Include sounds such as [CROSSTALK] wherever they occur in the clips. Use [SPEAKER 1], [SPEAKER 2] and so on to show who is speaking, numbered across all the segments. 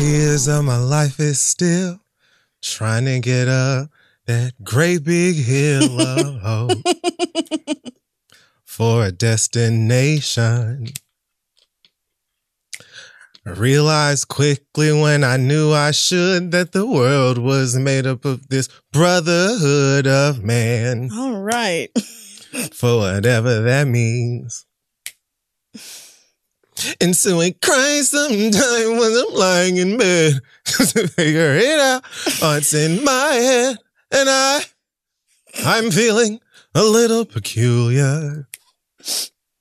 [SPEAKER 1] Years of my life is still trying to get up that great big hill of [LAUGHS] hope for a destination. I realized quickly when I knew I should that the world was made up of this brotherhood of man,
[SPEAKER 2] All right. [LAUGHS]
[SPEAKER 1] for whatever that means. And so I cry sometimes when I'm lying in bed [LAUGHS] to figure it out. Oh, What's in my head, and I, I'm feeling a little peculiar.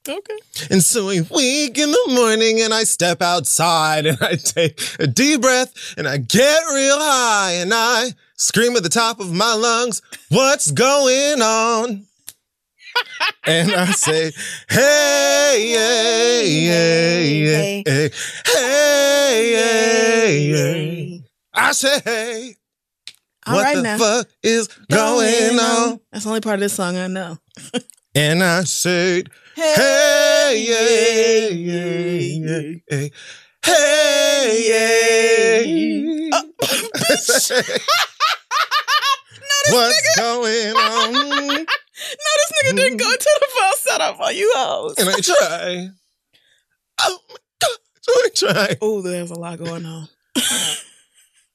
[SPEAKER 2] Okay.
[SPEAKER 1] And so I wake in the morning and I step outside and I take a deep breath and I get real high and I scream at the top of my lungs, What's going on? And I say, Hey, hey, hey, hey, hey, hey, hey, hey. I say, Hey,
[SPEAKER 2] All
[SPEAKER 1] what
[SPEAKER 2] right
[SPEAKER 1] the
[SPEAKER 2] now.
[SPEAKER 1] fuck is going on?
[SPEAKER 2] That's the only part of this song I know. [LAUGHS]
[SPEAKER 1] And I said, Hey, yeah, yeah, yeah, hey, hey, uh, [LAUGHS] [LAUGHS] What's going on?
[SPEAKER 2] No, this nigga didn't go to the phone setup on you hoes.
[SPEAKER 1] And I try. [LAUGHS] Oh my god, I try.
[SPEAKER 2] Oh, there's a lot going on. [LAUGHS]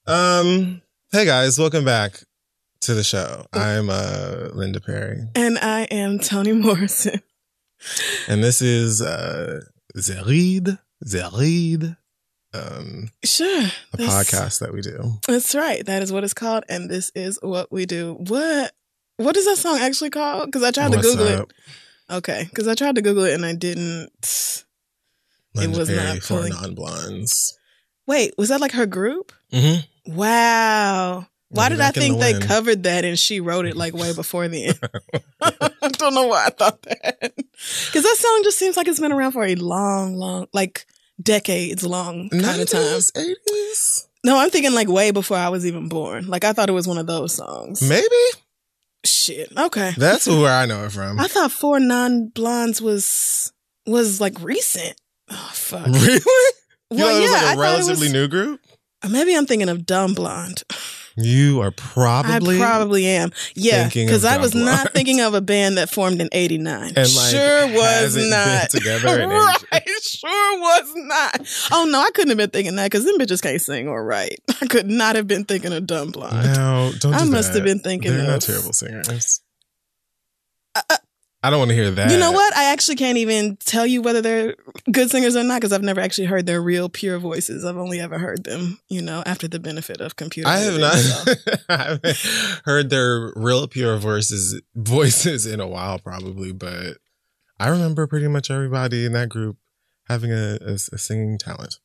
[SPEAKER 1] Um, hey guys, welcome back to the show. I'm uh Linda Perry,
[SPEAKER 2] And I am Toni Morrison.
[SPEAKER 1] and this is uh The Read, Zerid, um,
[SPEAKER 2] Sure.
[SPEAKER 1] a podcast that we do.
[SPEAKER 2] That's right. That is what it's called, and this is what we do. What? What is that song actually called? Because I tried
[SPEAKER 1] What's
[SPEAKER 2] to Google
[SPEAKER 1] up?
[SPEAKER 2] it. Okay, because I tried to Google it and I didn't.
[SPEAKER 1] Linda
[SPEAKER 2] was
[SPEAKER 1] Perry
[SPEAKER 2] not
[SPEAKER 1] for non-blondes.
[SPEAKER 2] Wait, was that like her group?
[SPEAKER 1] Mm-hmm.
[SPEAKER 2] Wow. Why did I think
[SPEAKER 1] the
[SPEAKER 2] they
[SPEAKER 1] wind.
[SPEAKER 2] covered that and she wrote it like way [LAUGHS] before the end? [LAUGHS] [LAUGHS] I don't know why I thought that. Because that song just seems like it's been around for a long, long, like decades long kind of time.
[SPEAKER 1] 80s,
[SPEAKER 2] No, I'm thinking like way before I was even born. Like I thought it was one of those songs.
[SPEAKER 1] maybe.
[SPEAKER 2] Shit. Okay.
[SPEAKER 1] That's where I know it from.
[SPEAKER 2] I thought Four Non Blondes was was like recent. Oh fuck.
[SPEAKER 1] really? You
[SPEAKER 2] Well,
[SPEAKER 1] thought it was
[SPEAKER 2] yeah, I
[SPEAKER 1] like a
[SPEAKER 2] it
[SPEAKER 1] relatively
[SPEAKER 2] was-
[SPEAKER 1] new group.
[SPEAKER 2] Maybe I'm thinking of Dumblonde. [LAUGHS]
[SPEAKER 1] You are probably
[SPEAKER 2] I probably am. Yeah, because I was not thinking of a band that formed in '89.
[SPEAKER 1] And, like,
[SPEAKER 2] sure was not
[SPEAKER 1] together [LAUGHS]
[SPEAKER 2] right. Sure was not. Oh no, I couldn't have been thinking that because them bitches can't sing or write. [LAUGHS] I could not have been thinking of Dumblonde.
[SPEAKER 1] No, don't.
[SPEAKER 2] I
[SPEAKER 1] do
[SPEAKER 2] must
[SPEAKER 1] that.
[SPEAKER 2] have been thinking
[SPEAKER 1] They're not terrible singers. I don't want to hear that.
[SPEAKER 2] You know what? I actually can't even tell you whether they're good singers or not because I've never actually heard their real pure voices. I've only ever heard them, you know, after the benefit of computer.
[SPEAKER 1] I have not
[SPEAKER 2] so. [LAUGHS]
[SPEAKER 1] I haven't heard their real pure voices voices in a while, probably, but I remember pretty much everybody in that group having a, a, a singing talent.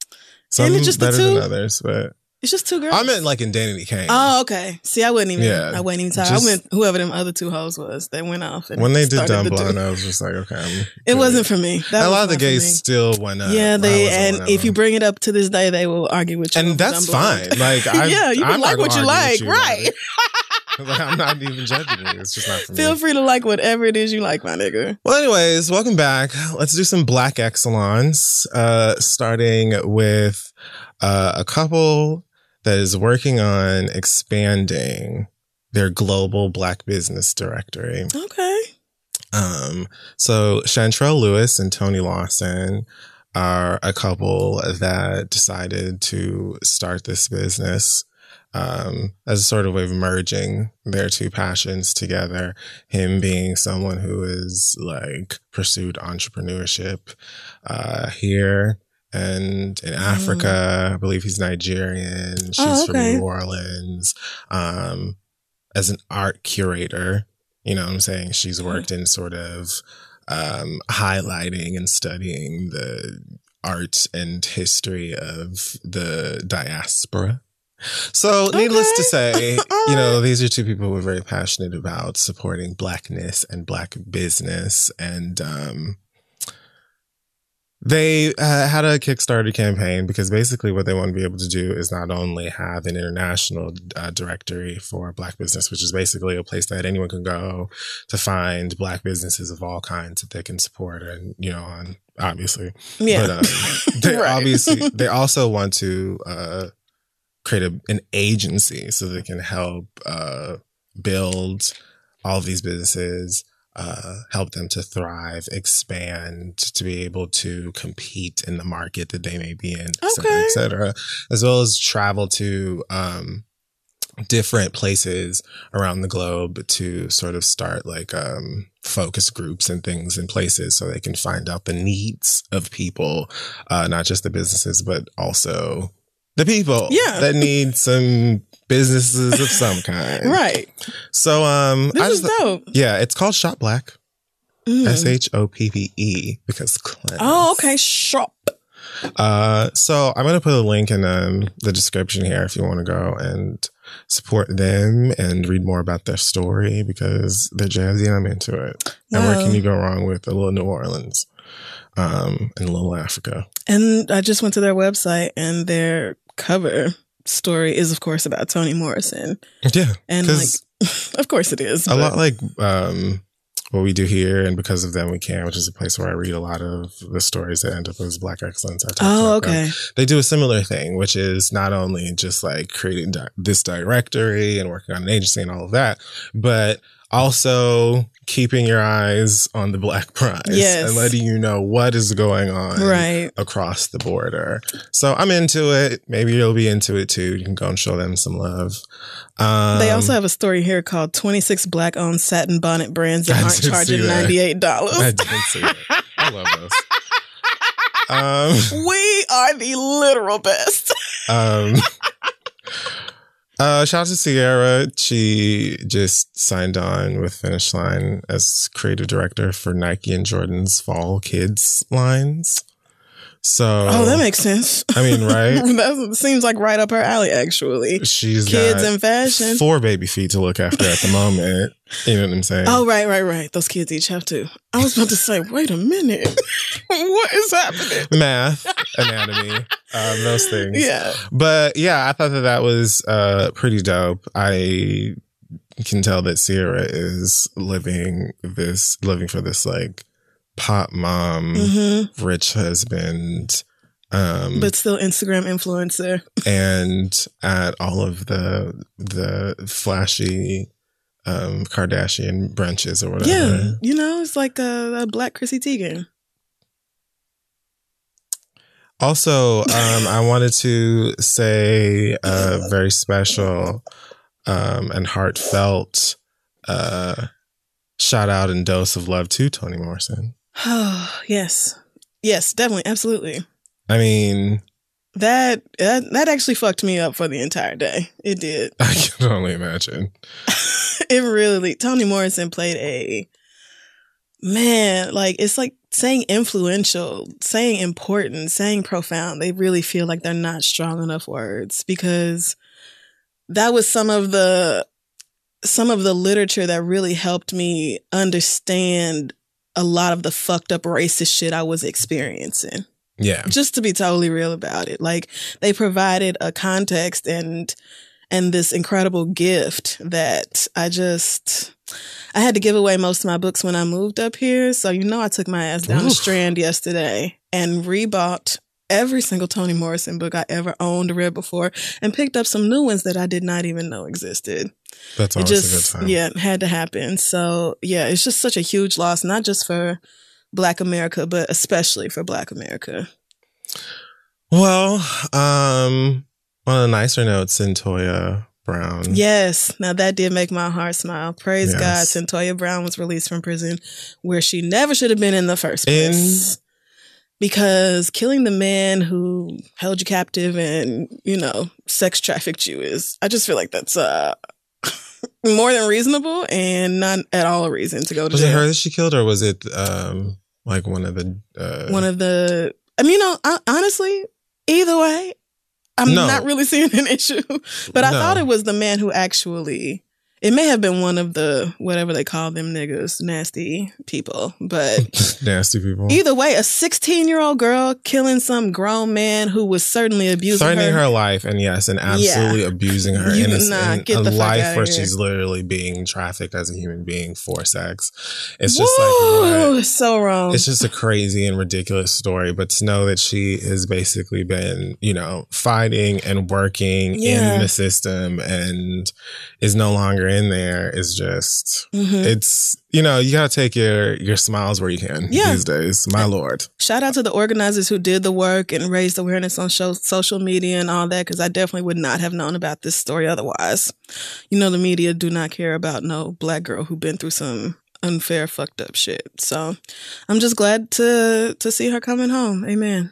[SPEAKER 1] Some
[SPEAKER 2] it just the
[SPEAKER 1] better than others, but
[SPEAKER 2] It's just two girls.
[SPEAKER 1] I meant like in Danity Kane.
[SPEAKER 2] Oh, okay. See, I wouldn't even.
[SPEAKER 1] Yeah,
[SPEAKER 2] I wouldn't even tell.
[SPEAKER 1] just-
[SPEAKER 2] I went whoever them other two hoes was. They went off. And
[SPEAKER 1] when they did
[SPEAKER 2] Dumblonde. [LAUGHS]
[SPEAKER 1] I was just like, okay. I'm
[SPEAKER 2] It wasn't for me. That
[SPEAKER 1] a lot of the gays still went up.
[SPEAKER 2] Yeah, they and if you bring it up to this day, they will argue with you.
[SPEAKER 1] and that's fine. Like, [LAUGHS] I,
[SPEAKER 2] yeah, you can
[SPEAKER 1] I'm
[SPEAKER 2] like what you like,
[SPEAKER 1] you
[SPEAKER 2] right? [LAUGHS]
[SPEAKER 1] like, I'm not even judging you. It's just not for me.
[SPEAKER 2] Feel
[SPEAKER 1] me.
[SPEAKER 2] free to like whatever it is you like, my nigga.
[SPEAKER 1] Well, anyways, welcome back. Let's do some black excellence, uh, starting with uh, a couple that is working on expanding their global black business directory.
[SPEAKER 2] Okay.
[SPEAKER 1] Um, so Chantrell Lewis and Tony Lawson are a couple that decided to start this business um, as a sort of way of merging their two passions together. Him being someone who is like pursued entrepreneurship uh, here and in Africa. I believe he's Nigerian. She's
[SPEAKER 2] Oh,
[SPEAKER 1] from. New Orleans. Um, as an art curator, you know what I'm saying? She's worked in sort of um, highlighting and studying the art and history of the diaspora. So, needless to say, [LAUGHS] you know, these are two people who are very passionate about supporting blackness and black business. And um, they uh, had a Kickstarter campaign because basically what they want to be able to do is not only have an international uh, directory for black business, which is basically a place that anyone can go to find black businesses of all kinds that they can support and, you know, on obviously.
[SPEAKER 2] Yeah.
[SPEAKER 1] But um, [LAUGHS] they
[SPEAKER 2] Right.
[SPEAKER 1] obviously, [LAUGHS] they also want to uh, create a, an agency so they can help uh, build all these businesses, uh, help them to thrive, expand, to be able to compete in the market that they may be in, et cetera,
[SPEAKER 2] Okay.
[SPEAKER 1] et cetera, as well as travel to um, different places around the globe to sort of start like um, focus groups and things in places so they can find out the needs of people, uh, not just the businesses, but also the people
[SPEAKER 2] Yeah.
[SPEAKER 1] that need some businesses of some kind. [LAUGHS]
[SPEAKER 2] right.
[SPEAKER 1] So, um,
[SPEAKER 2] This
[SPEAKER 1] I
[SPEAKER 2] is
[SPEAKER 1] just,
[SPEAKER 2] dope.
[SPEAKER 1] yeah, it's called Shoppe Black.
[SPEAKER 2] Mm.
[SPEAKER 1] S H O P P E because class.
[SPEAKER 2] Oh, okay. Shop.
[SPEAKER 1] Uh, so I'm gonna put a link in um, the description here if you want to go and support them and read more about their story because they're jazzy and I'm into it. And where can you go wrong with a little New Orleans, um, and a little Africa?
[SPEAKER 2] And I just went to their website and their cover story is, of course, about Toni Morrison.
[SPEAKER 1] Yeah,
[SPEAKER 2] And like, [LAUGHS] of course it is.
[SPEAKER 1] a
[SPEAKER 2] but-
[SPEAKER 1] lot like um, what we do here, and because of them we can, which is a place where I read a lot of the stories that end up as Black Excellence. I
[SPEAKER 2] Oh,
[SPEAKER 1] about them.
[SPEAKER 2] okay.
[SPEAKER 1] they do a similar thing, which is not only just like creating di- this directory and working on an agency and all of that, but also keeping your eyes on the black prize
[SPEAKER 2] Yes.
[SPEAKER 1] and letting you know what is going on
[SPEAKER 2] Right.
[SPEAKER 1] across the border. So I'm into it. Maybe you'll be into it too. You can go and show them some love. Um,
[SPEAKER 2] They also have a story here called 26 black owned satin bonnet brands that
[SPEAKER 1] I
[SPEAKER 2] aren't charging $98.
[SPEAKER 1] I didn't see it. I love those. [LAUGHS] Um,
[SPEAKER 2] we are the literal best.
[SPEAKER 1] Um, uh, shout out to Ciara. She just signed on with Finish Line as creative director for Nike and Jordan's Fall Kids lines. So,
[SPEAKER 2] Oh, that makes sense.
[SPEAKER 1] I mean, right? [LAUGHS]
[SPEAKER 2] that seems like right up her alley, actually.
[SPEAKER 1] She's
[SPEAKER 2] Kids in fashion.
[SPEAKER 1] four baby feet to look after at the moment. You know what I'm saying?
[SPEAKER 2] Oh, right, right, right. Those kids each have to. I was about to say, wait a minute. [LAUGHS] what is happening?
[SPEAKER 1] Math, anatomy, um, those things.
[SPEAKER 2] Yeah.
[SPEAKER 1] But yeah, I thought that that was uh, pretty dope. I can tell that Ciara is living this, living for this like pop mom,
[SPEAKER 2] hmm
[SPEAKER 1] rich husband, um,
[SPEAKER 2] But still Instagram influencer.
[SPEAKER 1] and at all of the the flashy um, Kardashian brunches or whatever.
[SPEAKER 2] Yeah. You know, it's like a, a black Chrissy Teigen.
[SPEAKER 1] Also, um, I wanted to say a very special um, and heartfelt uh, shout out and dose of love to Toni Morrison.
[SPEAKER 2] Oh, [SIGHS] yes. Yes, definitely. Absolutely.
[SPEAKER 1] I mean,
[SPEAKER 2] That, that that actually fucked me up for the entire day. It did. [LAUGHS]
[SPEAKER 1] I can only imagine. [LAUGHS]
[SPEAKER 2] it really Toni Morrison played a man, like it's like saying influential, saying important, saying profound. They really feel like they're not strong enough words because that was some of the some of the literature that really helped me understand a lot of the fucked up racist shit I was experiencing
[SPEAKER 1] Yeah.
[SPEAKER 2] just to be totally real about it like they provided a context and and this incredible gift that I just I had to give away most of my books when I moved up here. So you know I took my ass down the strand yesterday and rebought every single Toni Morrison book I ever owned or read before and picked up some new ones that I did not even know existed.
[SPEAKER 1] That's
[SPEAKER 2] It
[SPEAKER 1] always
[SPEAKER 2] just
[SPEAKER 1] a good time.
[SPEAKER 2] yeah, it had to happen. So yeah, it's just such a huge loss, not just for Black America, but especially for Black America.
[SPEAKER 1] Well, um, one of the nicer notes Cyntoia Brown.
[SPEAKER 2] Yes. Now that did make my heart smile. Praise
[SPEAKER 1] Yes.
[SPEAKER 2] God. Cyntoia Brown was released from prison where she never should have been in the first
[SPEAKER 1] In-
[SPEAKER 2] place. Because killing the man who held you captive and, you know, sex trafficked you is, I just feel like that's uh, [LAUGHS] more than reasonable and not at all a reason to go to
[SPEAKER 1] Was it her that she killed, or was it um like one of the uh,
[SPEAKER 2] One of the, I mean, you know, I, honestly, either way, I'm
[SPEAKER 1] No.
[SPEAKER 2] not really [LAUGHS] seeing an issue. But I
[SPEAKER 1] No.
[SPEAKER 2] thought it was the man who actually. It may have been one of the whatever they call them niggas, nasty people. But [LAUGHS]
[SPEAKER 1] nasty people
[SPEAKER 2] either way, a 16 year old girl killing some grown man who was certainly abusing
[SPEAKER 1] threatening
[SPEAKER 2] her.
[SPEAKER 1] her. life and yes, and absolutely abusing her
[SPEAKER 2] You
[SPEAKER 1] in a, in a life where
[SPEAKER 2] here.
[SPEAKER 1] she's literally being trafficked as a human being for sex. It's just
[SPEAKER 2] Whoa,
[SPEAKER 1] like what?
[SPEAKER 2] so wrong.
[SPEAKER 1] It's just a crazy and ridiculous story, but to know that she has basically been, you know, fighting and working
[SPEAKER 2] Yeah.
[SPEAKER 1] in the system and is no longer in there is just
[SPEAKER 2] Mhm.
[SPEAKER 1] it's you know, you gotta take your your smiles where you can
[SPEAKER 2] Yeah.
[SPEAKER 1] these days. My lord.
[SPEAKER 2] Shout out to the organizers who did the work and raised awareness on show, social media and all that, because I definitely would not have known about this story otherwise. You know, the media do not care about no black girl who been through some unfair, fucked up shit. So I'm just glad to to see her coming home. Amen.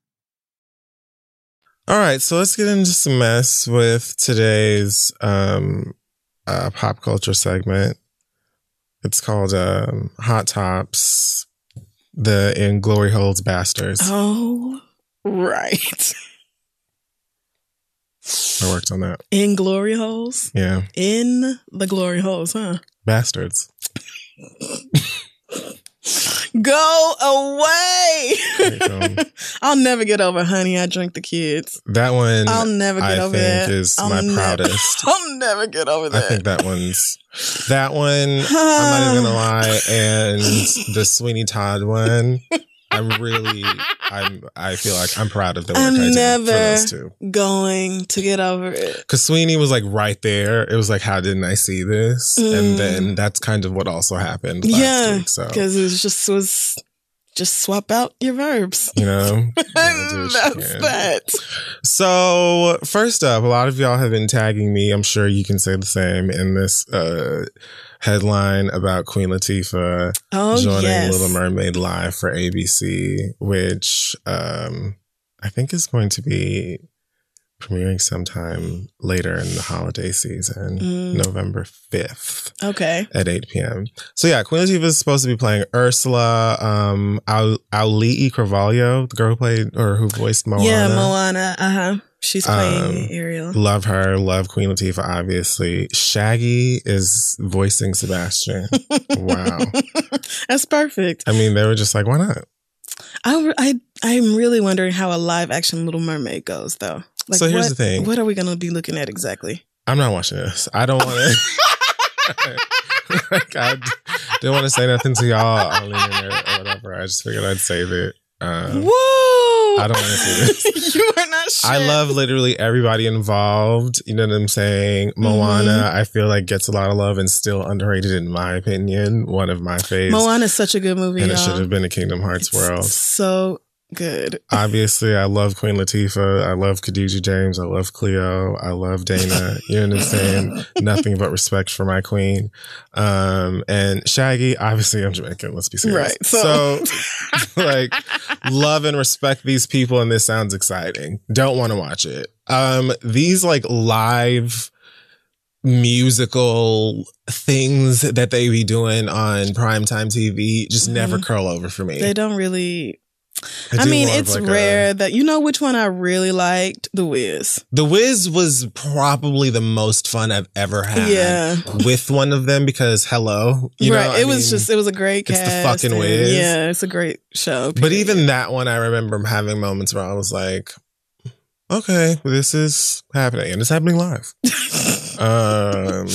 [SPEAKER 1] All right, so let's get into some mess with today's um, uh, pop culture segment. It's called um, Hot Tops, the In Glory Holds Bastards.
[SPEAKER 2] Oh, right.
[SPEAKER 1] I worked on that.
[SPEAKER 2] In glory holes.
[SPEAKER 1] Yeah,
[SPEAKER 2] In the glory holes, huh?
[SPEAKER 1] bastards. [LAUGHS]
[SPEAKER 2] Go away. [LAUGHS] I'll never get over honey. I drink the kids.
[SPEAKER 1] That one
[SPEAKER 2] I'll never get
[SPEAKER 1] I
[SPEAKER 2] over
[SPEAKER 1] think
[SPEAKER 2] that.
[SPEAKER 1] is
[SPEAKER 2] I'll
[SPEAKER 1] my
[SPEAKER 2] never-
[SPEAKER 1] proudest. [LAUGHS]
[SPEAKER 2] I'll never get over that.
[SPEAKER 1] I
[SPEAKER 2] that.
[SPEAKER 1] think that one's that one. I'm not even gonna [SIGHS] lie, and the Sweeney Todd one. [LAUGHS] I'm really, I'm, I feel like I'm proud of the work
[SPEAKER 2] I'm
[SPEAKER 1] I did for
[SPEAKER 2] never
[SPEAKER 1] those two.
[SPEAKER 2] going to get over it.
[SPEAKER 1] Because Sweeney was like right there. It was like, how didn't I see this?
[SPEAKER 2] Mm.
[SPEAKER 1] And then that's kind of what also happened last
[SPEAKER 2] yeah,
[SPEAKER 1] week. So
[SPEAKER 2] because it was just was just swap out your verbs.
[SPEAKER 1] you know, [LAUGHS] you gotta do what you
[SPEAKER 2] That's that.
[SPEAKER 1] So first up, a lot of y'all have been tagging me. I'm sure you can say the same in this uh, headline about Queen Latifah
[SPEAKER 2] Oh
[SPEAKER 1] joining
[SPEAKER 2] yes.
[SPEAKER 1] Little Mermaid live for ABC, which um, I think is going to be premiering sometime later in the holiday season,
[SPEAKER 2] Mm.
[SPEAKER 1] November 5th
[SPEAKER 2] Okay.
[SPEAKER 1] at 8 p.m. So yeah, Queen Latifah is supposed to be playing Ursula, um, Au- Auli'i Cravalho, the girl who played or who voiced Moana.
[SPEAKER 2] Yeah, Moana. Uh huh. She's playing
[SPEAKER 1] Um,
[SPEAKER 2] Ariel.
[SPEAKER 1] Love her. Love Queen Latifah, obviously. Shaggy is voicing Sebastian. [LAUGHS] wow.
[SPEAKER 2] That's perfect.
[SPEAKER 1] I mean, they were just like, why not?
[SPEAKER 2] I, I, I'm really wondering how a live action Little Mermaid goes though.
[SPEAKER 1] So here's
[SPEAKER 2] what,
[SPEAKER 1] the thing.
[SPEAKER 2] What are we gonna be looking at exactly?
[SPEAKER 1] I'm not watching this. I don't want to. [LAUGHS] [LAUGHS] like, I didn't want to say nothing to y'all on the internet or whatever. I just figured I'd save it. Um,
[SPEAKER 2] Woo!
[SPEAKER 1] I don't wanna see this. [LAUGHS]
[SPEAKER 2] you are not shit.
[SPEAKER 1] I love literally everybody involved. You know what I'm saying? Moana,
[SPEAKER 2] Mm-hmm.
[SPEAKER 1] I feel like gets a lot of love and still underrated in my opinion. One of my faves.
[SPEAKER 2] Moana is such a good movie.
[SPEAKER 1] and it
[SPEAKER 2] y'all.
[SPEAKER 1] should have been a Kingdom Hearts
[SPEAKER 2] It's
[SPEAKER 1] world.
[SPEAKER 2] So good. [LAUGHS]
[SPEAKER 1] Obviously, I love Queen Latifah. I love Khadijah James. I love Cleo. I love Dana. You know what I'm saying? Nothing but respect for my queen. Um, and Shaggy, obviously, I'm Jamaican. Let's be serious.
[SPEAKER 2] Right, so-
[SPEAKER 1] so [LAUGHS] like, love and respect these people, and this sounds exciting. Don't want to watch it. Um, these like live musical things that they be doing on primetime TV just never
[SPEAKER 2] Mhm.
[SPEAKER 1] curl over for me.
[SPEAKER 2] They don't really.
[SPEAKER 1] They
[SPEAKER 2] I mean, it's
[SPEAKER 1] like a-
[SPEAKER 2] rare that you know which one I really liked. The Wiz.
[SPEAKER 1] The Wiz was probably the most fun I've ever had
[SPEAKER 2] Yeah.
[SPEAKER 1] with one of them because hello, you
[SPEAKER 2] right.
[SPEAKER 1] know, I
[SPEAKER 2] it was
[SPEAKER 1] mean,
[SPEAKER 2] just. It was a great
[SPEAKER 1] it's the fucking Wiz.
[SPEAKER 2] Yeah, it's a great show.
[SPEAKER 1] But even that one, I remember having moments where I was like, okay, this is happening and it's happening live. [LAUGHS] um.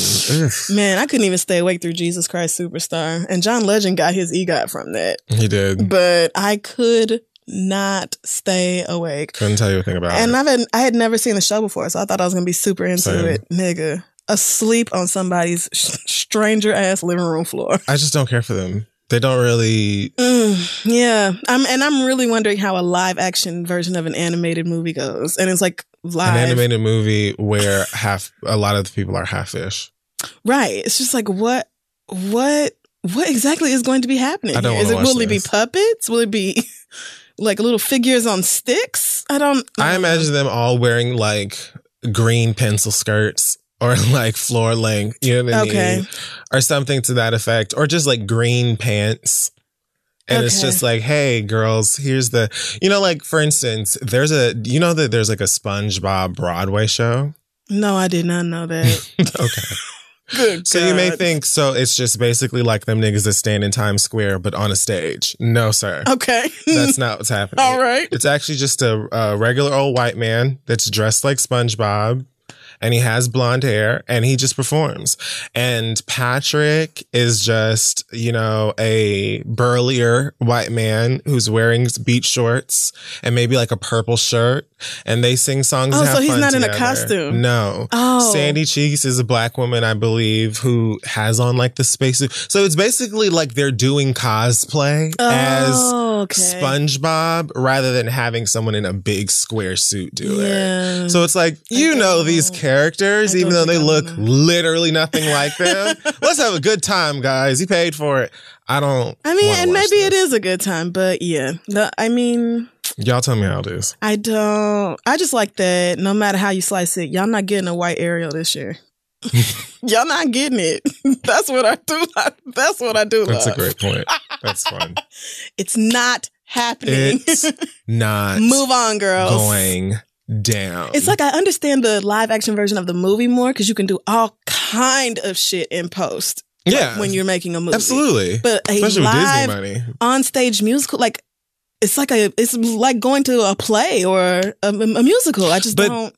[SPEAKER 2] Man, I couldn't even stay awake through Jesus Christ Superstar. And John Legend got his EGOT from that.
[SPEAKER 1] he did.
[SPEAKER 2] But I could not stay awake.
[SPEAKER 1] Couldn't tell you a thing about
[SPEAKER 2] And
[SPEAKER 1] it.
[SPEAKER 2] I've been, I had never seen the show before, so I thought I was gonna be super into
[SPEAKER 1] Same.
[SPEAKER 2] it. Nigga. Asleep on somebody's sh- stranger ass living room floor.
[SPEAKER 1] I just don't care for them. They don't really.
[SPEAKER 2] Mm, yeah. I'm and I'm really wondering how a live action version of an animated movie goes. And it's like live.
[SPEAKER 1] An animated movie where half a lot of the people are half fish.
[SPEAKER 2] Right. It's just like what what what exactly is going to be happening?
[SPEAKER 1] I don't?
[SPEAKER 2] Is it will it be puppets? Will it be [LAUGHS] like little figures on sticks? I don't
[SPEAKER 1] I
[SPEAKER 2] don't know.
[SPEAKER 1] imagine them all wearing like green pencil skirts or [LAUGHS] like floor length, you know what I
[SPEAKER 2] Okay.
[SPEAKER 1] mean? Or something to that effect, or just like green pants. And it's just like, hey, girls, here's the, you know, like for instance, there's a, you know that there's like a SpongeBob Broadway show.
[SPEAKER 2] No, I did not know that. [LAUGHS] [LAUGHS]
[SPEAKER 1] okay.
[SPEAKER 2] Good
[SPEAKER 1] So you may think, so it's just basically like them niggas that stand in Times Square, but on a stage. No, sir.
[SPEAKER 2] Okay.
[SPEAKER 1] That's [LAUGHS] not what's happening.
[SPEAKER 2] All right.
[SPEAKER 1] It's actually just a, a regular old white man that's dressed like SpongeBob and he has blonde hair and he just performs. And Patrick is just, you know, a burlier white man who's wearing beach shorts and maybe like a purple shirt and they sing songs.
[SPEAKER 2] Oh, so he's not in a costume.
[SPEAKER 1] No.
[SPEAKER 2] Oh.
[SPEAKER 1] Sandy Cheeks is a black woman, I believe, who has on like the spacesuit. So it's basically like they're doing cosplay oh, as
[SPEAKER 2] Oh, okay.
[SPEAKER 1] SpongeBob rather than having someone in a big square suit do it. So it's like, you
[SPEAKER 2] don't
[SPEAKER 1] know these characters, even though they look
[SPEAKER 2] know.
[SPEAKER 1] literally nothing like [LAUGHS] them. Let's have a good time, guys. He paid for it. I don't.
[SPEAKER 2] I mean, and maybe it
[SPEAKER 1] this.
[SPEAKER 2] is a good time, but yeah. The, I mean,
[SPEAKER 1] Y'all tell me how it is.
[SPEAKER 2] I don't. I just like that. No matter how you slice it, y'all not getting a white Ariel this year. [LAUGHS] y'all not getting it. [LAUGHS] That's what I do. That's what I do.
[SPEAKER 1] That's a great point. [LAUGHS] That's fun.
[SPEAKER 2] It's not happening.
[SPEAKER 1] It's not
[SPEAKER 2] Move on, girls.
[SPEAKER 1] going down.
[SPEAKER 2] It's like I understand the live action version of the movie more because you can do all kind of shit in post.
[SPEAKER 1] Yeah.
[SPEAKER 2] when you're making a movie.
[SPEAKER 1] Absolutely.
[SPEAKER 2] But a
[SPEAKER 1] Especially with
[SPEAKER 2] live
[SPEAKER 1] Disney money.
[SPEAKER 2] on stage musical, like it's like a it's like going to a play or a, a musical. I just
[SPEAKER 1] But-
[SPEAKER 2] don't.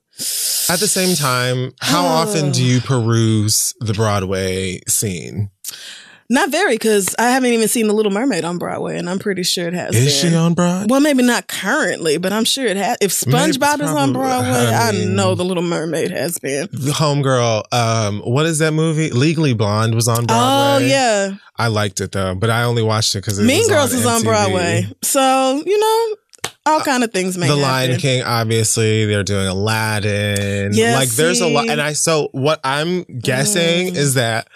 [SPEAKER 1] At the same time, how often do [SIGHS] you peruse the Broadway scene?
[SPEAKER 2] Not very, because I haven't even seen The Little Mermaid on Broadway, and I'm pretty sure it has.
[SPEAKER 1] Is
[SPEAKER 2] been.
[SPEAKER 1] she on Broadway?
[SPEAKER 2] Well, maybe not currently, but I'm sure it has. If SpongeBob is on Broadway,
[SPEAKER 1] I
[SPEAKER 2] I, know The Little Mermaid has been.
[SPEAKER 1] Homegirl, um, what is that movie? Legally Blonde was on Broadway.
[SPEAKER 2] Oh yeah,
[SPEAKER 1] I liked it though, but I only watched it because
[SPEAKER 2] Mean
[SPEAKER 1] was
[SPEAKER 2] Girls
[SPEAKER 1] on
[SPEAKER 2] is on Broadway, so you know all kind of things may
[SPEAKER 1] The
[SPEAKER 2] happen.
[SPEAKER 1] Lion King, obviously, they're doing Aladdin.
[SPEAKER 2] Yeah,
[SPEAKER 1] like there's a lot, and I so what I'm guessing
[SPEAKER 2] Mm.
[SPEAKER 1] is that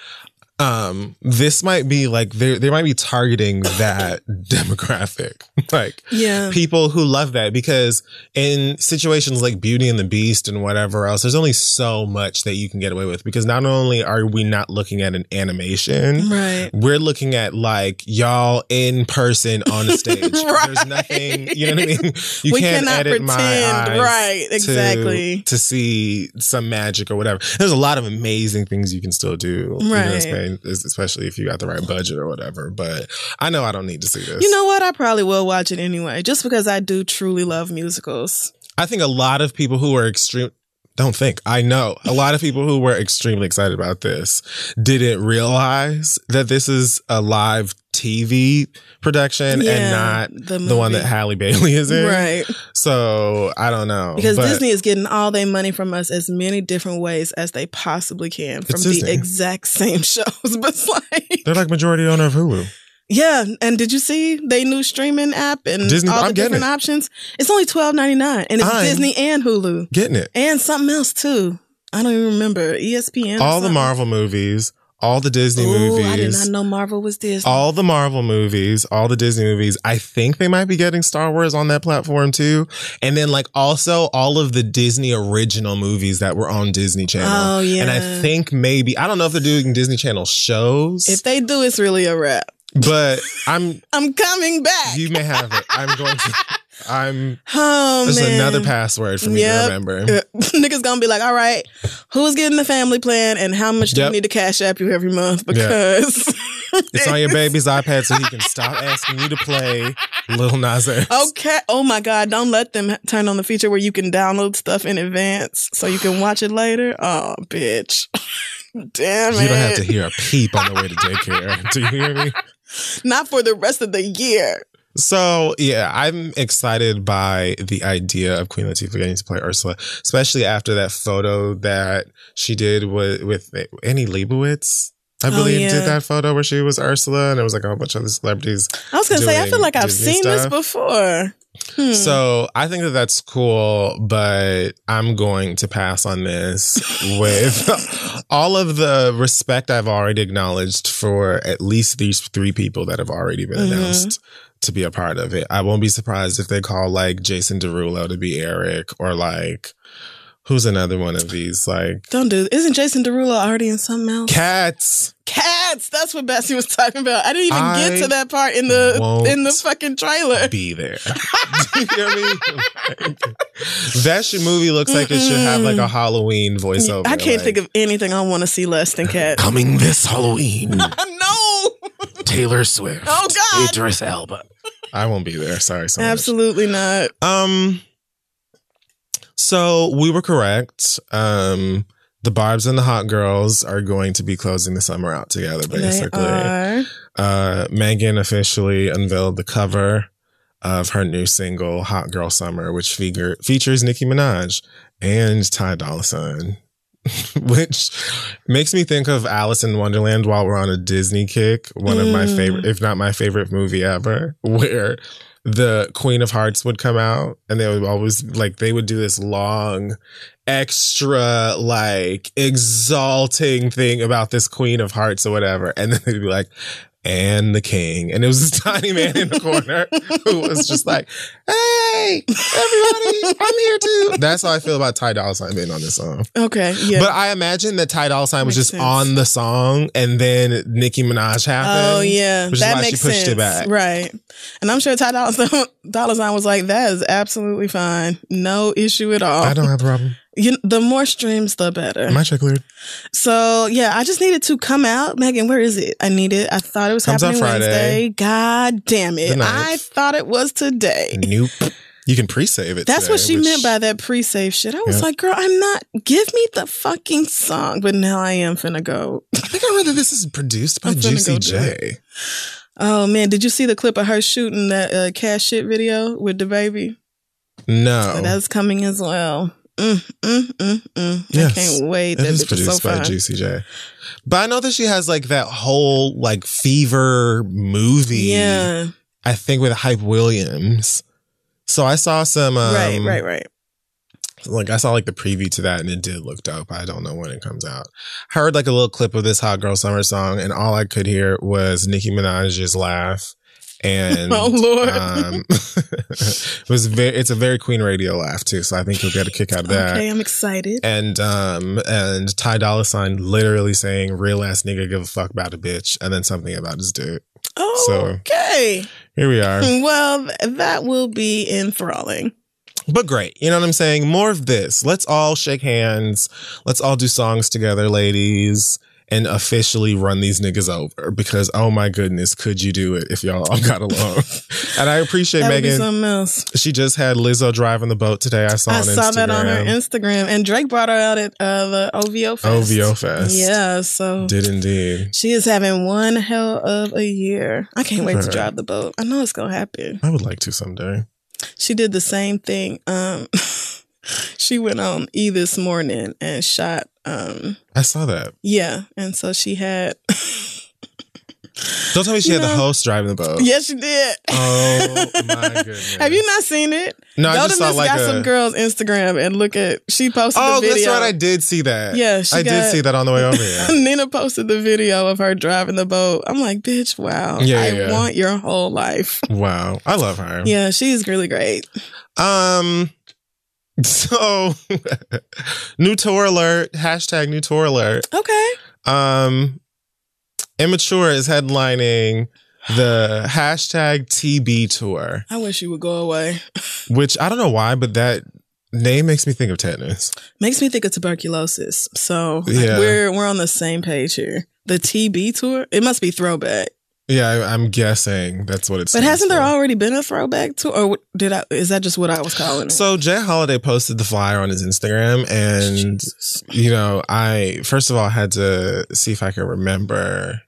[SPEAKER 1] um this might be like they they might be targeting that [LAUGHS] demographic, [LAUGHS] like
[SPEAKER 2] Yeah,
[SPEAKER 1] people who love that because in situations like Beauty and the Beast and whatever else, there's only so much that you can get away with because not only are we not looking at an animation,
[SPEAKER 2] right.
[SPEAKER 1] we're looking at like y'all in person on the stage. [LAUGHS] There's nothing, you know what I mean? You
[SPEAKER 2] we
[SPEAKER 1] can't
[SPEAKER 2] cannot
[SPEAKER 1] edit my
[SPEAKER 2] pretend,
[SPEAKER 1] eyes
[SPEAKER 2] right? Exactly.
[SPEAKER 1] To, see some magic or whatever. There's a lot of amazing things you can still do,
[SPEAKER 2] Right.
[SPEAKER 1] Spain, especially if you got the right budget or whatever. But I know I don't need to see this.
[SPEAKER 2] You know what? I probably will watch it anyway, just because I do truly love musicals.
[SPEAKER 1] I think a lot of people who are extreme don't think I know a lot of people who were extremely excited about this didn't realize that this is a live TV production
[SPEAKER 2] Yeah,
[SPEAKER 1] and not
[SPEAKER 2] the
[SPEAKER 1] the, one that Halle Bailey is in.
[SPEAKER 2] Right.
[SPEAKER 1] So I don't know
[SPEAKER 2] Because
[SPEAKER 1] but
[SPEAKER 2] Disney is getting all their money from us as many different ways as they possibly can from the
[SPEAKER 1] Disney.
[SPEAKER 2] exact same [LAUGHS] shows. But like,
[SPEAKER 1] They're like majority owner of Hulu.
[SPEAKER 2] Yeah. And did you see they new streaming app and
[SPEAKER 1] Disney-
[SPEAKER 2] all the
[SPEAKER 1] I'm
[SPEAKER 2] different
[SPEAKER 1] it.
[SPEAKER 2] options? It's only twelve ninety nine, and it's
[SPEAKER 1] I'm
[SPEAKER 2] Disney and Hulu
[SPEAKER 1] Getting it.
[SPEAKER 2] and something else too. I don't even remember ESPN.
[SPEAKER 1] All the. Marvel movies, all the Disney
[SPEAKER 2] Ooh, I did not know Marvel was Disney.
[SPEAKER 1] all the Marvel movies, all the Disney movies. I think they might be getting Star Wars on that platform too. And then like also all of the Disney original movies that were on Disney Channel.
[SPEAKER 2] Oh, yeah.
[SPEAKER 1] And I think maybe I don't know if they're doing Disney Channel shows,
[SPEAKER 2] if they do, it's really a wrap.
[SPEAKER 1] But I'm [LAUGHS]
[SPEAKER 2] I'm coming back.
[SPEAKER 1] you may have it. I'm going to I'm [LAUGHS]
[SPEAKER 2] oh
[SPEAKER 1] there's
[SPEAKER 2] man,
[SPEAKER 1] another password for me
[SPEAKER 2] Yep.
[SPEAKER 1] to remember.
[SPEAKER 2] Uh, [LAUGHS] Niggas gonna be like, all right, who's getting the family plan and how much do
[SPEAKER 1] Yep.
[SPEAKER 2] you need to cash app you every month? Because
[SPEAKER 1] It's on your baby's iPad so he can stop asking you to play Lil Nas X.
[SPEAKER 2] Okay. Oh my God. Don't let them turn on the feature where you can download stuff in advance so you can watch it later. Oh, bitch. Damn it.
[SPEAKER 1] You don't have to hear a peep on the way to daycare. Do you hear me?
[SPEAKER 2] Not for the rest of the year.
[SPEAKER 1] So yeah, I'm excited by the idea of Queen Latifah getting to play Ursula, especially after that photo that she did with with Annie Leibovitz. I
[SPEAKER 2] Oh,
[SPEAKER 1] believe
[SPEAKER 2] yeah.
[SPEAKER 1] did that photo where she was Ursula, and it was like a whole bunch of other celebrities.
[SPEAKER 2] I was going to say, I feel like I've
[SPEAKER 1] Disney
[SPEAKER 2] seen
[SPEAKER 1] stuff.
[SPEAKER 2] this before. Hmm.
[SPEAKER 1] So I think that that's cool, but I'm going to pass on this [LAUGHS] with all of the respect I've already acknowledged for at least these three people that have already been
[SPEAKER 2] Mhm.
[SPEAKER 1] announced to be a part of it. I won't be surprised if they call like Jason Derulo to be Eric or like who's another one of these like
[SPEAKER 2] Don't do Isn't Jason Derulo already in something else?
[SPEAKER 1] cats.
[SPEAKER 2] Cats. That's what Bessie was talking about. I didn't even
[SPEAKER 1] I
[SPEAKER 2] get to that part in the in the fucking trailer.
[SPEAKER 1] Be there. [LAUGHS] Do you hear me? Like, [LAUGHS] that shit movie looks like it should have like a Halloween voiceover.
[SPEAKER 2] I can't
[SPEAKER 1] like,
[SPEAKER 2] think of anything I want to see less than Cats.
[SPEAKER 1] Coming this Halloween, [LAUGHS]
[SPEAKER 2] no.
[SPEAKER 3] Taylor Swift.
[SPEAKER 2] Oh, God.
[SPEAKER 3] Idris Elba.
[SPEAKER 1] I won't be there. Sorry, so much.
[SPEAKER 2] Absolutely not.
[SPEAKER 1] Um, so we were correct. Um, the Barbs and the Hot Girls are going to be closing the summer out together. Basically,
[SPEAKER 2] They are.
[SPEAKER 1] uh, Megan officially unveiled the cover of her new single "Hot Girl Summer," which figure, features Nicki Minaj and Ty Dolla Sign. [LAUGHS] which makes me think of Alice in Wonderland while we're on a Disney kick. One of my
[SPEAKER 2] Mm.
[SPEAKER 1] favorite, if not my favorite movie ever, [LAUGHS] where the Queen of Hearts would come out and they would always like they would do this long extra like exalting thing about this Queen of Hearts or whatever and then they'd be like and the king and it was this [LAUGHS] tiny man in the corner [LAUGHS] who was just like hey everybody I'm here too that's how I feel about Ty Dolla Sign being on this song
[SPEAKER 2] Okay. Yeah.
[SPEAKER 1] but I imagine that Ty Dolla Sign was just
[SPEAKER 2] sense.
[SPEAKER 1] on the song and then Nicki Minaj happened
[SPEAKER 2] Oh yeah,
[SPEAKER 1] which
[SPEAKER 2] that
[SPEAKER 1] is why
[SPEAKER 2] makes
[SPEAKER 1] she pushed
[SPEAKER 2] sense.
[SPEAKER 1] it back
[SPEAKER 2] right? And I'm sure Ty [LAUGHS] Dolla Sign was like, "That is absolutely fine, no issue at all."
[SPEAKER 1] I don't have a problem
[SPEAKER 2] You, the more streams, the better.
[SPEAKER 1] My check cleared.
[SPEAKER 2] So yeah, I just needed to come out. Megan, where is it? I need it. I thought it was
[SPEAKER 1] Comes out
[SPEAKER 2] happening. Wednesday. God damn it. I thought it was today.
[SPEAKER 1] Nope. You can pre-save it.
[SPEAKER 2] That's what she
[SPEAKER 1] which-
[SPEAKER 2] meant by that pre-save shit. I was
[SPEAKER 1] Yeah.
[SPEAKER 2] like, girl, I'm not give me the fucking song. But now I am finna go.
[SPEAKER 1] I think I read that this is produced by Juicy J.
[SPEAKER 2] Oh man, did you see the clip of her shooting that uh, cash shit video with the baby?
[SPEAKER 1] No,
[SPEAKER 2] So that's coming as well. Mm, mm, mm, mm.
[SPEAKER 1] Yes.
[SPEAKER 2] I can't wait.
[SPEAKER 1] it
[SPEAKER 2] That
[SPEAKER 1] is
[SPEAKER 2] bitch is so
[SPEAKER 1] produced by
[SPEAKER 2] fine.
[SPEAKER 1] Juicy J. But I know that she has like that whole like fever movie.
[SPEAKER 2] Yeah.
[SPEAKER 1] I think with Hype Williams. So I saw some. Um,
[SPEAKER 2] right, right, right.
[SPEAKER 1] Like I saw like the preview to that and it did look dope. I don't know when it comes out. Heard like a little clip of this Hot Girl Summer song and all I could hear was Nicki Minaj's laugh. And [LAUGHS]
[SPEAKER 2] Oh, Lord.
[SPEAKER 1] um, [LAUGHS] it was very it's a very Queen Radio laugh too, so I think you'll get a kick out of that.
[SPEAKER 2] Okay, I'm excited.
[SPEAKER 1] And um and Ty Dolla Sign literally saying real ass nigga give a fuck about a bitch and then something about his dick.
[SPEAKER 2] Oh,
[SPEAKER 1] so-
[SPEAKER 2] okay.
[SPEAKER 1] Here we are. [LAUGHS]
[SPEAKER 2] Well, that will be enthralling.
[SPEAKER 1] But great. You know what I'm saying? More of this. Let's all shake hands. Let's all do songs together, ladies, and officially run these niggas over because oh my goodness, could you do it if y'all all [LAUGHS] got along? and I appreciate
[SPEAKER 2] That would be
[SPEAKER 1] Megan.
[SPEAKER 2] something else.
[SPEAKER 1] She just had Lizzo driving the boat today. I saw
[SPEAKER 2] I
[SPEAKER 1] on
[SPEAKER 2] saw
[SPEAKER 1] Instagram.
[SPEAKER 2] that on her Instagram, and Drake brought her out at uh, the OVO Fest.
[SPEAKER 1] OVO Fest.
[SPEAKER 2] Yeah, so
[SPEAKER 1] Did indeed.
[SPEAKER 2] she is having one hell of a year. I can't wait to drive the boat. I know it's gonna happen.
[SPEAKER 1] I would like to someday.
[SPEAKER 2] She did the same thing. Um, [LAUGHS] she went on E this morning and shot. Um,
[SPEAKER 1] I saw that.
[SPEAKER 2] yeah, and so she had. [LAUGHS]
[SPEAKER 1] Don't tell me she
[SPEAKER 2] You
[SPEAKER 1] had the
[SPEAKER 2] know-
[SPEAKER 1] host driving the boat.
[SPEAKER 2] yes, she did.
[SPEAKER 1] Oh my [LAUGHS] goodness.
[SPEAKER 2] Have you not seen it?
[SPEAKER 1] No, I
[SPEAKER 2] Go
[SPEAKER 1] just
[SPEAKER 2] to
[SPEAKER 1] saw
[SPEAKER 2] Miss
[SPEAKER 1] like
[SPEAKER 2] Got
[SPEAKER 1] a.
[SPEAKER 2] Some Girls Instagram and look at. She posted
[SPEAKER 1] oh,
[SPEAKER 2] the video.
[SPEAKER 1] that's right. I did see that.
[SPEAKER 2] Yeah, she
[SPEAKER 1] I did see that on the way over here. [LAUGHS]
[SPEAKER 2] Nina posted the video of her driving the boat. I'm like, bitch, wow.
[SPEAKER 1] Yeah,
[SPEAKER 2] I
[SPEAKER 1] yeah.
[SPEAKER 2] want your whole life.
[SPEAKER 1] Wow, I love her.
[SPEAKER 2] Yeah, she's really great.
[SPEAKER 1] Um. [LAUGHS] So, [LAUGHS] new tour alert. Hashtag new tour alert.
[SPEAKER 2] Okay.
[SPEAKER 1] Um, immature is headlining the hashtag TB tour,
[SPEAKER 2] I wish you would go away. [LAUGHS]
[SPEAKER 1] which I don't know why, but that name makes me think of tetanus.
[SPEAKER 2] Makes me think of tuberculosis. So
[SPEAKER 1] Yeah.
[SPEAKER 2] we're we're on the same page here. The TB tour. It must be throwback.
[SPEAKER 1] Yeah, I, I'm guessing that's what it's.
[SPEAKER 2] But hasn't there already been a throwback to, Or did I? Is that just what I was calling it?
[SPEAKER 1] So J. Holiday posted the flyer on his Instagram, and
[SPEAKER 2] Jesus.
[SPEAKER 1] you know, I first of all had to see if I could remember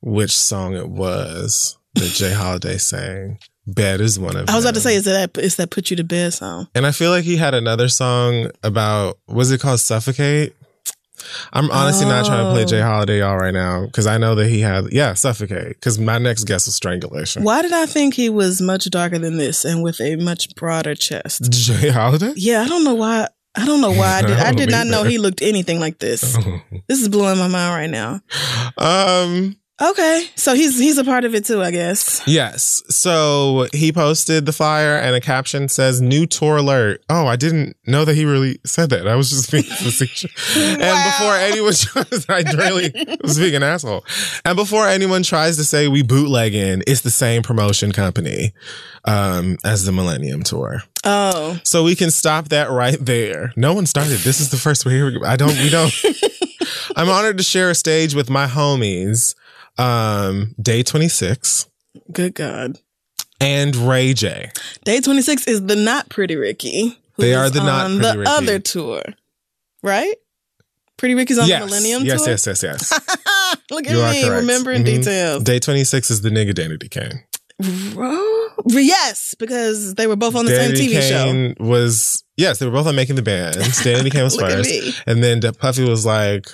[SPEAKER 1] which song it was that J. Holiday sang. Bed is one of.
[SPEAKER 2] I was about to say, is that is that put you to bed song?
[SPEAKER 1] and I feel like he had another song about was it called Suffocate? I'm honestly not trying to play
[SPEAKER 2] Oh.
[SPEAKER 1] J. Holiday y'all right now because I know that he had yeah Suffocate because my next guess was Strangulation.
[SPEAKER 2] Why did I think he was much darker than this and with a much broader chest? [LAUGHS]
[SPEAKER 1] J. Holiday?
[SPEAKER 2] Yeah, I don't know why. I don't know why I did. [LAUGHS] I
[SPEAKER 1] I
[SPEAKER 2] did not know he looked anything like this. [LAUGHS] This is blowing my mind right now.
[SPEAKER 1] um.
[SPEAKER 2] Okay, so he's he's a part of it too, I guess.
[SPEAKER 1] Yes. So he posted the flyer and a caption says new tour alert. Oh, I didn't know that he really said that. I was just [LAUGHS] being facetious. And before anyone [LAUGHS] tries, I really was being an asshole. And before anyone tries to say we bootlegging, it's the same promotion company um, as the Millennium Tour.
[SPEAKER 2] Oh,
[SPEAKER 1] So we can stop that right there. No one started. This is the first we're hearing. I don't, we don't. [LAUGHS] I'm honored to share a stage with my homies, um, Day 26
[SPEAKER 2] good God.
[SPEAKER 1] and Ray J.
[SPEAKER 2] Day twenty six is the not pretty Ricky.
[SPEAKER 1] They are the not
[SPEAKER 2] on
[SPEAKER 1] Pretty
[SPEAKER 2] the
[SPEAKER 1] Ricky.
[SPEAKER 2] other tour, right? Pretty Ricky's on
[SPEAKER 1] yes.
[SPEAKER 2] the Millennium
[SPEAKER 1] yes,
[SPEAKER 2] tour.
[SPEAKER 1] yes, yes, yes, yes. [LAUGHS]
[SPEAKER 2] Look at
[SPEAKER 1] You
[SPEAKER 2] me remembering
[SPEAKER 1] Mhm.
[SPEAKER 2] details.
[SPEAKER 1] Day 26 is the nigga Danity Kane.
[SPEAKER 2] Yes, because they were both on the same
[SPEAKER 1] Danity
[SPEAKER 2] TV show.
[SPEAKER 1] Kane was, yes, they were both on Making the Band. Danity Kane was [LAUGHS] first. And then Puffy was like,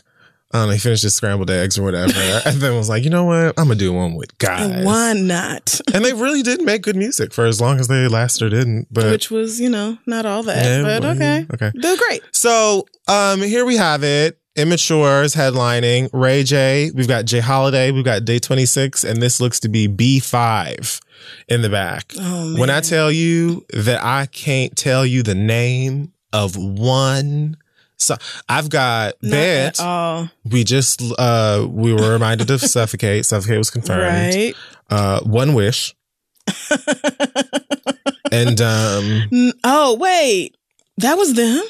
[SPEAKER 1] I don't know, he finished his scrambled eggs or whatever. [LAUGHS] and then was like, you know what? I'm going to do one with guys.
[SPEAKER 2] Why not?
[SPEAKER 1] And they really did make good music for as long as they lasted didn't. But
[SPEAKER 2] Which was, you know, not all that,
[SPEAKER 1] Yeah,
[SPEAKER 2] but
[SPEAKER 1] well,
[SPEAKER 2] okay.
[SPEAKER 1] okay.
[SPEAKER 2] They're great.
[SPEAKER 1] So um here we have it. Immatures headlining Ray J. We've got J. Holiday. We've got Day 26, and this looks to be B5 in the back.
[SPEAKER 2] Oh.
[SPEAKER 1] When I tell you that I can't tell you the name of one, so I've got
[SPEAKER 2] Not
[SPEAKER 1] Bed.
[SPEAKER 2] at.
[SPEAKER 1] We just uh we were reminded of [LAUGHS] Suffocate. Suffocate was confirmed.
[SPEAKER 2] Right.
[SPEAKER 1] Uh, One Wish [LAUGHS] and um
[SPEAKER 2] oh, wait. That was them?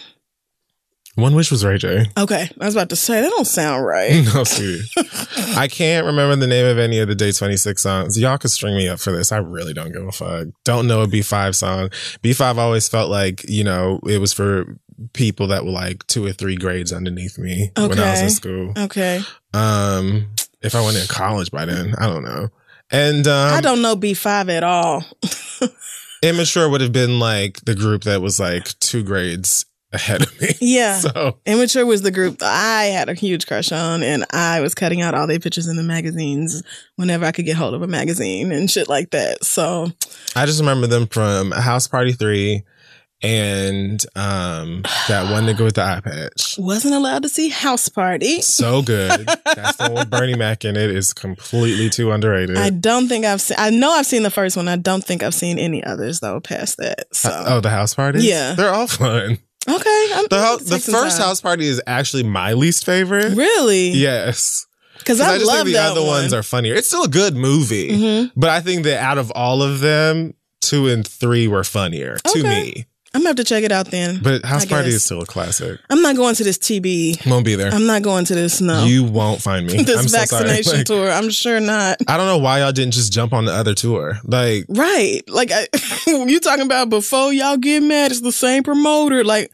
[SPEAKER 1] One Wish was Ray J.
[SPEAKER 2] Okay, I was about to say that don't sound right. [LAUGHS]
[SPEAKER 1] No, sweetie. I can't remember the name of any of the Day 26 songs. Y'all can string me up for this. I really don't give a fuck. Don't know a B5 song. B5 always felt like, you know, it was for people that were like two or three grades underneath me when I was in school.
[SPEAKER 2] Okay,
[SPEAKER 1] Um, if I went in college by then, I don't know. And um,
[SPEAKER 2] I don't know B five at all. [LAUGHS]
[SPEAKER 1] immature would have been like the group that was like two grades ahead of me. [LAUGHS]
[SPEAKER 2] Yeah.
[SPEAKER 1] So
[SPEAKER 2] Immature was the group that I had a huge crush on, and I was cutting out all their pictures in the magazines whenever I could get hold of a magazine and shit like that. So,
[SPEAKER 1] I just remember them from House Party 3 and um that one nigga with the eye patch.
[SPEAKER 2] wasn't allowed to see House Party.
[SPEAKER 1] So good. That's the one with Bernie Mac in it is completely too underrated.
[SPEAKER 2] I don't think I've seen. I know I've seen the first one. I don't think I've seen any others though past that. So,
[SPEAKER 1] oh, the house party?
[SPEAKER 2] Yeah.
[SPEAKER 1] They're all fun.
[SPEAKER 2] okay. I'm
[SPEAKER 1] The ho- the first
[SPEAKER 2] time.
[SPEAKER 1] house party is actually my least favorite.
[SPEAKER 2] really,
[SPEAKER 1] Yes.
[SPEAKER 2] because I,
[SPEAKER 1] I, just
[SPEAKER 2] love
[SPEAKER 1] think the
[SPEAKER 2] that
[SPEAKER 1] other
[SPEAKER 2] one.
[SPEAKER 1] ones are funnier. It's still a good movie,
[SPEAKER 2] Mhm.
[SPEAKER 1] but I think that out of all of them, two and three were funnier to me.
[SPEAKER 2] I'm gonna have to check it out then.
[SPEAKER 1] But House
[SPEAKER 2] I
[SPEAKER 1] Party
[SPEAKER 2] guess.
[SPEAKER 1] is still a classic.
[SPEAKER 2] I'm not going to this TB.
[SPEAKER 1] Won't be there.
[SPEAKER 2] I'm not going to this. No,
[SPEAKER 1] You won't find me. [LAUGHS]
[SPEAKER 2] this
[SPEAKER 1] I'm so
[SPEAKER 2] vaccination
[SPEAKER 1] Like,
[SPEAKER 2] tour. I'm sure not.
[SPEAKER 1] I don't know why y'all didn't just jump on the other tour. Like,
[SPEAKER 2] Right. Like I, [LAUGHS] you talking about before y'all get mad, it's the same promoter. Like,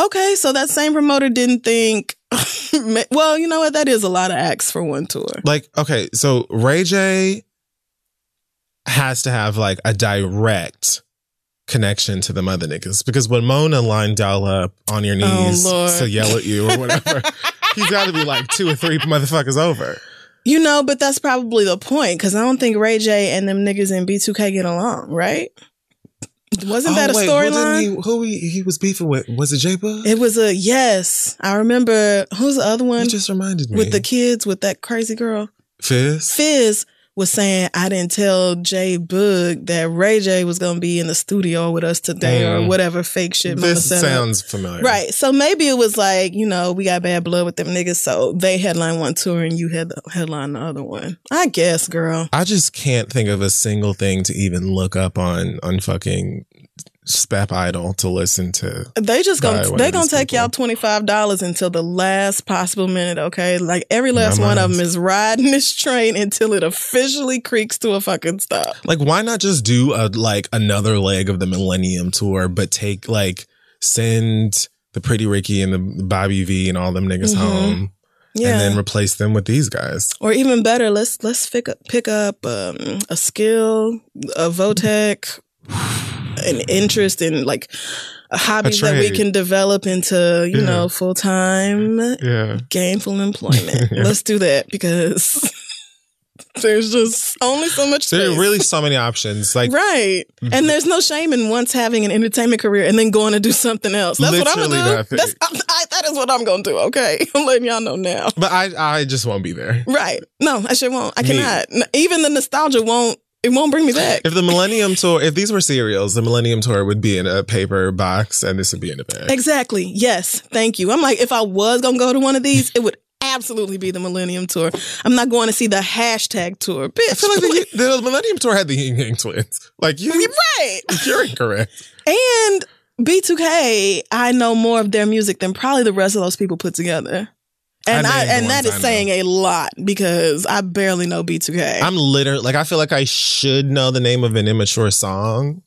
[SPEAKER 2] okay, so that same promoter didn't think [LAUGHS] well, you know what? That is a lot of acts for one tour.
[SPEAKER 1] like okay, so Ray J has to have like a direct connection to the mother niggas because when Mona lined y'all up on your
[SPEAKER 2] Oh,
[SPEAKER 1] knees
[SPEAKER 2] Lord.
[SPEAKER 1] to yell at you or whatever, [LAUGHS] he's got to be like two or three motherfuckers over.
[SPEAKER 2] You know, but that's probably the point because I don't think Ray J and them niggas in B2K get along, right? Wasn't that a
[SPEAKER 1] Oh, Who,
[SPEAKER 2] storyline?
[SPEAKER 1] who he, he was beefing with? Was it J-Boog?
[SPEAKER 2] It was a yes. I remember who's the other one
[SPEAKER 1] You just reminded me.
[SPEAKER 2] with the kids with that crazy girl.
[SPEAKER 1] Fizz.
[SPEAKER 2] Fizz was saying I didn't tell J-Boog that Ray J was gonna be in the studio with us today or
[SPEAKER 1] Mm.
[SPEAKER 2] whatever fake shit.
[SPEAKER 1] This
[SPEAKER 2] up.
[SPEAKER 1] sounds familiar.
[SPEAKER 2] Right. So maybe it was like, you know, we got bad blood with them niggas, so they headline one tour and you had the headline the other one. I guess, girl.
[SPEAKER 1] I just can't think of a single thing to even look up on on fucking Spap Idol to listen to.
[SPEAKER 2] They just gonna they gonna take
[SPEAKER 1] people.
[SPEAKER 2] y'all twenty five dollars until the last possible minute, okay? Like every last
[SPEAKER 1] My
[SPEAKER 2] one of them is riding this train until it officially creaks to a fucking stop.
[SPEAKER 1] Like, why not just do a like another leg of the Millennium Tour, but take like send the Pretty Ricky and the Bobby V and all them niggas
[SPEAKER 2] Mhm.
[SPEAKER 1] home,
[SPEAKER 2] Yeah.
[SPEAKER 1] and then replace them with these guys.
[SPEAKER 2] or even better, let's let's pick up pick up um, a skill, a Votech, [SIGHS] [SIGHS] [SIGHS] an interest in like a hobbies that we can develop into, you
[SPEAKER 1] Yeah.
[SPEAKER 2] know, full time
[SPEAKER 1] Yeah.
[SPEAKER 2] gainful employment. [LAUGHS]
[SPEAKER 1] Yeah.
[SPEAKER 2] Let's do that because [LAUGHS] there's just only so much
[SPEAKER 1] There
[SPEAKER 2] space.
[SPEAKER 1] are really so many options. Like,
[SPEAKER 2] right. Mm-hmm. And there's no shame in once having an entertainment career and then going to do something else. That's what I'm gonna do. That's I, I, that is what I'm gonna do. Okay, [LAUGHS] I'm letting y'all know now.
[SPEAKER 1] but I I just won't be there.
[SPEAKER 2] Right? No, I sure won't. I
[SPEAKER 1] Me.
[SPEAKER 2] cannot. Even the nostalgia won't. It won't bring me back.
[SPEAKER 1] If the Millennium Tour, if these were cereals, the Millennium Tour would be in a paper box, and this would be in a bag.
[SPEAKER 2] Exactly. Yes. Thank you. I'm like, if I was gonna go to one of these, it would absolutely be the Millennium Tour. I'm not going to see the hashtag tour, bitch.
[SPEAKER 1] I feel like the, [LAUGHS] the Millennium Tour had the Ying Yang Twins. Like you're
[SPEAKER 2] right.
[SPEAKER 1] you're incorrect.
[SPEAKER 2] And B2K, I know more of their music than probably the rest of those people put together. And
[SPEAKER 1] I
[SPEAKER 2] I, and that is
[SPEAKER 1] ones
[SPEAKER 2] is
[SPEAKER 1] I know.
[SPEAKER 2] saying a lot because I barely know B2K.
[SPEAKER 1] I'm literally like I feel like I should know the name of an immature song.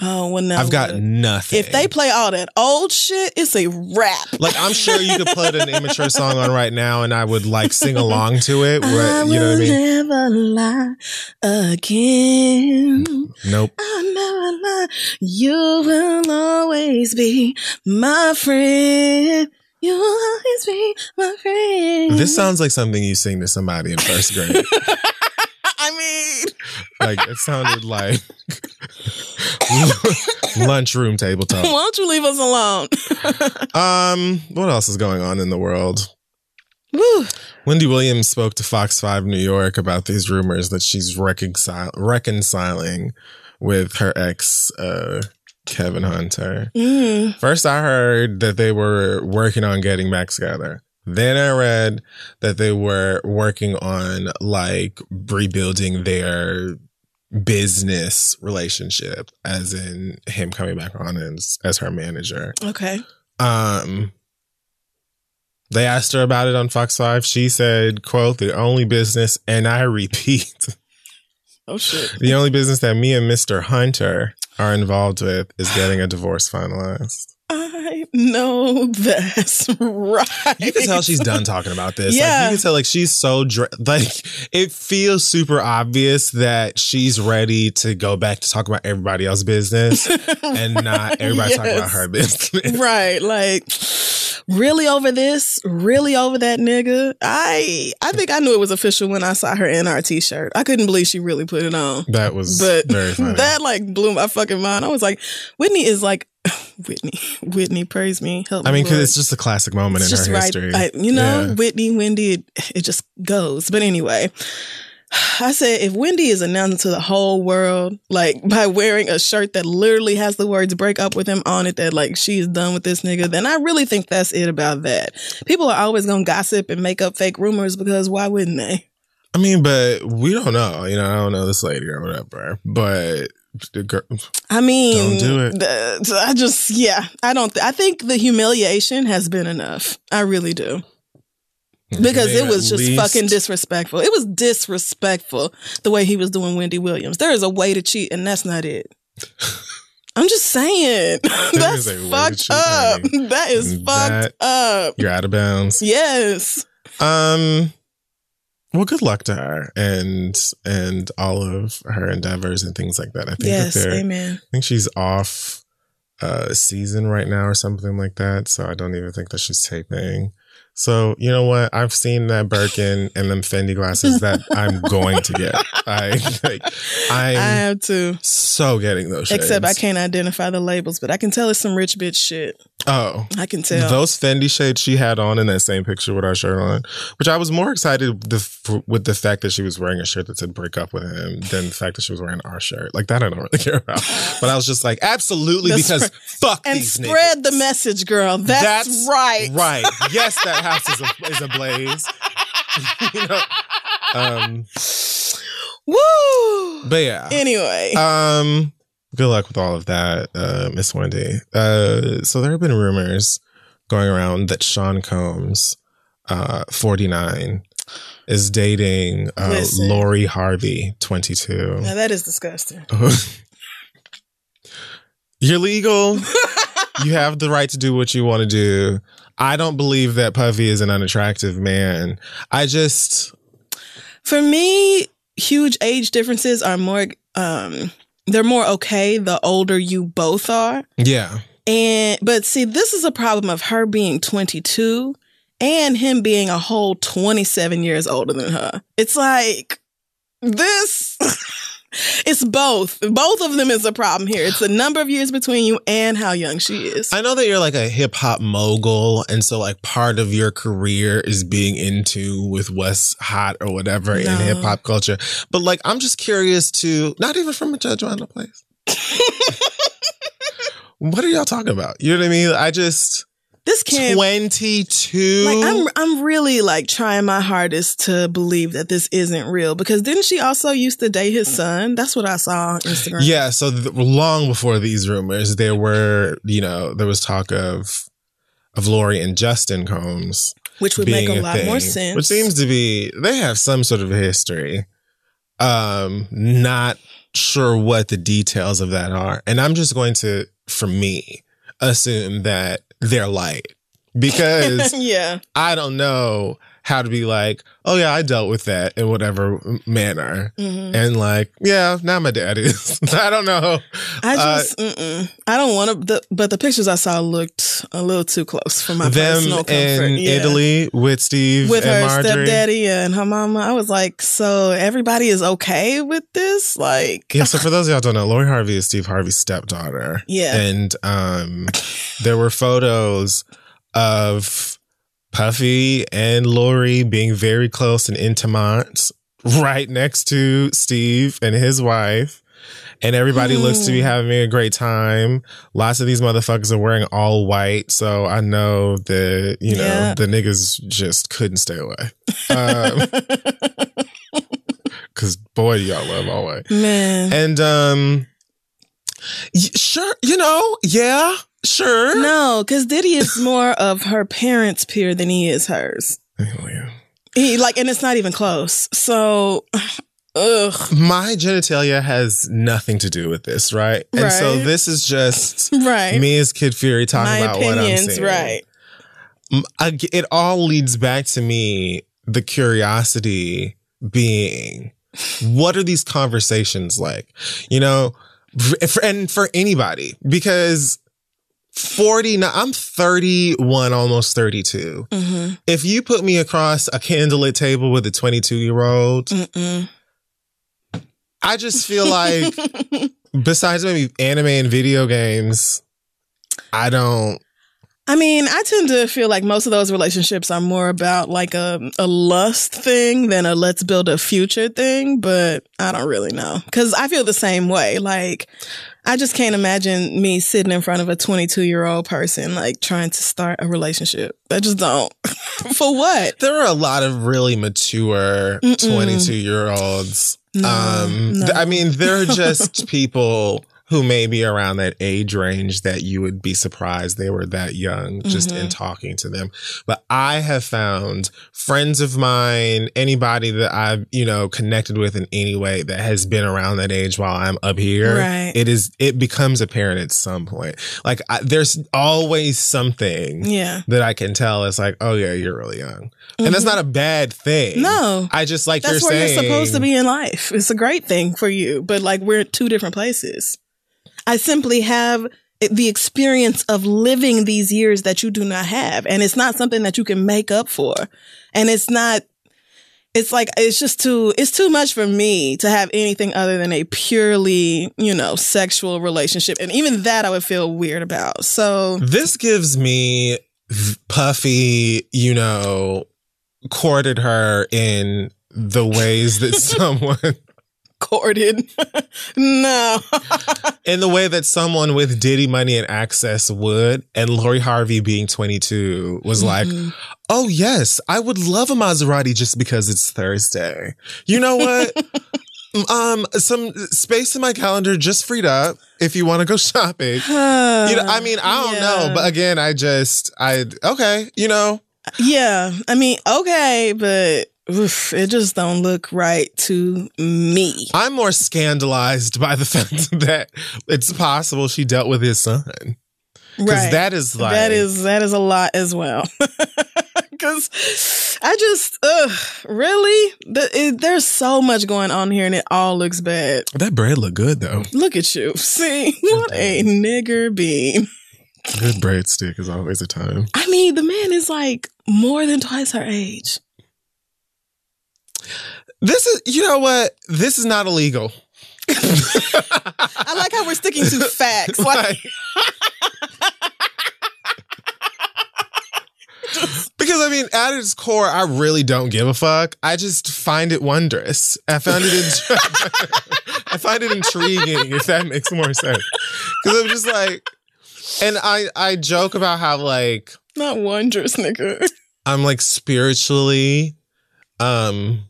[SPEAKER 2] oh, well, now
[SPEAKER 1] I've got
[SPEAKER 2] look.
[SPEAKER 1] nothing.
[SPEAKER 2] If they play all that old shit, it's a rap.
[SPEAKER 1] like I'm sure you could put an immature [LAUGHS] song on right now, and I would like sing along to it. What, you know what I mean?
[SPEAKER 2] never lie again.
[SPEAKER 1] Nope.
[SPEAKER 2] I'll never lie. You will always be my friend. You will always be my friend.
[SPEAKER 1] This sounds like something you sing to somebody in first grade. [LAUGHS]
[SPEAKER 2] I mean,
[SPEAKER 1] like it sounded like [LAUGHS] lunchroom table
[SPEAKER 2] why
[SPEAKER 1] talk.
[SPEAKER 2] don't you leave us alone? [LAUGHS]
[SPEAKER 1] Um, what else is going on in the world?
[SPEAKER 2] Woo.
[SPEAKER 1] Wendy Williams spoke to Fox 5 New York about these rumors that she's reconcil- reconciling with her ex, uh, Kevin Hunter.
[SPEAKER 2] Mm.
[SPEAKER 1] First, I heard that they were working on getting back together. Then I read that they were working on like rebuilding their business relationship, as in him coming back on as, as her manager.
[SPEAKER 2] Okay.
[SPEAKER 1] Um, They asked her about it on Fox 5. She said, quote, the only business, and I repeat,
[SPEAKER 2] Oh shit.
[SPEAKER 1] the only business that me and Mr. Hunter are involved with is getting a divorce finalized.
[SPEAKER 2] I know that's right.
[SPEAKER 1] You can tell she's done talking about this. Like,
[SPEAKER 2] Yeah.
[SPEAKER 1] you can tell like she's so dr- like it feels super obvious that she's ready to go back to talk about everybody else's business [LAUGHS] and not everybody talking about her business.
[SPEAKER 2] right. Like really over this, really over that nigga. I I think I knew it was official when I saw her NRT shirt. I couldn't believe she really put it on.
[SPEAKER 1] That was
[SPEAKER 2] But
[SPEAKER 1] very [LAUGHS] funny.
[SPEAKER 2] that like blew my fucking mind. I was like, Whitney is like [LAUGHS] Whitney. Whitney, praise me. Help me.
[SPEAKER 1] I mean, because it's just a classic moment
[SPEAKER 2] It's
[SPEAKER 1] in her
[SPEAKER 2] right.
[SPEAKER 1] history.
[SPEAKER 2] I, you know,
[SPEAKER 1] Yeah.
[SPEAKER 2] Whitney, Wendy, it, it just goes. But anyway, I said if Wendy is announcing to the whole world, like by wearing a shirt that literally has the words break up with him on it, that like she's done with this nigga, then I really think that's it about that. People are always gonna gossip and make up fake rumors because why wouldn't they?
[SPEAKER 1] I mean, but we don't know. You know, I don't know this lady or whatever. But the girl,
[SPEAKER 2] I mean,
[SPEAKER 1] Don't do it.
[SPEAKER 2] the- I just, yeah, I don't. Th- I think the humiliation has been enough. I really do. Because it was just
[SPEAKER 1] least-
[SPEAKER 2] fucking disrespectful. It was disrespectful the way he was doing Wendy Williams. There is a way to cheat, and that's not it. [LAUGHS] I'm just saying. [LAUGHS] that's
[SPEAKER 1] is a way to
[SPEAKER 2] fucked
[SPEAKER 1] cheat,
[SPEAKER 2] up.
[SPEAKER 1] honey.
[SPEAKER 2] That is
[SPEAKER 1] And
[SPEAKER 2] fucked up.
[SPEAKER 1] You're out of bounds.
[SPEAKER 2] Yes.
[SPEAKER 1] Um. Well, good luck to her and and all of her endeavors and things like that. I think
[SPEAKER 2] Yes.
[SPEAKER 1] that
[SPEAKER 2] Amen.
[SPEAKER 1] I think she's off uh season right now or something like that. So I don't even think that she's taping. So you know what? I've seen that Birkin and them Fendi glasses that I'm going to get. I like [LAUGHS]
[SPEAKER 2] I have to.
[SPEAKER 1] so getting those.
[SPEAKER 2] Except I can't identify the labels, but I can tell it's some rich bitch shit.
[SPEAKER 1] Oh,
[SPEAKER 2] I can tell.
[SPEAKER 1] Those Fendi shades she had on in that same picture with our shirt on, which I was more excited the, with the fact that she was wearing a shirt that said "break up with him" than the fact that she was wearing our shirt. Like that, I don't really [LAUGHS] care about. But I was just like, absolutely,
[SPEAKER 2] The
[SPEAKER 1] because fuck
[SPEAKER 2] and spread
[SPEAKER 1] niggas.
[SPEAKER 2] the message, girl. That's, right.
[SPEAKER 1] Right. [LAUGHS] Yes, that house is a, is ablaze. [LAUGHS] you know. Um.
[SPEAKER 2] Woo.
[SPEAKER 1] But yeah.
[SPEAKER 2] Anyway,
[SPEAKER 1] Um, good luck with all of that, uh, Miss Wendy. Uh, so there have been rumors going around that Sean Combs, uh, 49, is dating uh,
[SPEAKER 2] Listen.
[SPEAKER 1] Lori Harvey, 22.
[SPEAKER 2] now that is disgusting. [LAUGHS]
[SPEAKER 1] You're legal. [LAUGHS] you have the right to do what you want to do. I don't believe that Puffy is an unattractive man. I just,
[SPEAKER 2] For me, huge age differences are more um they're more okay the older you both are.
[SPEAKER 1] yeah.
[SPEAKER 2] And but see, this is a problem of her being 22 and him being a whole 27 years older than her. It's like this [LAUGHS] [LAUGHS] it's both. Both of them is a problem here. It's the number of years between you and how young she is.
[SPEAKER 1] I know that you're like a hip hop mogul, and so like part of your career is being into with what's hot or whatever in hip hop culture. But like, I'm just curious to not even from a judgmental place. [LAUGHS] what are y'all talking about? You know what I mean? I just
[SPEAKER 2] this can't
[SPEAKER 1] 22.
[SPEAKER 2] Like I'm I'm really like trying my hardest to believe that this isn't real because didn't she also used to date his son? That's what I saw on Instagram.
[SPEAKER 1] Yeah, so th- long before these rumors, there were, you know, there was talk of of Lori and Justin Combs
[SPEAKER 2] Which would make
[SPEAKER 1] being
[SPEAKER 2] a lot more sense.
[SPEAKER 1] Which seems to be they have some sort of a history. Um, not sure what the details of that are, and I'm just going to, for me, assume that they're light because [LAUGHS]
[SPEAKER 2] yeah.
[SPEAKER 1] I don't know how to be like, oh yeah, I dealt with that in whatever manner,
[SPEAKER 2] Mhm.
[SPEAKER 1] and like, yeah, now my dad is. [LAUGHS] I don't know.
[SPEAKER 2] I
[SPEAKER 1] Uh,
[SPEAKER 2] just mm-mm. I don't want to but the pictures I saw looked a little too close for my
[SPEAKER 1] them
[SPEAKER 2] personal comfort.
[SPEAKER 1] in
[SPEAKER 2] Yeah.
[SPEAKER 1] Italy with Steve
[SPEAKER 2] with
[SPEAKER 1] and
[SPEAKER 2] her
[SPEAKER 1] Marjorie.
[SPEAKER 2] stepdaddy and her mama. I was like, so everybody is okay with this? Like
[SPEAKER 1] Yeah, so [LAUGHS] for those of y'all don't know, Lori Harvey is Steve Harvey's stepdaughter.
[SPEAKER 2] Yeah.
[SPEAKER 1] And um there were photos of Puffy and Lori being very close and intimate right next to Steve and his wife. And everybody looks to be
[SPEAKER 2] Hmm.
[SPEAKER 1] having a great time. Lots of these motherfuckers are wearing all white. So I know that, you know,
[SPEAKER 2] Yeah.
[SPEAKER 1] the niggas just couldn't stay away. Um, [LAUGHS] Cause boy, y'all love all white.
[SPEAKER 2] Man.
[SPEAKER 1] And um sure, you know, yeah, Sure.
[SPEAKER 2] No, because Diddy is [LAUGHS] more of her parents' peer than he is hers.
[SPEAKER 1] Oh, yeah.
[SPEAKER 2] He like, and it's not even close. So, ugh.
[SPEAKER 1] My genitalia has nothing to do with this, right? And so this is just
[SPEAKER 2] Right.
[SPEAKER 1] me as Kid Fury talking
[SPEAKER 2] My
[SPEAKER 1] about what I'm
[SPEAKER 2] opinions,
[SPEAKER 1] seeing.
[SPEAKER 2] right.
[SPEAKER 1] M- I g- It all leads back to me the curiosity being what are these conversations like? You know, and for anybody, because 40, I'm 31, almost 32.
[SPEAKER 2] Mm-hmm.
[SPEAKER 1] If you put me across a candlelit table with a 22 year old, I just feel like [LAUGHS] besides maybe anime and video games, I don't.
[SPEAKER 2] I mean, I tend to feel like most of those relationships are more about like a, a lust thing than a let's build a future thing, but I don't really know. Cause I feel the same way. Like, I just can't imagine me sitting in front of a 22 year old person, like trying to start a relationship. I just don't. [LAUGHS] For what?
[SPEAKER 1] There are a lot of really mature 22 year olds.
[SPEAKER 2] No,
[SPEAKER 1] um,
[SPEAKER 2] no.
[SPEAKER 1] th- I mean, they're just [LAUGHS] people who may be around that age range that you would be surprised they were that young just in
[SPEAKER 2] Mhm.
[SPEAKER 1] talking to them. But I have found friends of mine, anybody that I've, you know, connected with in any way that has been around that age while I'm up here.
[SPEAKER 2] Right.
[SPEAKER 1] It is, it becomes apparent at some point. Like I, there's always something
[SPEAKER 2] Yeah.
[SPEAKER 1] that I can tell it's like, oh yeah, you're really young. And that's not a bad thing.
[SPEAKER 2] No.
[SPEAKER 1] I just like
[SPEAKER 2] That's
[SPEAKER 1] you're
[SPEAKER 2] where
[SPEAKER 1] saying.
[SPEAKER 2] you're supposed to be in life. It's a great thing for you, but like we're at two different places. I simply have the experience of living these years that you do not have. And it's not something that you can make up for. And it's not, it's like, it's just too, it's too much for me to have anything other than a purely, you know, sexual relationship. And even that I would feel weird about. So,
[SPEAKER 1] This gives me Puffy, you know, courted her in the ways that [LAUGHS] someone
[SPEAKER 2] courted. [LAUGHS] no. [LAUGHS]
[SPEAKER 1] in the way that someone with Diddy money and access would, and Lori Harvey being 22 was like,
[SPEAKER 2] Mhm.
[SPEAKER 1] oh yes, I would love a Maserati just because it's Thursday. You know what? [LAUGHS] um, some space in my calendar just freed up if you want to go shopping. [SIGHS] You know, I mean, I don't know, but again, I just, I okay, you know,
[SPEAKER 2] Yeah, I mean, okay, but oof, it just don't look right to me.
[SPEAKER 1] I'm more scandalized by the [LAUGHS] fact that it's possible she dealt with his son because
[SPEAKER 2] Right.
[SPEAKER 1] that is like
[SPEAKER 2] that is that is a lot as well. [LAUGHS] Because I just, ugh, really, the, it, there's so much going on here, and it all looks bad.
[SPEAKER 1] that bread look good though.
[SPEAKER 2] Look at you, [LAUGHS] see what a nigger bean.
[SPEAKER 1] Good bread stick is always a time.
[SPEAKER 2] I mean, the man is like more than twice her age.
[SPEAKER 1] This is, you know what? This is not illegal.
[SPEAKER 2] I like how we're sticking to facts. [LAUGHS] Like,
[SPEAKER 1] because I mean, at its core, I really don't give a fuck. I just find it wondrous. I found it. In- [LAUGHS] I find it intriguing. If that makes more sense, because I'm just like, and I I joke about how like
[SPEAKER 2] not wondrous, nigga.
[SPEAKER 1] I'm like spiritually, um,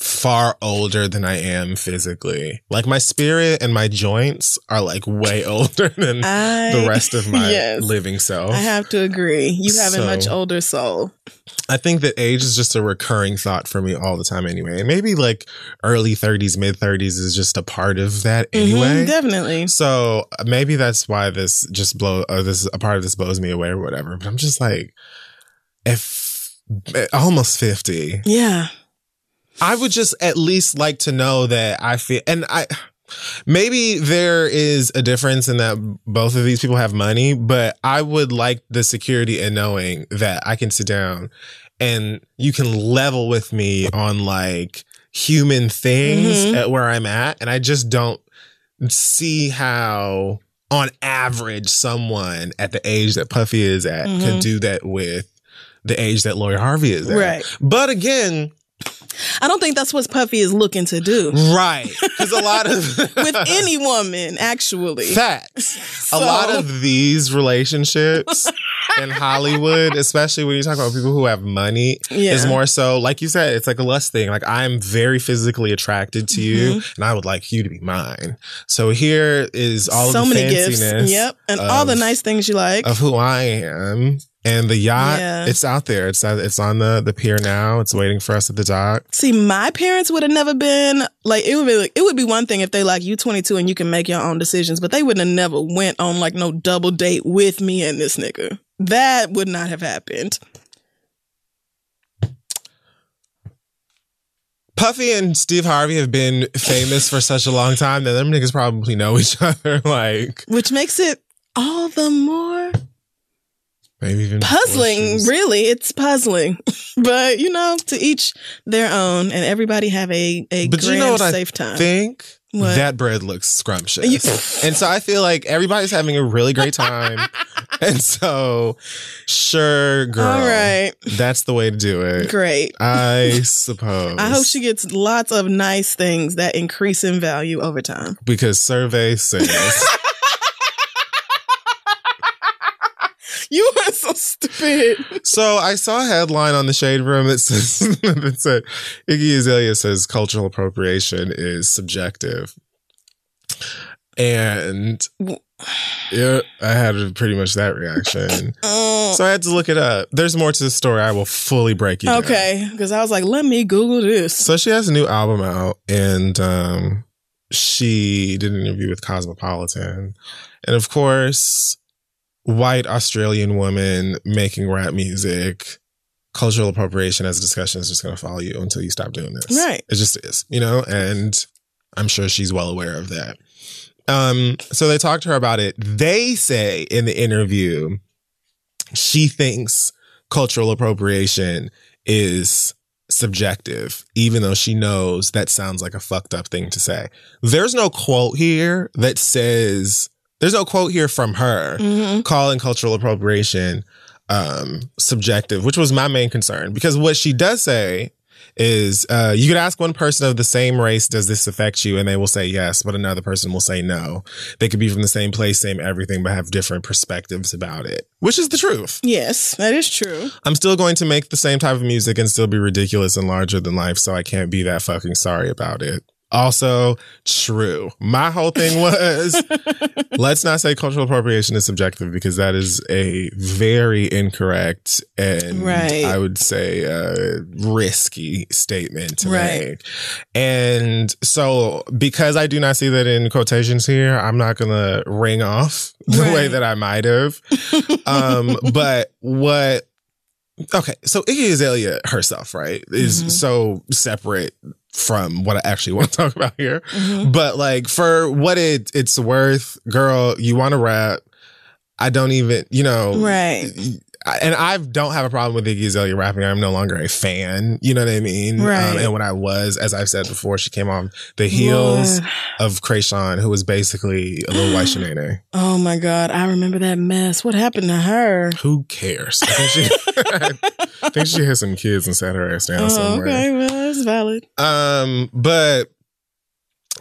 [SPEAKER 1] far older than I am physically. Like my spirit and my joints are like way [LAUGHS] older than
[SPEAKER 2] I,
[SPEAKER 1] the rest of my
[SPEAKER 2] yes.
[SPEAKER 1] living self.
[SPEAKER 2] I have to agree. You have a much older soul.
[SPEAKER 1] I think that age is just a recurring thought for me all the time anyway. And maybe like early 30s, mid 30s is just a part of that
[SPEAKER 2] Mhm,
[SPEAKER 1] anyway.
[SPEAKER 2] definitely.
[SPEAKER 1] So uh, maybe that's why this just blow or this a part of this blows me away or whatever. But I'm just like, if eh, almost 50,
[SPEAKER 2] Yeah.
[SPEAKER 1] I would just at least like to know that I feel, and I, maybe there is a difference in that both of these people have money, but I would like the security in knowing that I can sit down and you can level with me on like human things
[SPEAKER 2] Mhm.
[SPEAKER 1] at where I'm at. And I just don't see how on average someone at the age that Puffy is at can
[SPEAKER 2] Mhm.
[SPEAKER 1] do that with the age that Lori Harvey is at.
[SPEAKER 2] Right.
[SPEAKER 1] But again,
[SPEAKER 2] I don't think that's what Puffy is looking to do
[SPEAKER 1] Right. Because a lot of [LAUGHS]
[SPEAKER 2] with any woman, actually.
[SPEAKER 1] facts. A lot of these relationships in Hollywood, especially when you talk about people who have money,
[SPEAKER 2] Yeah.
[SPEAKER 1] is more so like you said, it's like a lust thing. Like I'm very physically attracted to you
[SPEAKER 2] Mm-hmm.
[SPEAKER 1] and I would like you to be mine. So here is all
[SPEAKER 2] so
[SPEAKER 1] of the
[SPEAKER 2] many gifts. Yep. And all the nice things you like.
[SPEAKER 1] of who I am. And the yacht,
[SPEAKER 2] Yeah.
[SPEAKER 1] it's out there. It's uh, it's on the the pier now. It's waiting for us at the dock.
[SPEAKER 2] See, my parents would have never been like it would be like, it would be one thing if they like you 22 and you can make your own decisions, but they would have never went on like no double date with me and this nigga. That would not have happened.
[SPEAKER 1] Puffy and Steve Harvey have been famous for such a long time that them niggas probably know each [LAUGHS] other. Like
[SPEAKER 2] Which makes it all the more
[SPEAKER 1] maybe even
[SPEAKER 2] puzzling. Really, it's puzzling. [LAUGHS] but you know, to each their own, and everybody have a a
[SPEAKER 1] But
[SPEAKER 2] grand
[SPEAKER 1] you know what I
[SPEAKER 2] safe time.
[SPEAKER 1] think?
[SPEAKER 2] What?
[SPEAKER 1] That bread looks scrumptious. [LAUGHS] And so I feel like everybody's having a really great time. [LAUGHS] and so, sure, girl.
[SPEAKER 2] All right,
[SPEAKER 1] That's the way to do it.
[SPEAKER 2] great.
[SPEAKER 1] I suppose.
[SPEAKER 2] I hope she gets lots of nice things that increase in value over time.
[SPEAKER 1] Because survey says.
[SPEAKER 2] You stupid.
[SPEAKER 1] So I saw a headline on the Shade Room that says [LAUGHS] that said Iggy Azalea says cultural appropriation is subjective, and yeah, I had pretty much that reaction.
[SPEAKER 2] Uh,
[SPEAKER 1] So I had to look it up. There's more to the story. I will fully break you
[SPEAKER 2] okay, because I was like, let me Google this.
[SPEAKER 1] So she has a new album out, and um, she did an interview with Cosmopolitan, and of course, white Australian woman making rap music. Cultural appropriation as a discussion is just going to follow you until you stop doing this.
[SPEAKER 2] Right.
[SPEAKER 1] It just is, you know, and I'm sure she's well aware of that. Um, so they talked to her about it. They say in the interview, she thinks cultural appropriation is subjective, even though she knows that sounds like a fucked up thing to say. There's no quote here that says, there's no quote here from her
[SPEAKER 2] Mm-hmm.
[SPEAKER 1] calling cultural appropriation um, subjective, which was my main concern. Because what she does say is uh, you could ask one person of the same race, does this affect you? And they will say yes, but another person will say no. They could be from the same place, same everything, but have different perspectives about it, which is the truth.
[SPEAKER 2] Yes, that is true.
[SPEAKER 1] I'm still going to make the same type of music and still be ridiculous and larger than life, so I can't be that fucking sorry about it. Also, true. My whole thing [LAUGHS] was let's not say cultural appropriation is subjective because that is a very incorrect and
[SPEAKER 2] Right.
[SPEAKER 1] I would say uh, risky statement to
[SPEAKER 2] Right.
[SPEAKER 1] make. And so, because I do not see that in quotations here, I'm not going to ring off [LAUGHS] the way that I might have. [LAUGHS] um, but what Okay, so Iggy Azalea herself, right, is
[SPEAKER 2] Mhm.
[SPEAKER 1] so separate from what I actually want to [LAUGHS] talk about here.
[SPEAKER 2] Mhm.
[SPEAKER 1] But like for what it it's worth, girl, you want to rap. I don't even, you know,
[SPEAKER 2] Right.
[SPEAKER 1] And I don't have a problem with Iggy Azalea rapping. I'm no longer a fan. You know what I mean?
[SPEAKER 2] Right.
[SPEAKER 1] Um, and when I was, as I've said before, she came on the heels
[SPEAKER 2] Lord.
[SPEAKER 1] of Kreayshawn, who was basically a little white [GASPS] Shanae.
[SPEAKER 2] Oh my God, I remember that mess. What happened to her?
[SPEAKER 1] Who cares? I think she, [LAUGHS] I think she had some kids and sat her ass down
[SPEAKER 2] Oh,
[SPEAKER 1] somewhere.
[SPEAKER 2] okay, well, that's valid.
[SPEAKER 1] Um, but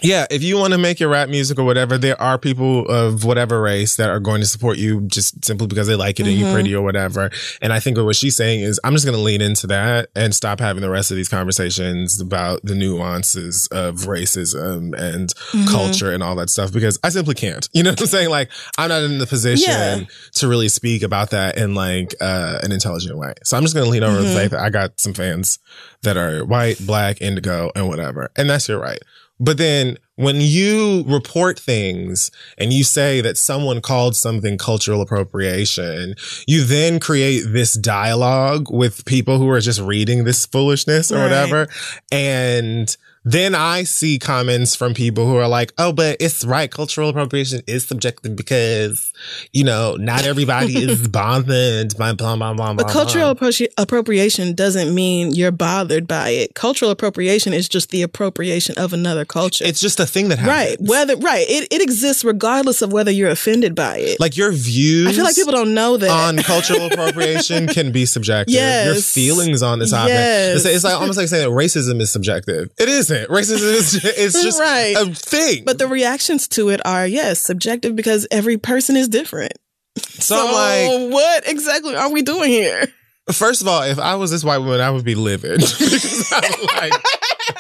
[SPEAKER 1] yeah, if you want to make your rap music or whatever, there are people of whatever race that are going to support you just simply because they like it and
[SPEAKER 2] Mhm.
[SPEAKER 1] you're pretty or whatever. And I think what she's saying is, I'm just going to lean into that and stop having the rest of these conversations about the nuances of racism and
[SPEAKER 2] Mhm.
[SPEAKER 1] culture and all that stuff because I simply can't. You know what I'm saying? Like, I'm not in the position
[SPEAKER 2] Yeah.
[SPEAKER 1] to really speak about that in like uh, an intelligent way. So I'm just going to lean over the
[SPEAKER 2] Mhm.
[SPEAKER 1] fact that I got some fans that are white, black, indigo, and whatever. And that's your right. But then when you report things and you say that someone called something cultural appropriation, you then create this dialogue with people who are just reading this foolishness or
[SPEAKER 2] Right.
[SPEAKER 1] whatever. And then I see comments from people who are like, "Oh, but it's right. Cultural appropriation is subjective because you know not everybody is [LAUGHS] bothered by blah blah blah."
[SPEAKER 2] But
[SPEAKER 1] blah,
[SPEAKER 2] cultural
[SPEAKER 1] blah.
[SPEAKER 2] appro- appropriation doesn't mean you're bothered by it. Cultural appropriation is just the appropriation of another culture.
[SPEAKER 1] It's just a thing that happens. right.
[SPEAKER 2] Whether right, it, it exists regardless of whether you're offended by it.
[SPEAKER 1] like your views.
[SPEAKER 2] I feel like people don't know that.
[SPEAKER 1] on cultural appropriation can be subjective. Your [LAUGHS] feelings on the topic.
[SPEAKER 2] Yes.
[SPEAKER 1] It's, it's like almost like saying that racism is subjective. It isn't. Racism is it's [LAUGHS] just
[SPEAKER 2] Right.
[SPEAKER 1] a thing.
[SPEAKER 2] but the reactions to it are yes, subjective because every person is different.
[SPEAKER 1] so, I'm like,
[SPEAKER 2] what exactly are we doing here?
[SPEAKER 1] First of all, if I was this white woman, I would be livid [LAUGHS] because I'm like,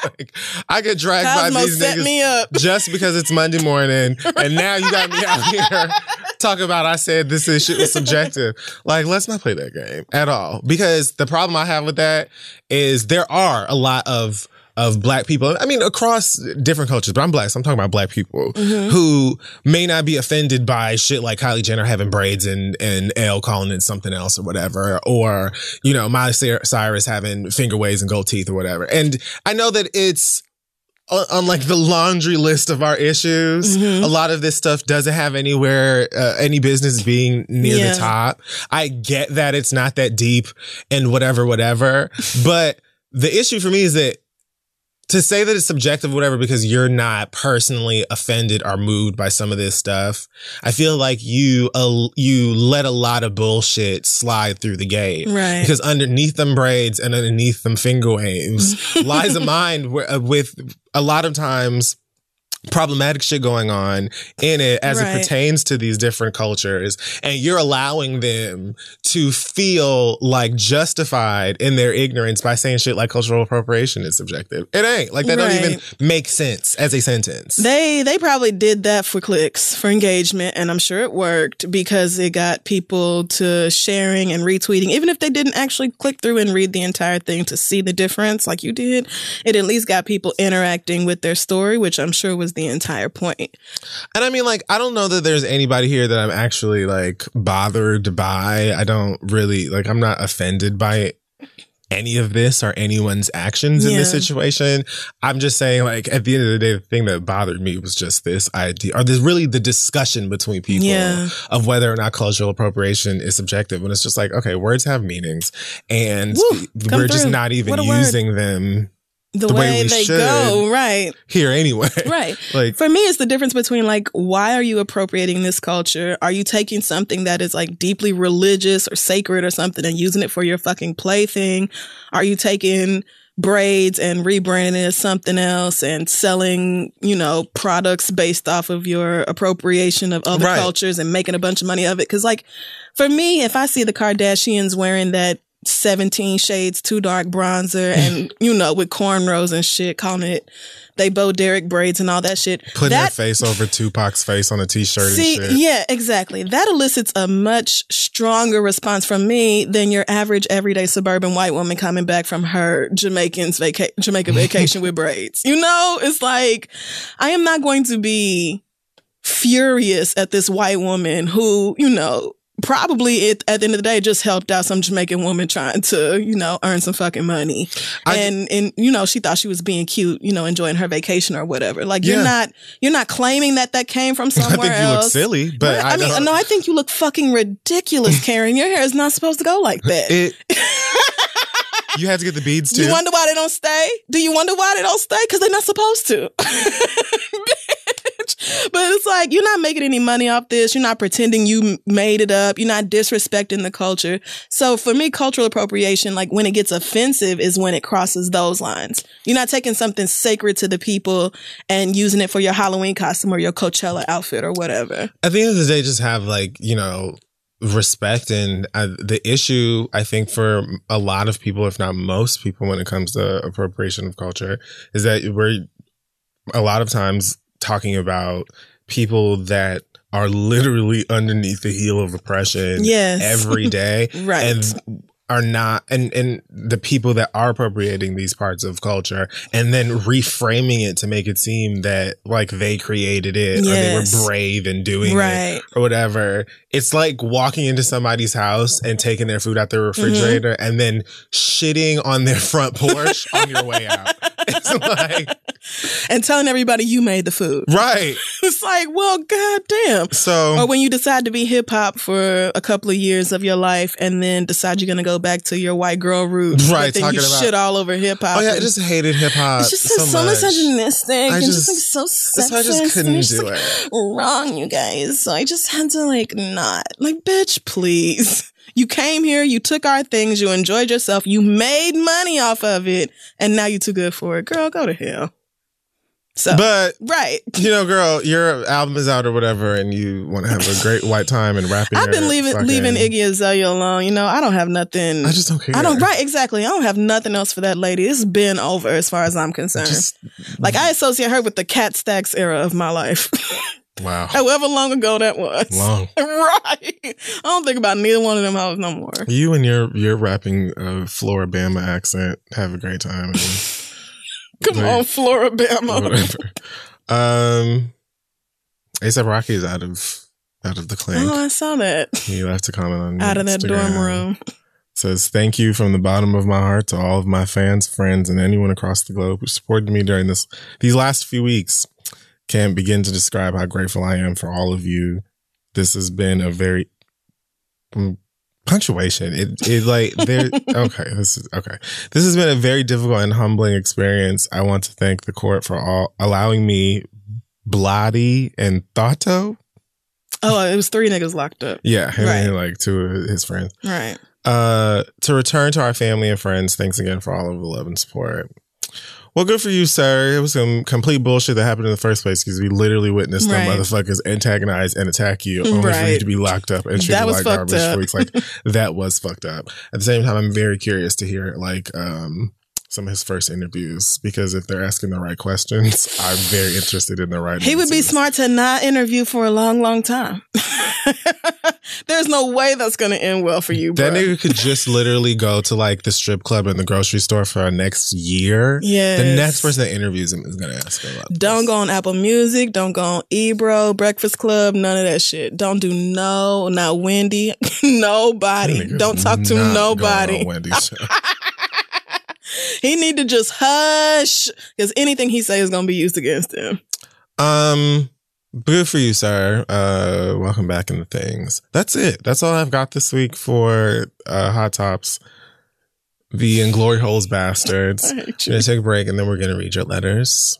[SPEAKER 1] like, I get dragged by
[SPEAKER 2] Cosmo
[SPEAKER 1] these
[SPEAKER 2] set
[SPEAKER 1] niggas
[SPEAKER 2] me up.
[SPEAKER 1] just because it's Monday morning, [LAUGHS] and now you got me out here talking about I said this is shit was subjective. Like, let's not play that game at all because the problem I have with that is there are a lot of of black people. I mean, across different cultures, but I'm black, so I'm talking about black people who may not be offended by shit like Kylie Jenner having braids and and L calling it something else or whatever, or you know Miley Cyrus having finger waves and gold teeth or whatever. And I know that it's on, on like the laundry list of our issues.
[SPEAKER 2] Mm-hmm.
[SPEAKER 1] A lot of this stuff doesn't have anywhere uh, any business being near
[SPEAKER 2] Yeah.
[SPEAKER 1] the top. I get that it's not that deep and whatever, whatever. [LAUGHS] but the issue for me is that to say that it's subjective, whatever, because you're not personally offended or moved by some of this stuff, I feel like you uh, you let a lot of bullshit slide through the gate,
[SPEAKER 2] Right.
[SPEAKER 1] Because underneath them braids and underneath them finger waves [LAUGHS] lies a mind wi- uh, with a lot of times problematic shit going on in it as
[SPEAKER 2] Right.
[SPEAKER 1] it pertains to these different cultures and you're allowing them to feel like justified in their ignorance by saying shit like cultural appropriation is subjective it ain't like that don't even make sense as a sentence
[SPEAKER 2] They they probably did that for clicks, for engagement, and I'm sure it worked because it got people to sharing and retweeting. Even if they didn't actually click through and read the entire thing to see the difference like you did, it at least got people interacting with their story, which I'm sure was the entire point.
[SPEAKER 1] And I mean, like, I don't know that there's anybody here that I'm actually like bothered by. I don't really like. I'm not offended by any of this or anyone's actions in this situation. I'm just saying, like, at the end of the day, the thing that bothered me was just this idea, or this really the discussion between people
[SPEAKER 2] Yeah.
[SPEAKER 1] of whether or not cultural appropriation is subjective. When it's just like, okay, words have meanings, and
[SPEAKER 2] Woo,
[SPEAKER 1] we're just
[SPEAKER 2] through.
[SPEAKER 1] not even
[SPEAKER 2] a word.
[SPEAKER 1] using them
[SPEAKER 2] The,
[SPEAKER 1] The way
[SPEAKER 2] way, they go, right.
[SPEAKER 1] here anyway. [LAUGHS]
[SPEAKER 2] Right.
[SPEAKER 1] like,
[SPEAKER 2] For me, it's the difference between like, why are you appropriating this culture? Are you taking something that is like deeply religious or sacred or something and using it for your fucking plaything? Are you taking braids and rebranding it as something else and selling, you know, products based off of your appropriation of other
[SPEAKER 1] Right.
[SPEAKER 2] cultures and making a bunch of money of it? Cause like, for me, if I see the Kardashians wearing that 17 shades too dark bronzer and, [LAUGHS] you know, with cornrows and shit, calling it they Bo Derek braids and all that shit.
[SPEAKER 1] putting
[SPEAKER 2] that,
[SPEAKER 1] their face over Tupac's face on a t-shirt
[SPEAKER 2] See,
[SPEAKER 1] and shit.
[SPEAKER 2] yeah, exactly. That elicits a much stronger response from me than your average everyday suburban white woman coming back from her Jamaican's vaca- Jamaica vacation with braids. You know, it's like I am not going to be furious at this white woman who, you know, probably it, at the end of the day just helped out some Jamaican woman trying to, you know, earn some fucking money.
[SPEAKER 1] I-
[SPEAKER 2] and and you know, she thought she was being cute, you know, enjoying her vacation or whatever. Like
[SPEAKER 1] Yeah.
[SPEAKER 2] you're not you're not claiming that that came from [LAUGHS]
[SPEAKER 1] I
[SPEAKER 2] somewhere
[SPEAKER 1] think you
[SPEAKER 2] else.
[SPEAKER 1] look silly, but
[SPEAKER 2] Right?
[SPEAKER 1] I,
[SPEAKER 2] I, mean,
[SPEAKER 1] don't-
[SPEAKER 2] no, I think you look fucking ridiculous, [LAUGHS] Karen. Your hair is not supposed to go like that.
[SPEAKER 1] it. [LAUGHS] you had to get the beads too.
[SPEAKER 2] Do you wonder why they don't stay? Do you wonder why they don't stay? Because they're not supposed to. But it's like, you're not making any money off this. You're not pretending you made it up. You're not disrespecting the culture. So for me, cultural appropriation, like when it gets offensive is when it crosses those lines. You're not taking something sacred to the people and using it for your Halloween costume or your Coachella outfit or whatever.
[SPEAKER 1] At the end of the day, just have like you know respect and uh, the issue. I think for a lot of people, if not most people, when it comes to appropriation of culture, is that we're a lot of times talking about people that are literally underneath the heel of oppression
[SPEAKER 2] Yes.
[SPEAKER 1] every [LAUGHS] day
[SPEAKER 2] Right.
[SPEAKER 1] and are not and and the people that are appropriating these parts of culture and then reframing it to make it seem that like they created it or they were brave in doing it
[SPEAKER 2] Right.
[SPEAKER 1] or whatever it's like walking into somebody's house and taking their food out their refrigerator
[SPEAKER 2] Mm-hmm.
[SPEAKER 1] and then shitting on their front porch on your way out [LAUGHS] it's like
[SPEAKER 2] and telling everybody you made the food.
[SPEAKER 1] Right. [LAUGHS]
[SPEAKER 2] It's like, well, goddamn.
[SPEAKER 1] So
[SPEAKER 2] Or when you decide to be hip hop for a couple of years of your life and then decide you're going to go back to your white girl roots.
[SPEAKER 1] Right,
[SPEAKER 2] But
[SPEAKER 1] talking about-
[SPEAKER 2] shit all over hip hop.
[SPEAKER 1] Oh yeah, I just hated hip hop.
[SPEAKER 2] it's just
[SPEAKER 1] so,
[SPEAKER 2] so,
[SPEAKER 1] much.
[SPEAKER 2] misogynistic
[SPEAKER 1] I
[SPEAKER 2] and just,
[SPEAKER 1] just-
[SPEAKER 2] like so
[SPEAKER 1] that's
[SPEAKER 2] sexist.
[SPEAKER 1] why I just couldn't
[SPEAKER 2] just,
[SPEAKER 1] do
[SPEAKER 2] like,
[SPEAKER 1] it.
[SPEAKER 2] Wrong, you guys. So I just had to like not like, bitch, please. [LAUGHS] You came here, you took our things, you enjoyed yourself, you made money off of it, and now you're too good for it. Girl, go to hell. So,
[SPEAKER 1] But
[SPEAKER 2] right.
[SPEAKER 1] you know, girl, your album is out or whatever, and you want to have a great white time and rapping.
[SPEAKER 2] I've been leaving
[SPEAKER 1] fucking-
[SPEAKER 2] leaving Iggy Azalea alone. You know, I don't have nothing.
[SPEAKER 1] I just don't care.
[SPEAKER 2] I don't right exactly. I don't have nothing else for that lady. It's been over as far as I'm concerned.
[SPEAKER 1] Just
[SPEAKER 2] like I associate her with the cat stacks era of my life, [LAUGHS]
[SPEAKER 1] wow,
[SPEAKER 2] however long ago that was.
[SPEAKER 1] long. [LAUGHS]
[SPEAKER 2] right. I don't think about neither one of them hoes no more.
[SPEAKER 1] You and your your rapping uh, Floribama accent. Have a great time.
[SPEAKER 2] Come
[SPEAKER 1] Like,
[SPEAKER 2] on,
[SPEAKER 1] whatever. Um, ASAP Rocky is out of out of the clink.
[SPEAKER 2] Oh, I saw that.
[SPEAKER 1] He left a comment on
[SPEAKER 2] Out of that dorm room.
[SPEAKER 1] Says thank you from the bottom of my heart to all of my fans, friends, and anyone across the globe who supported me during this these last few weeks. Can't begin to describe how grateful I am for all of you. This has been a very mm, punctuation. It it like there. [LAUGHS] okay, this is okay. This has been a very difficult and humbling experience. I want to thank the court for all allowing me, Bloody and Thotto.
[SPEAKER 2] Oh, it was three niggas locked up.
[SPEAKER 1] Yeah, him
[SPEAKER 2] Right.
[SPEAKER 1] and like two of his friends.
[SPEAKER 2] Right.
[SPEAKER 1] Uh, to return to our family and friends, thanks again for all of the love and support. Well, good for you, sir. It was some complete bullshit that happened in the first place because we literally witnessed them
[SPEAKER 2] Right.
[SPEAKER 1] motherfuckers antagonize and attack you only for you to be locked up and treated like garbage
[SPEAKER 2] up.
[SPEAKER 1] for weeks. Like that was fucked up. At the same time, I'm very curious to hear like um some of his first interviews because if they're asking the right questions, [LAUGHS] I'm very interested in the right.
[SPEAKER 2] He would be smart to not interview for a long, long time. [LAUGHS] There's no way that's going to end well for you, bro.
[SPEAKER 1] That nigga could just [LAUGHS] literally go to like the strip club and the grocery store for our next year.
[SPEAKER 2] Yeah,
[SPEAKER 1] The next person that interviews him is gonna ask him about
[SPEAKER 2] Don't
[SPEAKER 1] this.
[SPEAKER 2] go on Apple Music. Don't go on Ebro, Breakfast Club, none of that shit. Don't do no, not Wendy, nobody. Don't talk to
[SPEAKER 1] going
[SPEAKER 2] nobody.
[SPEAKER 1] on Wendy's show.
[SPEAKER 2] He need to just hush because anything he say is going to be used against him.
[SPEAKER 1] um, good for you, sir. Uh, welcome back into things. That's it. That's all I've got this week for uh, Hot Tops. The and Glory Holes bastards. [LAUGHS] We're gonna take a break and then we're gonna read your letters.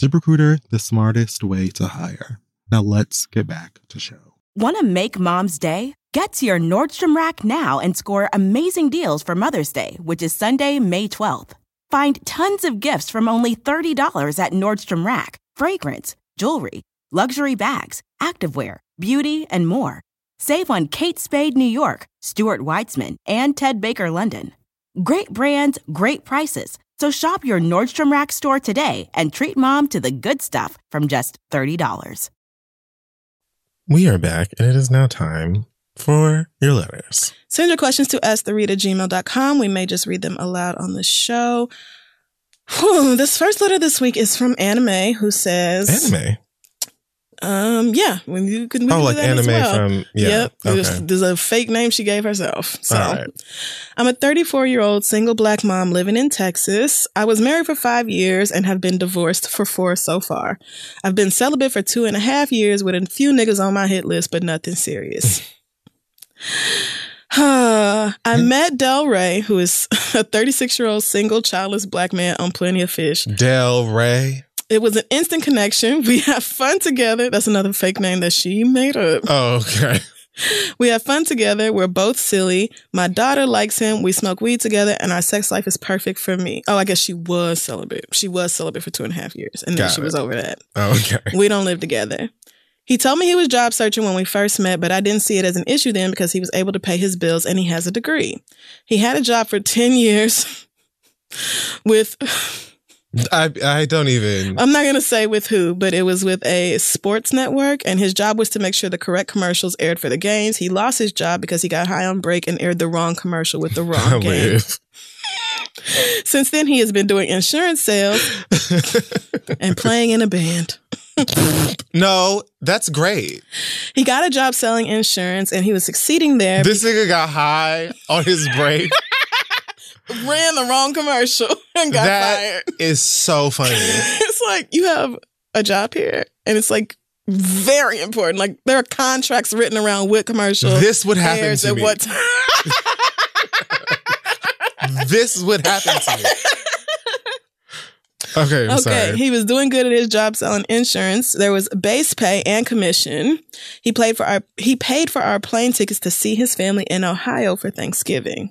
[SPEAKER 4] ZipRecruiter, the smartest way to hire. Now let's get back to show.
[SPEAKER 5] Want to make mom's day? Get to your Nordstrom Rack now and score amazing deals for Mother's Day, which is Sunday, May 12th. Find tons of gifts from only $30 at Nordstrom Rack fragrance, jewelry, luxury bags, activewear, beauty, and more. Save on Kate Spade New York, Stuart Weitzman, and Ted Baker London. Great brands, great prices. So shop your Nordstrom Rack store today and treat mom to the good stuff from just $30.
[SPEAKER 1] We are back, and it is now time for your letters.
[SPEAKER 2] Send your questions to us, the read at gmail.com. We may just read them aloud on the show. Whew, [SIGHS] this first letter this week is from Anime, who says
[SPEAKER 1] Anime.
[SPEAKER 2] Um, yeah, when you can. we
[SPEAKER 1] Oh, like anime
[SPEAKER 2] well.
[SPEAKER 1] from- yeah,
[SPEAKER 2] Yep. There's,
[SPEAKER 1] okay.
[SPEAKER 2] there's a fake name she gave herself. So,
[SPEAKER 1] All right.
[SPEAKER 2] I'm a 34 year old single black mom living in Texas. I was married for five years and have been divorced for four so far. I've been celibate for two and a half years with a few niggas on my hit list, but nothing serious. [LAUGHS] [SIGHS] I met Del Rey, who is [LAUGHS] a 36 year old single childless black man on Plenty of Fish.
[SPEAKER 1] Del Rey.
[SPEAKER 2] It was an instant connection. We have fun together. That's another fake name that she made up.
[SPEAKER 1] Oh, okay.
[SPEAKER 2] We have fun together. We're both silly. My daughter likes him. We smoke weed together, and our sex life is perfect for me. Oh, I guess she was celibate. She was celibate for two and a half years, and then
[SPEAKER 1] Got
[SPEAKER 2] she
[SPEAKER 1] it.
[SPEAKER 2] was over that.
[SPEAKER 1] Oh, okay.
[SPEAKER 2] We don't live together. He told me he was job searching when we first met, but I didn't see it as an issue then because he was able to pay his bills and he has a degree. He had a job for 10 years [LAUGHS] with
[SPEAKER 1] I I don't even.
[SPEAKER 2] I'm not going to say with who, but it was with a sports network, and his job was to make sure the correct commercials aired for the games. He lost his job because he got high on break and aired the wrong commercial with the wrong [LAUGHS] game. Since then, he has been doing insurance sales [LAUGHS] and playing in a band.
[SPEAKER 1] No, that's great.
[SPEAKER 2] He got a job selling insurance, and he was succeeding there.
[SPEAKER 1] This nigga got high on his break. [LAUGHS]
[SPEAKER 2] ran the wrong commercial [LAUGHS] and got
[SPEAKER 1] That
[SPEAKER 2] fired.
[SPEAKER 1] is so funny. [LAUGHS]
[SPEAKER 2] it's like you have a job here, and it's like very important. Like there are contracts written around what commercial
[SPEAKER 1] This would happen to
[SPEAKER 2] at
[SPEAKER 1] me.
[SPEAKER 2] what time. [LAUGHS]
[SPEAKER 1] this would happen to me. Okay, I'm
[SPEAKER 2] okay,
[SPEAKER 1] sorry.
[SPEAKER 2] he was doing good at his job selling insurance. There was base pay and commission. He played for our he paid for our plane tickets to see his family in Ohio for Thanksgiving.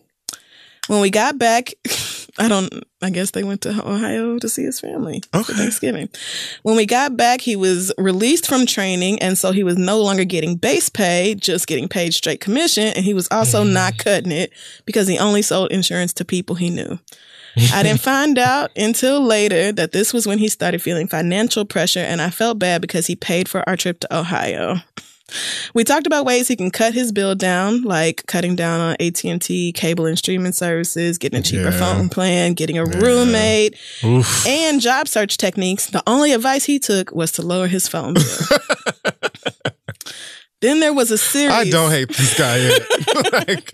[SPEAKER 2] When we got back, [LAUGHS] I don't I guess they went to Ohio to see his family for
[SPEAKER 1] Okay.
[SPEAKER 2] Thanksgiving. When we got back, he was released from training and so he was no longer getting base pay, just getting paid straight commission and he was also
[SPEAKER 1] Mm.
[SPEAKER 2] not cutting it because he only sold insurance to people he knew. I didn't [LAUGHS] find out until later that this was when he started feeling financial pressure, and I felt bad because he paid for our trip to Ohio. We talked about ways he can cut his bill down, like cutting down on AT and T cable and streaming services, getting a cheaper
[SPEAKER 1] Yeah.
[SPEAKER 2] phone plan, getting a roommate,
[SPEAKER 1] Oof.
[SPEAKER 2] and job search techniques. The only advice he took was to lower his phone bill. [LAUGHS] then there was a series.
[SPEAKER 1] I don't hate this guy yet. [LAUGHS] like,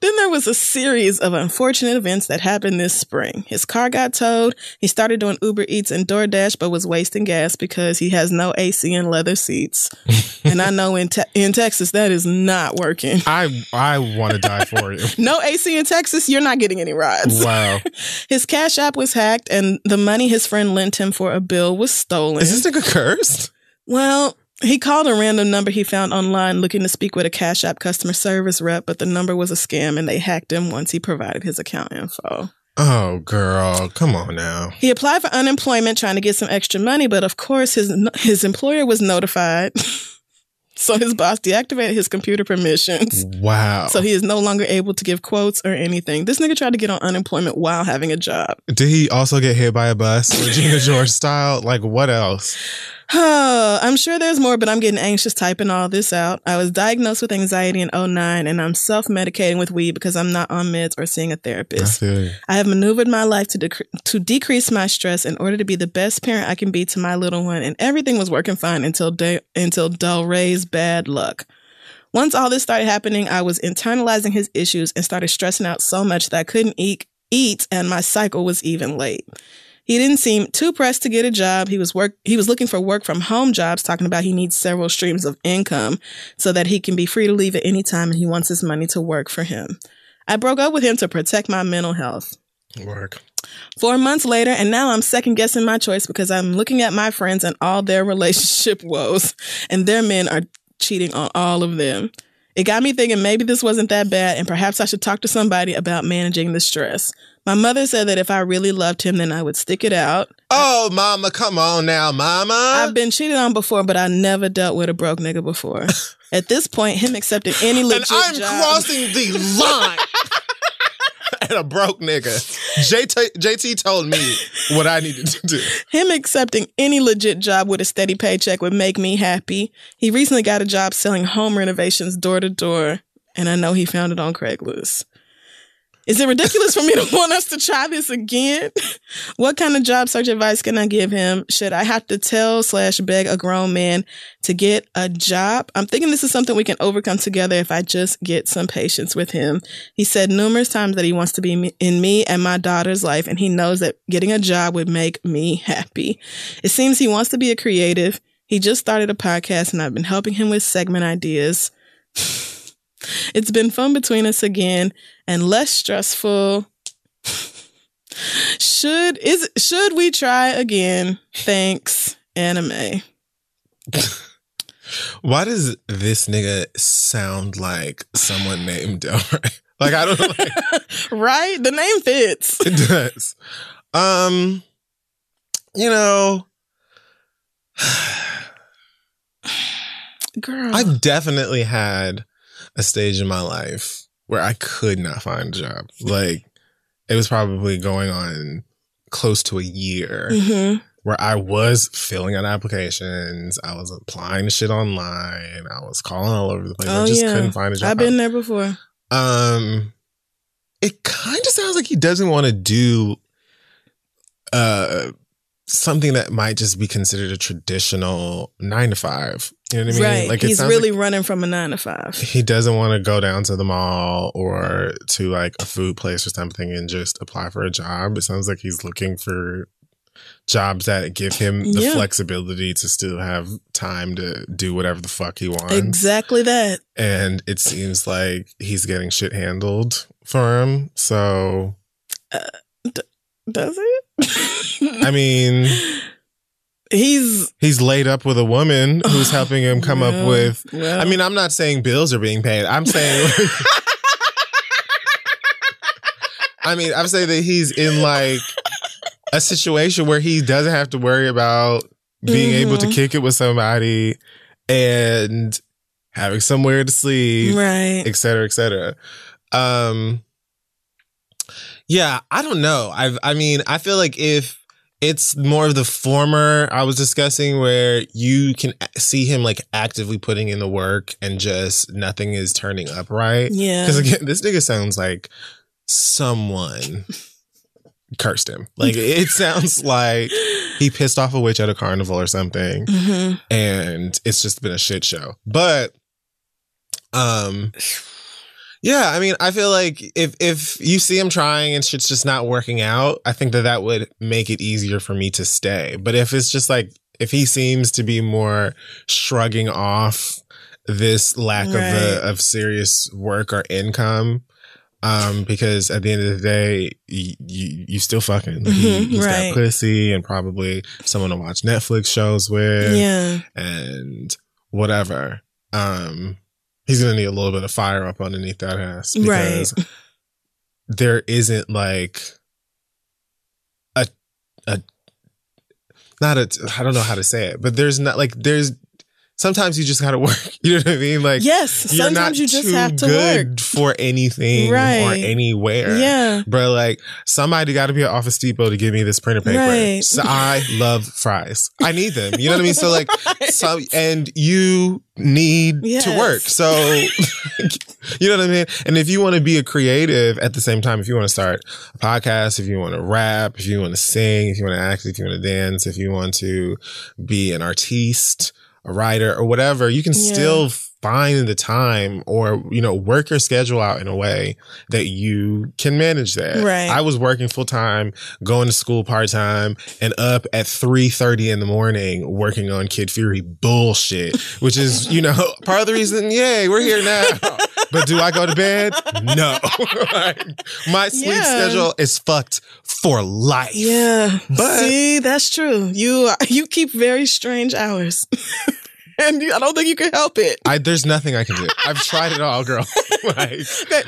[SPEAKER 2] Then there was a series of unfortunate events that happened this spring. His car got towed. He started doing Uber Eats and DoorDash, but was wasting gas because he has no AC and leather seats. [LAUGHS] and I know in te- in Texas that is not working.
[SPEAKER 1] I I want to die for you. [LAUGHS]
[SPEAKER 2] No AC in Texas, you're not getting any rides.
[SPEAKER 1] Wow.
[SPEAKER 2] His Cash App was hacked, and the money his friend lent him for a bill was stolen.
[SPEAKER 1] Is this nigga cursed?
[SPEAKER 2] Well, he called a random number he found online looking to speak with a Cash App customer service rep, but the number was a scam and they hacked him once he provided his account info.
[SPEAKER 1] Oh, girl. Come on now.
[SPEAKER 2] He applied for unemployment trying to get some extra money, but of course his his employer was notified. [LAUGHS] so his boss deactivated his computer permissions.
[SPEAKER 1] Wow.
[SPEAKER 2] So he is no longer able to give quotes or anything. This nigga tried to get on unemployment while having a job.
[SPEAKER 1] Did he also get hit by a bus, Regina George style? Like, what else?
[SPEAKER 2] I'm sure there's more, but I'm getting anxious typing all this out. I was diagnosed with anxiety in 09 and I'm self medicating with weed because I'm not on meds or seeing a therapist.
[SPEAKER 1] you.
[SPEAKER 2] I have maneuvered my life to, dec- to decrease my stress in order to be the best parent I can be to my little one, and everything was working fine until, De- until Del Rey's bad luck. Once all this started happening, I was internalizing his issues and started stressing out so much that I couldn't eat, eat and my cycle was even late. He didn't seem too pressed to get a job. He was work he was looking for work from home jobs, talking about he needs several streams of income so that he can be free to leave at any time and he wants his money to work for him. I broke up with him to protect my mental health.
[SPEAKER 1] Work.
[SPEAKER 2] Four months later, and now I'm second guessing my choice because I'm looking at my friends and all their [LAUGHS] relationship woes, and their men are cheating on all of them. It got me thinking maybe this wasn't that bad, and perhaps I should talk to somebody about managing the stress. My mother said that if I really loved him, then I would stick it out.
[SPEAKER 1] Oh, mama, come on now, mama.
[SPEAKER 2] I've been cheated on before, but I never dealt with a broke nigga before. [LAUGHS] At this point, him accepting any
[SPEAKER 1] and
[SPEAKER 2] legit
[SPEAKER 1] I'm
[SPEAKER 2] job,
[SPEAKER 1] crossing the line. [LAUGHS] and [LAUGHS] a broke nigga. JT, JT told me what I needed to do.
[SPEAKER 2] Him accepting any legit job with a steady paycheck would make me happy. He recently got a job selling home renovations door to door, and I know he found it on Craigslist. Is it ridiculous for me to [LAUGHS] want us to try this again? [LAUGHS] what kind of job search advice can I give him? Should I have to tell slash beg a grown man to get a job? I'm thinking this is something we can overcome together if I just get some patience with him. He said numerous times that he wants to be in me and my daughter's life, and he knows that getting a job would make me happy. It seems he wants to be a creative. He just started a podcast, and I've been helping him with segment ideas. It's been fun between us again and less stressful. should is should we try again? Thanks, anime. [LAUGHS]
[SPEAKER 1] Why does this nigga sound like someone named Delray? [LAUGHS] Like I don't. Like, [LAUGHS]
[SPEAKER 2] right? The name fits.
[SPEAKER 1] it does. Um, you know, [SIGHS] [SIGHS]
[SPEAKER 2] Girl.
[SPEAKER 1] I've definitely had a stage in my life where I could not find a job. Like it was probably going on close to a year
[SPEAKER 2] Mhm.
[SPEAKER 1] where I was filling out applications, I was applying to shit online, I was calling all over the place. I
[SPEAKER 2] Oh,
[SPEAKER 1] just
[SPEAKER 2] yeah.
[SPEAKER 1] couldn't find a job.
[SPEAKER 2] I've been there before.
[SPEAKER 1] Um, it kind of sounds like he doesn't want to do uh something that might just be considered a traditional nine to five. You know what I mean?
[SPEAKER 2] Right.
[SPEAKER 1] Like
[SPEAKER 2] He's really
[SPEAKER 1] like
[SPEAKER 2] running from a nine to five.
[SPEAKER 1] he doesn't want to go down to the mall or to like a food place or something and just apply for a job. It sounds like he's looking for jobs that give him the
[SPEAKER 2] Yeah.
[SPEAKER 1] flexibility to still have time to do whatever the fuck he wants
[SPEAKER 2] Exactly that.
[SPEAKER 1] and it seems like he's getting shit handled for him. So, uh,
[SPEAKER 2] Does it?
[SPEAKER 1] I mean,
[SPEAKER 2] He's
[SPEAKER 1] he's laid up with a woman who's helping him come
[SPEAKER 2] Well,
[SPEAKER 1] up with.
[SPEAKER 2] well.
[SPEAKER 1] I mean, I'm not saying bills are being paid. I'm saying, [LAUGHS] I mean, I'm saying that he's in like a situation where he doesn't have to worry about being able to
[SPEAKER 2] Mhm.
[SPEAKER 1] kick it with somebody and having somewhere to sleep.
[SPEAKER 2] right.
[SPEAKER 1] et cetera, et cetera. Um, yeah, I don't know. I I mean, I feel like if it's more of the former I was discussing, where you can see him like actively putting in the work and just nothing is turning up right.
[SPEAKER 2] Yeah.
[SPEAKER 1] Because again, this nigga sounds like someone cursed him. Like it sounds like he pissed off a witch at a carnival or something
[SPEAKER 2] hmm
[SPEAKER 1] and it's just been a shit show. But um yeah, I mean, I feel like if if you see him trying and shit's just not working out, I think that that would make it easier for me to stay. But if it's just like if he seems to be more shrugging off this lack of
[SPEAKER 2] Right.
[SPEAKER 1] the, of serious work or income um because at the end of the day you you, you still fucking Like, he,
[SPEAKER 2] Mhm,
[SPEAKER 1] he's
[SPEAKER 2] right.
[SPEAKER 1] got pussy and probably someone to watch Netflix shows with
[SPEAKER 2] Yeah.
[SPEAKER 1] and whatever. Um, he's gonna need a little bit of fire up underneath that ass
[SPEAKER 2] Right.
[SPEAKER 1] because there isn't like a a not a I don't know how to say it, but there's not like there's sometimes you just gotta [LAUGHS] work. You know what I mean? Like
[SPEAKER 2] yes. Sometimes you just have to
[SPEAKER 1] good
[SPEAKER 2] work.
[SPEAKER 1] for anything or anywhere.
[SPEAKER 2] Yeah.
[SPEAKER 1] Bro, like somebody got to be at Office Depot to give me this printer paper.
[SPEAKER 2] Right.
[SPEAKER 1] So I love fries. I need them. You know what I mean? So like, [LAUGHS] so and you need to work. So [LAUGHS] you know what I mean? And if you want to be a creative at the same time, if you want to start a podcast, if you want to rap, if you want to sing, if you want to act, if you want to dance, if you want to be an artiste, a writer or whatever, you can
[SPEAKER 2] Yeah.
[SPEAKER 1] still find the time or, you know, work your schedule out in a way that you can manage that.
[SPEAKER 2] Right.
[SPEAKER 1] I was working full time, going to school part time, and up at three thirty in the morning working on Kid Fury bullshit, which is, you know, part of the reason, yay, we're here now. [LAUGHS] But do I go to bed? No. [LAUGHS] Like, my sleep
[SPEAKER 2] Yeah.
[SPEAKER 1] schedule is fucked for life.
[SPEAKER 2] Yeah.
[SPEAKER 1] But-
[SPEAKER 2] see, that's true. You you keep very strange hours. [LAUGHS] and you, I don't think you can help it.
[SPEAKER 1] I, there's nothing I can do. I've tried it all, girl. [LAUGHS] like,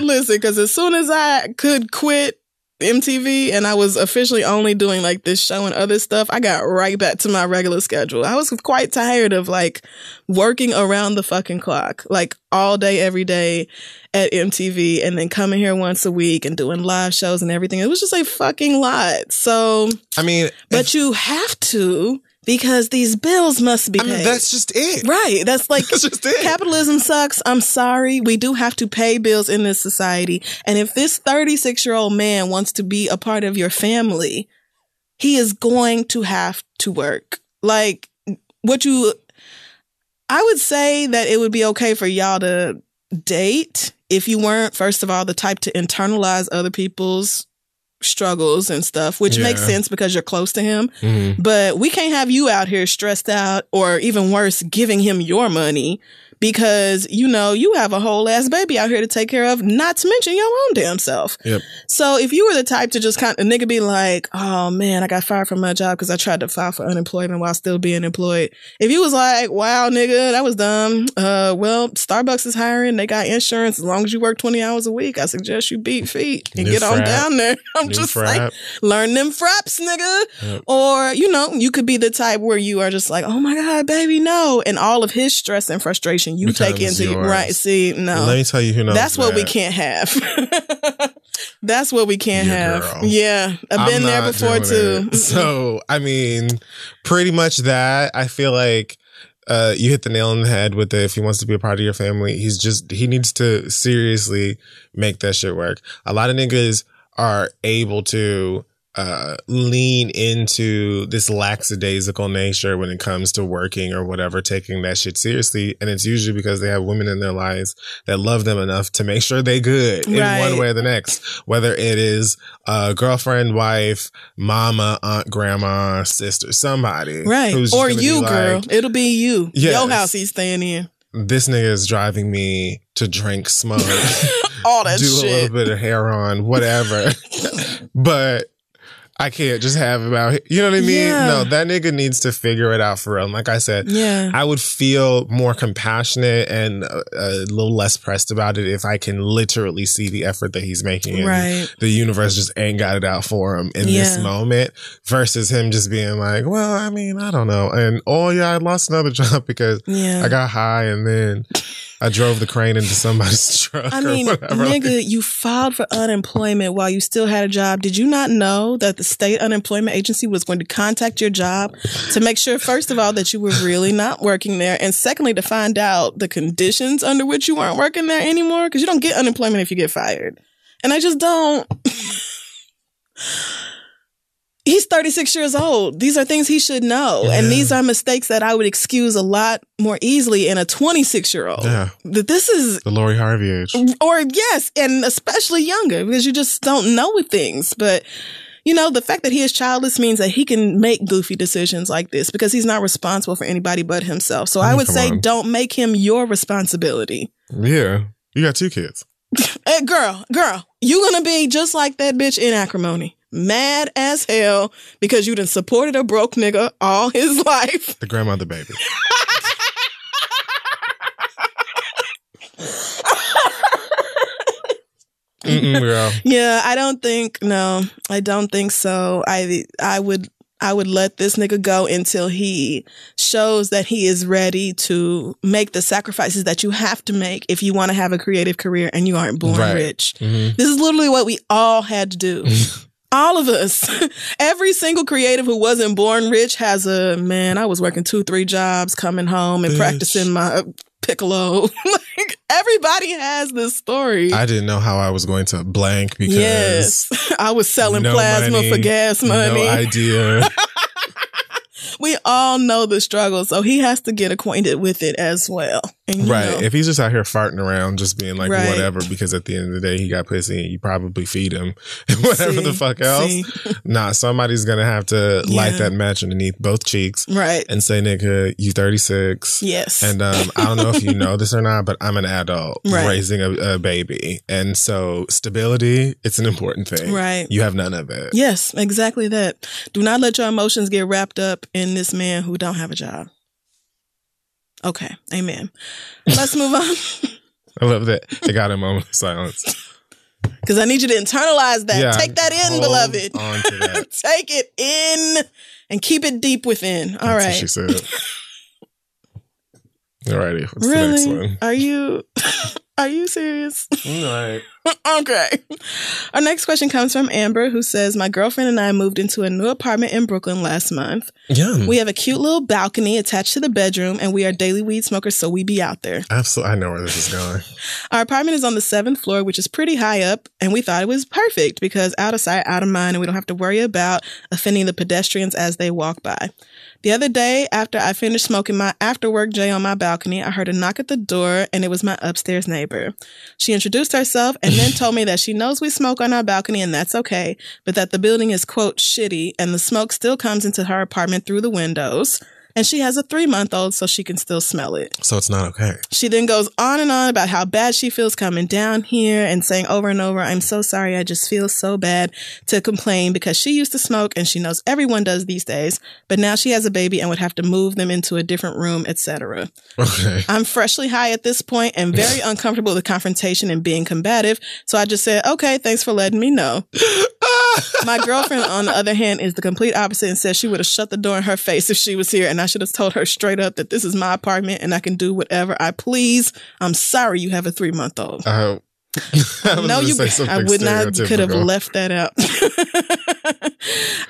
[SPEAKER 2] listen, because as soon as I could quit MTV and I was officially only doing like this show and other stuff, I got right back to my regular schedule. I was quite tired of like working around the fucking clock, like all day, every day at MTV and then coming here once a week and doing live shows and everything. It was just a fucking lot. So,
[SPEAKER 1] I mean,
[SPEAKER 2] but you have to because these bills must be
[SPEAKER 1] I
[SPEAKER 2] paid.
[SPEAKER 1] that's just it.
[SPEAKER 2] right. That's [LAUGHS] like
[SPEAKER 1] That's just it.
[SPEAKER 2] capitalism sucks. I'm sorry. We do have to pay bills in this society. And if this 36 year old man wants to be a part of your family, he is going to have to work. Like what you, I would say that it would be okay for y'all to date if you weren't, first of all, the type to internalize other people's struggles and stuff, which makes sense because you're close to him.
[SPEAKER 1] Mhm.
[SPEAKER 2] But we can't have you out here stressed out or even worse, giving him your money because, you know, you have a whole ass baby out here to take care of, not to mention your own damn self.
[SPEAKER 1] Yep.
[SPEAKER 2] So if you were the type to just kind of, a nigga be like, oh man, I got fired from my job because I tried to file for unemployment while still being employed. If you was like, wow, nigga, that was dumb. Uh, well, Starbucks is hiring. They got insurance. As long as you work 20 hours a week, I suggest you beat feet and
[SPEAKER 1] New
[SPEAKER 2] get on down there. [LAUGHS] I'm
[SPEAKER 1] New
[SPEAKER 2] just
[SPEAKER 1] frap.
[SPEAKER 2] like, learn them fraps, nigga.
[SPEAKER 1] Yep.
[SPEAKER 2] Or, you know, you could be the type where you are just like, oh my God, baby, no. And all of his stress and frustration you take into
[SPEAKER 1] yours.
[SPEAKER 2] right. See, no.
[SPEAKER 1] Let me tell you who knows.
[SPEAKER 2] That's what we can't have. [LAUGHS] That's what we can't
[SPEAKER 1] Your
[SPEAKER 2] have.
[SPEAKER 1] girl.
[SPEAKER 2] Yeah. I've been there before too.
[SPEAKER 1] it. So, I mean, pretty much that. I feel like uh, you hit the nail on the head with it. If he wants to be a part of your family, he's just, he needs to seriously make that shit work. A lot of niggas are able to uh, lean into this lackadaisical nature when it comes to working or whatever, taking that shit seriously. And it's usually because they have women in their lives that love them enough to make sure they good in
[SPEAKER 2] Right.
[SPEAKER 1] one way or the next, whether it is a girlfriend, wife, mama, aunt, grandma, sister, somebody.
[SPEAKER 2] right. Or you,
[SPEAKER 1] like,
[SPEAKER 2] girl. It'll be you.
[SPEAKER 1] Yes.
[SPEAKER 2] Your house he's staying in.
[SPEAKER 1] This nigga is driving me to drink, smoke, [LAUGHS]
[SPEAKER 2] All that
[SPEAKER 1] do a
[SPEAKER 2] shit.
[SPEAKER 1] little bit of hair on, whatever. [LAUGHS] but I can't just have him out here. You know what I mean?
[SPEAKER 2] Yeah.
[SPEAKER 1] No, that nigga needs to figure it out for real. And like I said,
[SPEAKER 2] Yeah.
[SPEAKER 1] I would feel more compassionate and a, a little less pressed about it if I can literally see the effort that he's making.
[SPEAKER 2] Right.
[SPEAKER 1] The universe just ain't got it out for him in this moment versus him just being like, well, I mean, I don't know. And oh, yeah, I lost another [LAUGHS] job because
[SPEAKER 2] Yeah.
[SPEAKER 1] I got high and then I drove the crane into somebody's [LAUGHS] truck.
[SPEAKER 2] I mean, nigga, you filed for unemployment while you still had a job. Did you not know that the state unemployment agency was going to contact your job to make sure, first of all, that you were really not working there, and secondly, to find out the conditions under which you weren't working there anymore? Because you don't get unemployment if you get fired. And I just don't. [LAUGHS] He's 36 years old. These are things he should know. And these are mistakes that I would excuse a lot more easily in a 26 year old.
[SPEAKER 1] Yeah.
[SPEAKER 2] That this is
[SPEAKER 1] the Lori Harvey age.
[SPEAKER 2] or yes, and especially younger because you just don't know things. But you know, the fact that he is childless means that he can make goofy decisions like this because he's not responsible for anybody but himself. So I
[SPEAKER 1] mean,
[SPEAKER 2] would say,
[SPEAKER 1] on.
[SPEAKER 2] don't make him your responsibility.
[SPEAKER 1] Yeah. You got two kids. [LAUGHS]
[SPEAKER 2] Hey, girl, girl, you gonna be just like that bitch in Acrimony. Mad as hell because you done supported a broke nigga all his [LAUGHS] life.
[SPEAKER 1] The grandmother baby. [LAUGHS]
[SPEAKER 2] Yeah, I don't think no, I don't think so. I I would I would let this nigga go until he shows that he is ready to make the sacrifices that you have to make if you want to have a creative career and you aren't born
[SPEAKER 1] Right.
[SPEAKER 2] rich.
[SPEAKER 1] Mhm.
[SPEAKER 2] This is literally what we all had to do. [LAUGHS] all of us. [LAUGHS] Every single creative who wasn't born rich has a man, I was working two, three jobs, coming home and
[SPEAKER 1] Bitch.
[SPEAKER 2] practicing my uh, piccolo. [LAUGHS] like everybody has this story.
[SPEAKER 1] I didn't know how I was going to blank because
[SPEAKER 2] Yes. [LAUGHS] I was selling
[SPEAKER 1] no
[SPEAKER 2] plasma
[SPEAKER 1] money,
[SPEAKER 2] for gas money.
[SPEAKER 1] No idea.
[SPEAKER 2] we all know the struggle, so he has to get acquainted with it as well. And,
[SPEAKER 1] right.
[SPEAKER 2] know,
[SPEAKER 1] If he's just out here farting around, just being like
[SPEAKER 2] Right.
[SPEAKER 1] whatever, because at the end of the day, he got pussy and you probably feed him. [LAUGHS] whatever
[SPEAKER 2] See,
[SPEAKER 1] the fuck else.
[SPEAKER 2] see. [LAUGHS]
[SPEAKER 1] Nah, somebody's going to have to light that match underneath both cheeks
[SPEAKER 2] right.
[SPEAKER 1] and say, nigga, you 36.
[SPEAKER 2] Yes.
[SPEAKER 1] And um, I don't know if you know this or not, but I'm an adult [LAUGHS]
[SPEAKER 2] Right.
[SPEAKER 1] raising a, a baby. And so stability, it's an important thing.
[SPEAKER 2] Right.
[SPEAKER 1] You have none of it.
[SPEAKER 2] yes, exactly that. Do not let your emotions get wrapped up in this man who don't have a job. Okay. Amen. Let's move on. [LAUGHS]
[SPEAKER 1] I love that. They got a moment of silence. [LAUGHS]
[SPEAKER 2] Because I need you to internalize that.
[SPEAKER 1] Yeah,
[SPEAKER 2] Take that in, beloved.
[SPEAKER 1] on to that. [LAUGHS]
[SPEAKER 2] Take it in and keep it deep within. All
[SPEAKER 1] That's
[SPEAKER 2] right.
[SPEAKER 1] what she said. Alrighty, what's the next
[SPEAKER 2] Really?
[SPEAKER 1] one?
[SPEAKER 2] Are you [LAUGHS] Are you serious?
[SPEAKER 1] Right. [LAUGHS]
[SPEAKER 2] okay. Our next question comes from Amber, who says, My girlfriend and I moved into a new apartment in Brooklyn last month.
[SPEAKER 1] Yum.
[SPEAKER 2] We have a cute little balcony attached to the bedroom, and we are daily weed smokers, so we be out there.
[SPEAKER 1] Absolutely. I know where this is going. [LAUGHS]
[SPEAKER 2] Our apartment is on the seventh floor, which is pretty high up, and we thought it was perfect because out of sight, out of mind, and we don't have to worry about offending the pedestrians as they walk by. The other day, after I finished smoking my after work J on my balcony, I heard a knock at the door, and it was my upstairs neighbor. She introduced herself and then told me that she knows we smoke on our balcony, and that's okay, but that the building is, quote, shitty, and the smoke still comes into her apartment through the windows. And she has a three month old, so she can still smell it.
[SPEAKER 1] So it's not okay.
[SPEAKER 2] She then goes on and on about how bad she feels coming down here and saying over and over, I'm so sorry. I just feel so bad to complain because she used to smoke and she knows everyone does these days, but now she has a baby and would have to move them into a different room, etc.
[SPEAKER 1] Okay.
[SPEAKER 2] I'm freshly high at this point and very uncomfortable with the confrontation and being combative. So I just said, okay, thanks for letting me know. [LAUGHS] My girlfriend, on the other hand, is the complete opposite and says she would have shut the door in her face if she was here. And I should have told her straight up that this is my apartment and I can do whatever I please. I'm sorry you have a three month old. [LAUGHS]
[SPEAKER 1] I was
[SPEAKER 2] No, you. I would not could have left that out. [LAUGHS]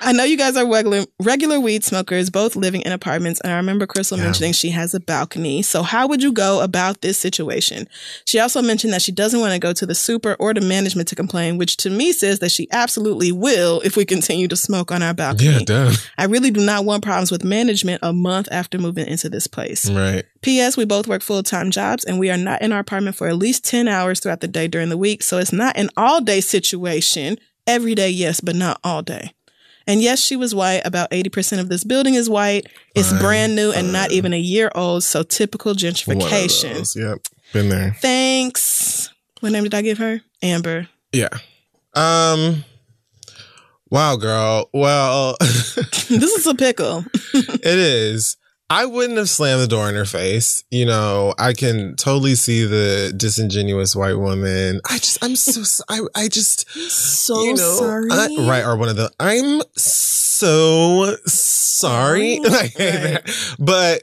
[SPEAKER 2] I know you guys are regular regular weed smokers, both living in apartments, and I remember Crissle
[SPEAKER 1] Yeah.
[SPEAKER 2] mentioning she has a balcony. So how would you go about this situation? She also mentioned that she doesn't want to go to the super or to management to complain, which to me says that she absolutely will if we continue to smoke on our balcony.
[SPEAKER 1] Yeah, done.
[SPEAKER 2] I really do not want problems with management a month after moving into this place.
[SPEAKER 1] Right.
[SPEAKER 2] P.S. We both work full time jobs and we are not in our apartment for at least 10 hours throughout the day during the week. So it's not an all day situation. Every day, yes, but not all day. And yes, she was white. About 80% of this building is white. It's
[SPEAKER 1] Fine,
[SPEAKER 2] brand new and not even a year old. So typical
[SPEAKER 1] One of
[SPEAKER 2] gentrification.
[SPEAKER 1] those. Yep. Been there.
[SPEAKER 2] Thanks. What name did I give her? Amber.
[SPEAKER 1] Yeah. Um. Wow, girl. Well, [LAUGHS] [LAUGHS]
[SPEAKER 2] this is a pickle.
[SPEAKER 1] it is. I wouldn't have slammed the door in her face. You know, I can totally see the disingenuous white woman. I just, I'm so, [LAUGHS] I, I just,
[SPEAKER 2] So
[SPEAKER 1] you know,
[SPEAKER 2] sorry.
[SPEAKER 1] I- right? Or one of the, I'm so sorry. I hate
[SPEAKER 2] Right.
[SPEAKER 1] that. But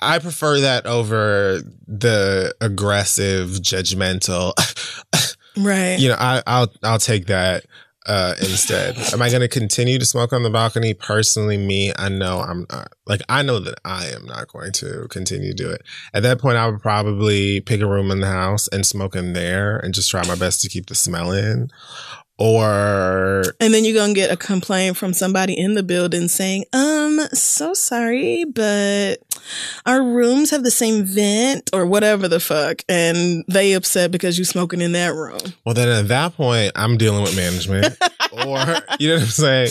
[SPEAKER 1] I prefer that over the aggressive, judgmental. [LAUGHS]
[SPEAKER 2] Right.
[SPEAKER 1] you know, I, I'll I'll take that uh, instead. Am I going to continue to smoke on the balcony? Personally, me, I know I'm not. Like, I know that I am not going to continue to do it. At that point, I would probably pick a room in the house and smoke in there, and just try my best to keep the smell in. Or
[SPEAKER 2] And then you're gonna get a complaint from somebody in the building saying, um, so sorry, but our rooms have the same vent or whatever the fuck. And they upset because you smoking in that room.
[SPEAKER 1] well, then at that point, I'm dealing with management, [LAUGHS] or you know what I'm saying.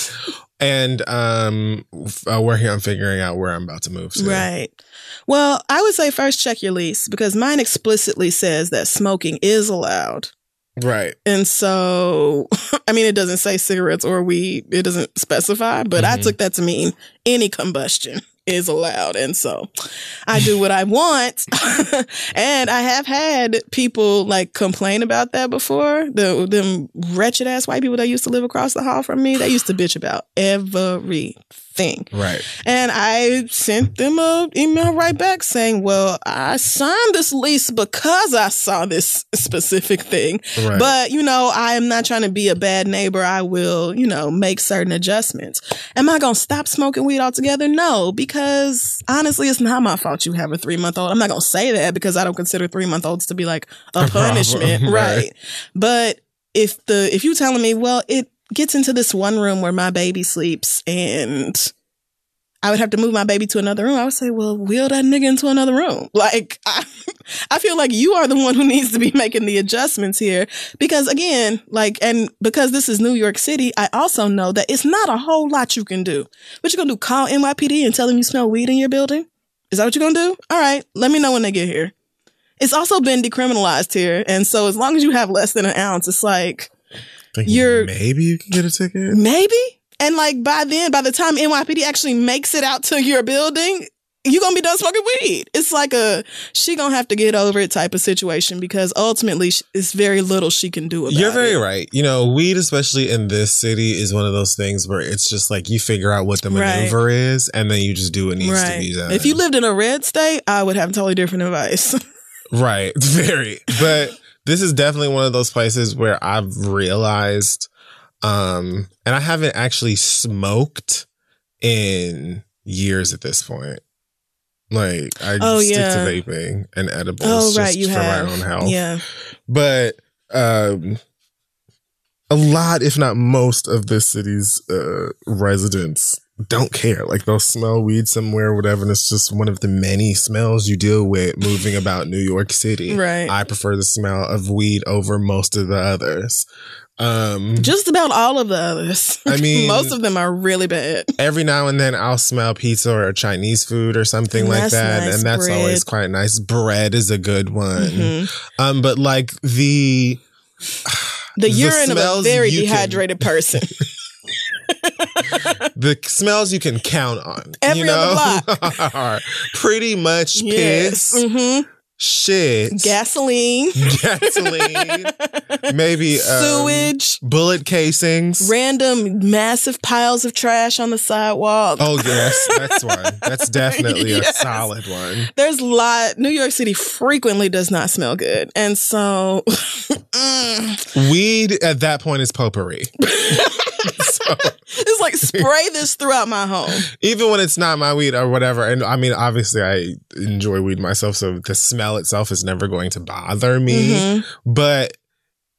[SPEAKER 1] And um, uh, working on figuring out where I'm about to move to.
[SPEAKER 2] Right. Well, I would say first check your lease because mine explicitly says that smoking is allowed.
[SPEAKER 1] Right.
[SPEAKER 2] And so, [LAUGHS] I mean, it doesn't say cigarettes or weed. It doesn't specify, but I
[SPEAKER 1] Mhm.
[SPEAKER 2] took that to mean any combustion is allowed. And so I do what I [LAUGHS] want. [LAUGHS] and I have had people like complain about that before. The, them wretched ass white people that used to live across the hall from me, they used to bitch about everything.
[SPEAKER 1] Right.
[SPEAKER 2] And I sent them a email right back saying, well, I signed this lease because I saw this specific thing.
[SPEAKER 1] Right.
[SPEAKER 2] But, you know, I am not trying to be a bad neighbor. I will, you know, make certain adjustments. Am I going to stop smoking weed altogether? No, because honestly, it's not my fault you have a three month old. I'm not going to say that because I don't consider three month olds to be like a [LAUGHS]
[SPEAKER 1] A
[SPEAKER 2] punishment.
[SPEAKER 1] right.
[SPEAKER 2] right. But if the, if you telling me, well, it gets into this one room where my baby sleeps and I would have to move my baby to another room. I would say, well, wheel that nigga into another room. [LAUGHS] Like, I, I feel like you are the one who needs to be [LAUGHS] making the adjustments here. Because again, like, and because this is New York City, I also know that it's not a whole lot you can do. What you gonna do? Call NYPD and tell them you smell weed in your building? Is that what you're gonna do? All right, let me know when they get here. It's also been decriminalized here. And so as long as you have less than an ounce, it's like,
[SPEAKER 1] Thinking
[SPEAKER 2] You're-
[SPEAKER 1] maybe you can get a ticket.
[SPEAKER 2] Maybe. And like by then, by the time NYPD actually makes it out to your building, you're gonna be done smoking weed. It's like a she gonna have to get over it type of situation because ultimately it's very little she can do about
[SPEAKER 1] You're very
[SPEAKER 2] it.
[SPEAKER 1] right. You know, weed, especially in this city, is one of those things where it's just like you figure out what the
[SPEAKER 2] Right.
[SPEAKER 1] maneuver is, and then you just do what needs to be done.
[SPEAKER 2] If you lived in a red state, I would have totally different advice. [LAUGHS]
[SPEAKER 1] Right. [LAUGHS] Very. But this is definitely one of those places where I've realized, um, and I haven't actually smoked in years at this point. Like I
[SPEAKER 2] Oh,
[SPEAKER 1] stick
[SPEAKER 2] yeah.
[SPEAKER 1] to vaping and edibles
[SPEAKER 2] Oh, right,
[SPEAKER 1] just
[SPEAKER 2] you
[SPEAKER 1] for
[SPEAKER 2] have.
[SPEAKER 1] my own health.
[SPEAKER 2] Yeah.
[SPEAKER 1] But um a lot, if not most, of this city's uh, residents don't care. Like they'll smell weed somewhere, whatever, and it's just one of the many smells you deal with moving about New York City.
[SPEAKER 2] Right.
[SPEAKER 1] I prefer the smell of weed over most of the others. Um,
[SPEAKER 2] Just about all of the others.
[SPEAKER 1] I [LAUGHS] mean-
[SPEAKER 2] most of them are really bad.
[SPEAKER 1] every now and then I'll smell pizza or Chinese food or something like that,
[SPEAKER 2] nice.
[SPEAKER 1] and that's
[SPEAKER 2] Bread.
[SPEAKER 1] always quite nice. Bread is a good one.
[SPEAKER 2] Mhm.
[SPEAKER 1] Um, but like the
[SPEAKER 2] The,
[SPEAKER 1] The
[SPEAKER 2] urine of a very
[SPEAKER 1] you can-
[SPEAKER 2] dehydrated person. [LAUGHS]
[SPEAKER 1] the smells you can count on,
[SPEAKER 2] Every
[SPEAKER 1] you know,
[SPEAKER 2] other [LAUGHS]
[SPEAKER 1] are pretty much
[SPEAKER 2] yes.
[SPEAKER 1] piss,
[SPEAKER 2] hmm
[SPEAKER 1] shit,
[SPEAKER 2] Gasoline.
[SPEAKER 1] gasoline, [LAUGHS] maybe um,
[SPEAKER 2] Sewage.
[SPEAKER 1] bullet casings.
[SPEAKER 2] Random massive piles of trash on the sidewalk.
[SPEAKER 1] Oh yes, that's [LAUGHS] one. That's definitely a solid one.
[SPEAKER 2] There's a lot. New York City frequently does not smell good. And so mm,
[SPEAKER 1] Weed at that point is potpourri. [LAUGHS]
[SPEAKER 2] it's like spray this throughout my home.
[SPEAKER 1] even when it's not my weed or whatever, and I mean, obviously I enjoy weed myself, so the smell itself is never going to bother me.
[SPEAKER 2] Mhm.
[SPEAKER 1] But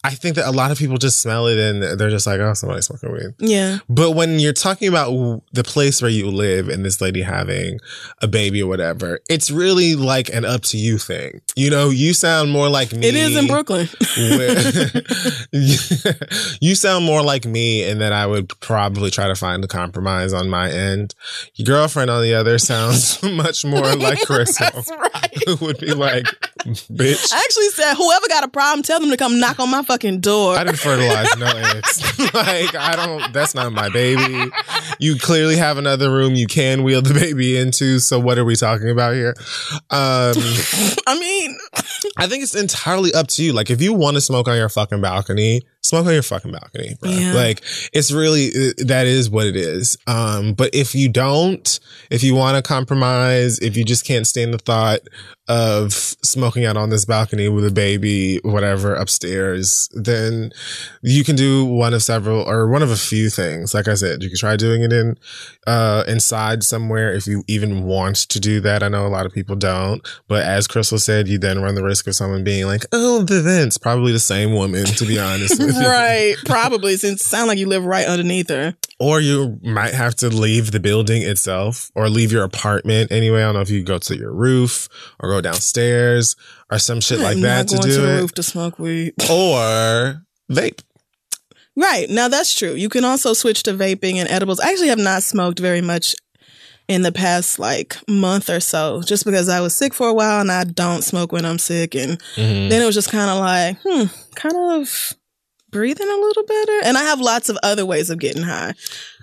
[SPEAKER 1] I think that a lot of people just smell it and they're just like, oh, somebody's smoking weed.
[SPEAKER 2] Yeah.
[SPEAKER 1] But when you're talking about w- the place where you live and this lady having a baby or whatever, it's really like an up to you thing. You know, you sound more like me.
[SPEAKER 2] It is in Brooklyn.
[SPEAKER 1] where- [LAUGHS] [LAUGHS] you sound more like me, and that I would probably try to find a compromise on my end. Your girlfriend, on the other, [LAUGHS] sounds much more like Crissle,
[SPEAKER 2] That's right.
[SPEAKER 1] who would be like, [LAUGHS] "Bitch,
[SPEAKER 2] I actually said, whoever got a problem, tell them to come knock on my fucking door.
[SPEAKER 1] I didn't fertilize no [LAUGHS] eggs. [LAUGHS] like I don't. That's not my baby. You clearly have another room you can wheel the baby into. So what are we talking about here? Um,
[SPEAKER 2] I mean,
[SPEAKER 1] I think it's entirely up to you. Like if you want to smoke on your fucking balcony, smoke on your fucking balcony, bro.
[SPEAKER 2] Yeah.
[SPEAKER 1] Like it's really uh, that is what it is. Um, but if you don't, if you want to compromise, if you just can't stand the thought of smoking out on this balcony with a baby, whatever, upstairs, then you can do one of several or one of a few things. Like I said, you can try doing it in uh inside somewhere if you even want to do that. I know a lot of people don't, but as Crissle said, you then run the risk of someone being like, "Oh, the vents." Probably the same woman, to be honest [LAUGHS] with [LAUGHS] you.
[SPEAKER 2] right. Probably since it sound like you live right underneath her.
[SPEAKER 1] Or you might have to leave the building itself or leave your apartment anyway. I don't know if you go to your roof or go downstairs or some shit like
[SPEAKER 2] I'm
[SPEAKER 1] that
[SPEAKER 2] not
[SPEAKER 1] to do
[SPEAKER 2] to the
[SPEAKER 1] it.
[SPEAKER 2] roof to smoke weed.
[SPEAKER 1] Or vape.
[SPEAKER 2] Right. Now that's true. You can also switch to vaping and edibles. I actually have not smoked very much in the past like month or so, just because I was sick for a while and I don't smoke when I'm sick. And
[SPEAKER 1] Mhm.
[SPEAKER 2] then it was just kind of like, hmm, kind of breathing a little better. And I have lots of other ways of getting high.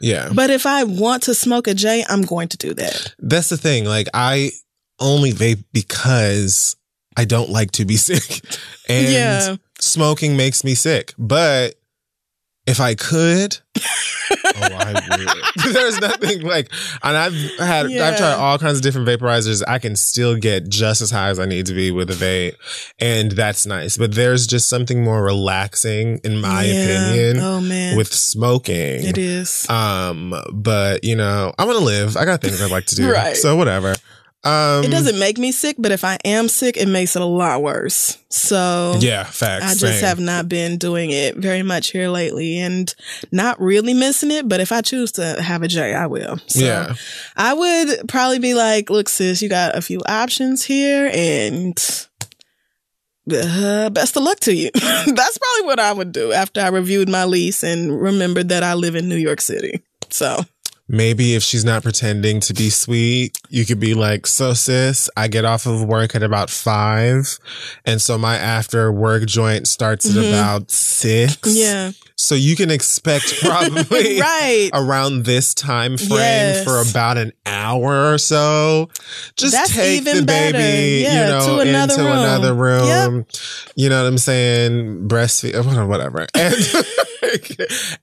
[SPEAKER 1] Yeah.
[SPEAKER 2] But if I want to smoke a J, I'm going to do that.
[SPEAKER 1] That's the thing. Like I only vape because I don't like to be [LAUGHS] sick. And
[SPEAKER 2] Yeah.
[SPEAKER 1] smoking makes me sick. But if I could, [LAUGHS] oh, I would. [LAUGHS] There's nothing like, and I've had, I've tried all kinds of different vaporizers. I can still get just as high as I need to be with a vape, and that's nice. But there's just something more relaxing, in my
[SPEAKER 2] Yeah.
[SPEAKER 1] opinion,
[SPEAKER 2] Oh man.
[SPEAKER 1] with smoking.
[SPEAKER 2] it is.
[SPEAKER 1] Um, but you know, I want to live. I got things I'd like to do. [LAUGHS]
[SPEAKER 2] Right.
[SPEAKER 1] So whatever. Um,
[SPEAKER 2] it doesn't make me sick, but if I am sick, it makes it a lot worse. So
[SPEAKER 1] Yeah, facts.
[SPEAKER 2] I just
[SPEAKER 1] same.
[SPEAKER 2] have not been doing it very much here lately and not really missing it. But if I choose to have a J, I will. So
[SPEAKER 1] Yeah.
[SPEAKER 2] I would probably be like, look, sis, you got a few options here and uh, best of luck to you. [LAUGHS] That's probably what I would do after I reviewed my lease and remembered that I live in New York City. So
[SPEAKER 1] Maybe if she's not pretending to be sweet, you could be like, so sis, I get off of work at about five. And so my after work joint starts at
[SPEAKER 2] Mhm.
[SPEAKER 1] about six.
[SPEAKER 2] yeah,
[SPEAKER 1] So you can expect [LAUGHS] probably
[SPEAKER 2] right.
[SPEAKER 1] around this time frame
[SPEAKER 2] Yes.
[SPEAKER 1] for about an hour or so. Just
[SPEAKER 2] That's
[SPEAKER 1] take
[SPEAKER 2] even
[SPEAKER 1] the
[SPEAKER 2] better.
[SPEAKER 1] baby,
[SPEAKER 2] Yeah,
[SPEAKER 1] you know,
[SPEAKER 2] to another
[SPEAKER 1] into
[SPEAKER 2] room.
[SPEAKER 1] another room.
[SPEAKER 2] Yep.
[SPEAKER 1] You know what I'm saying? Breastfeed, whatever. And [LAUGHS]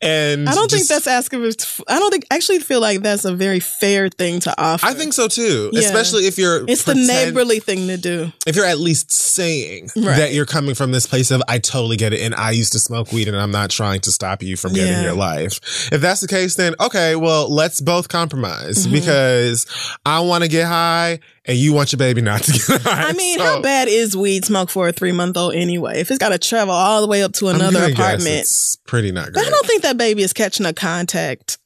[SPEAKER 1] and
[SPEAKER 2] I don't think that's asking. I don't think actually feel like that's a very fair thing to offer.
[SPEAKER 1] I think so too,
[SPEAKER 2] Yeah.
[SPEAKER 1] especially if you're.
[SPEAKER 2] it's the neighborly thing to do.
[SPEAKER 1] If you're at least saying
[SPEAKER 2] Right.
[SPEAKER 1] that you're coming from this place of, I totally get it, and I used to smoke weed, and I'm not trying to stop you from getting
[SPEAKER 2] Yeah.
[SPEAKER 1] your life. If that's the case, then okay, well, let's both compromise
[SPEAKER 2] Mhm.
[SPEAKER 1] because I want to get high, and you want your baby not to get [LAUGHS] high.
[SPEAKER 2] I mean,
[SPEAKER 1] So,
[SPEAKER 2] how bad is weed smoke for a three month old anyway? If it's got to travel all the way up to another apartment,
[SPEAKER 1] It's pretty not
[SPEAKER 2] but I don't think that baby is catching a contact.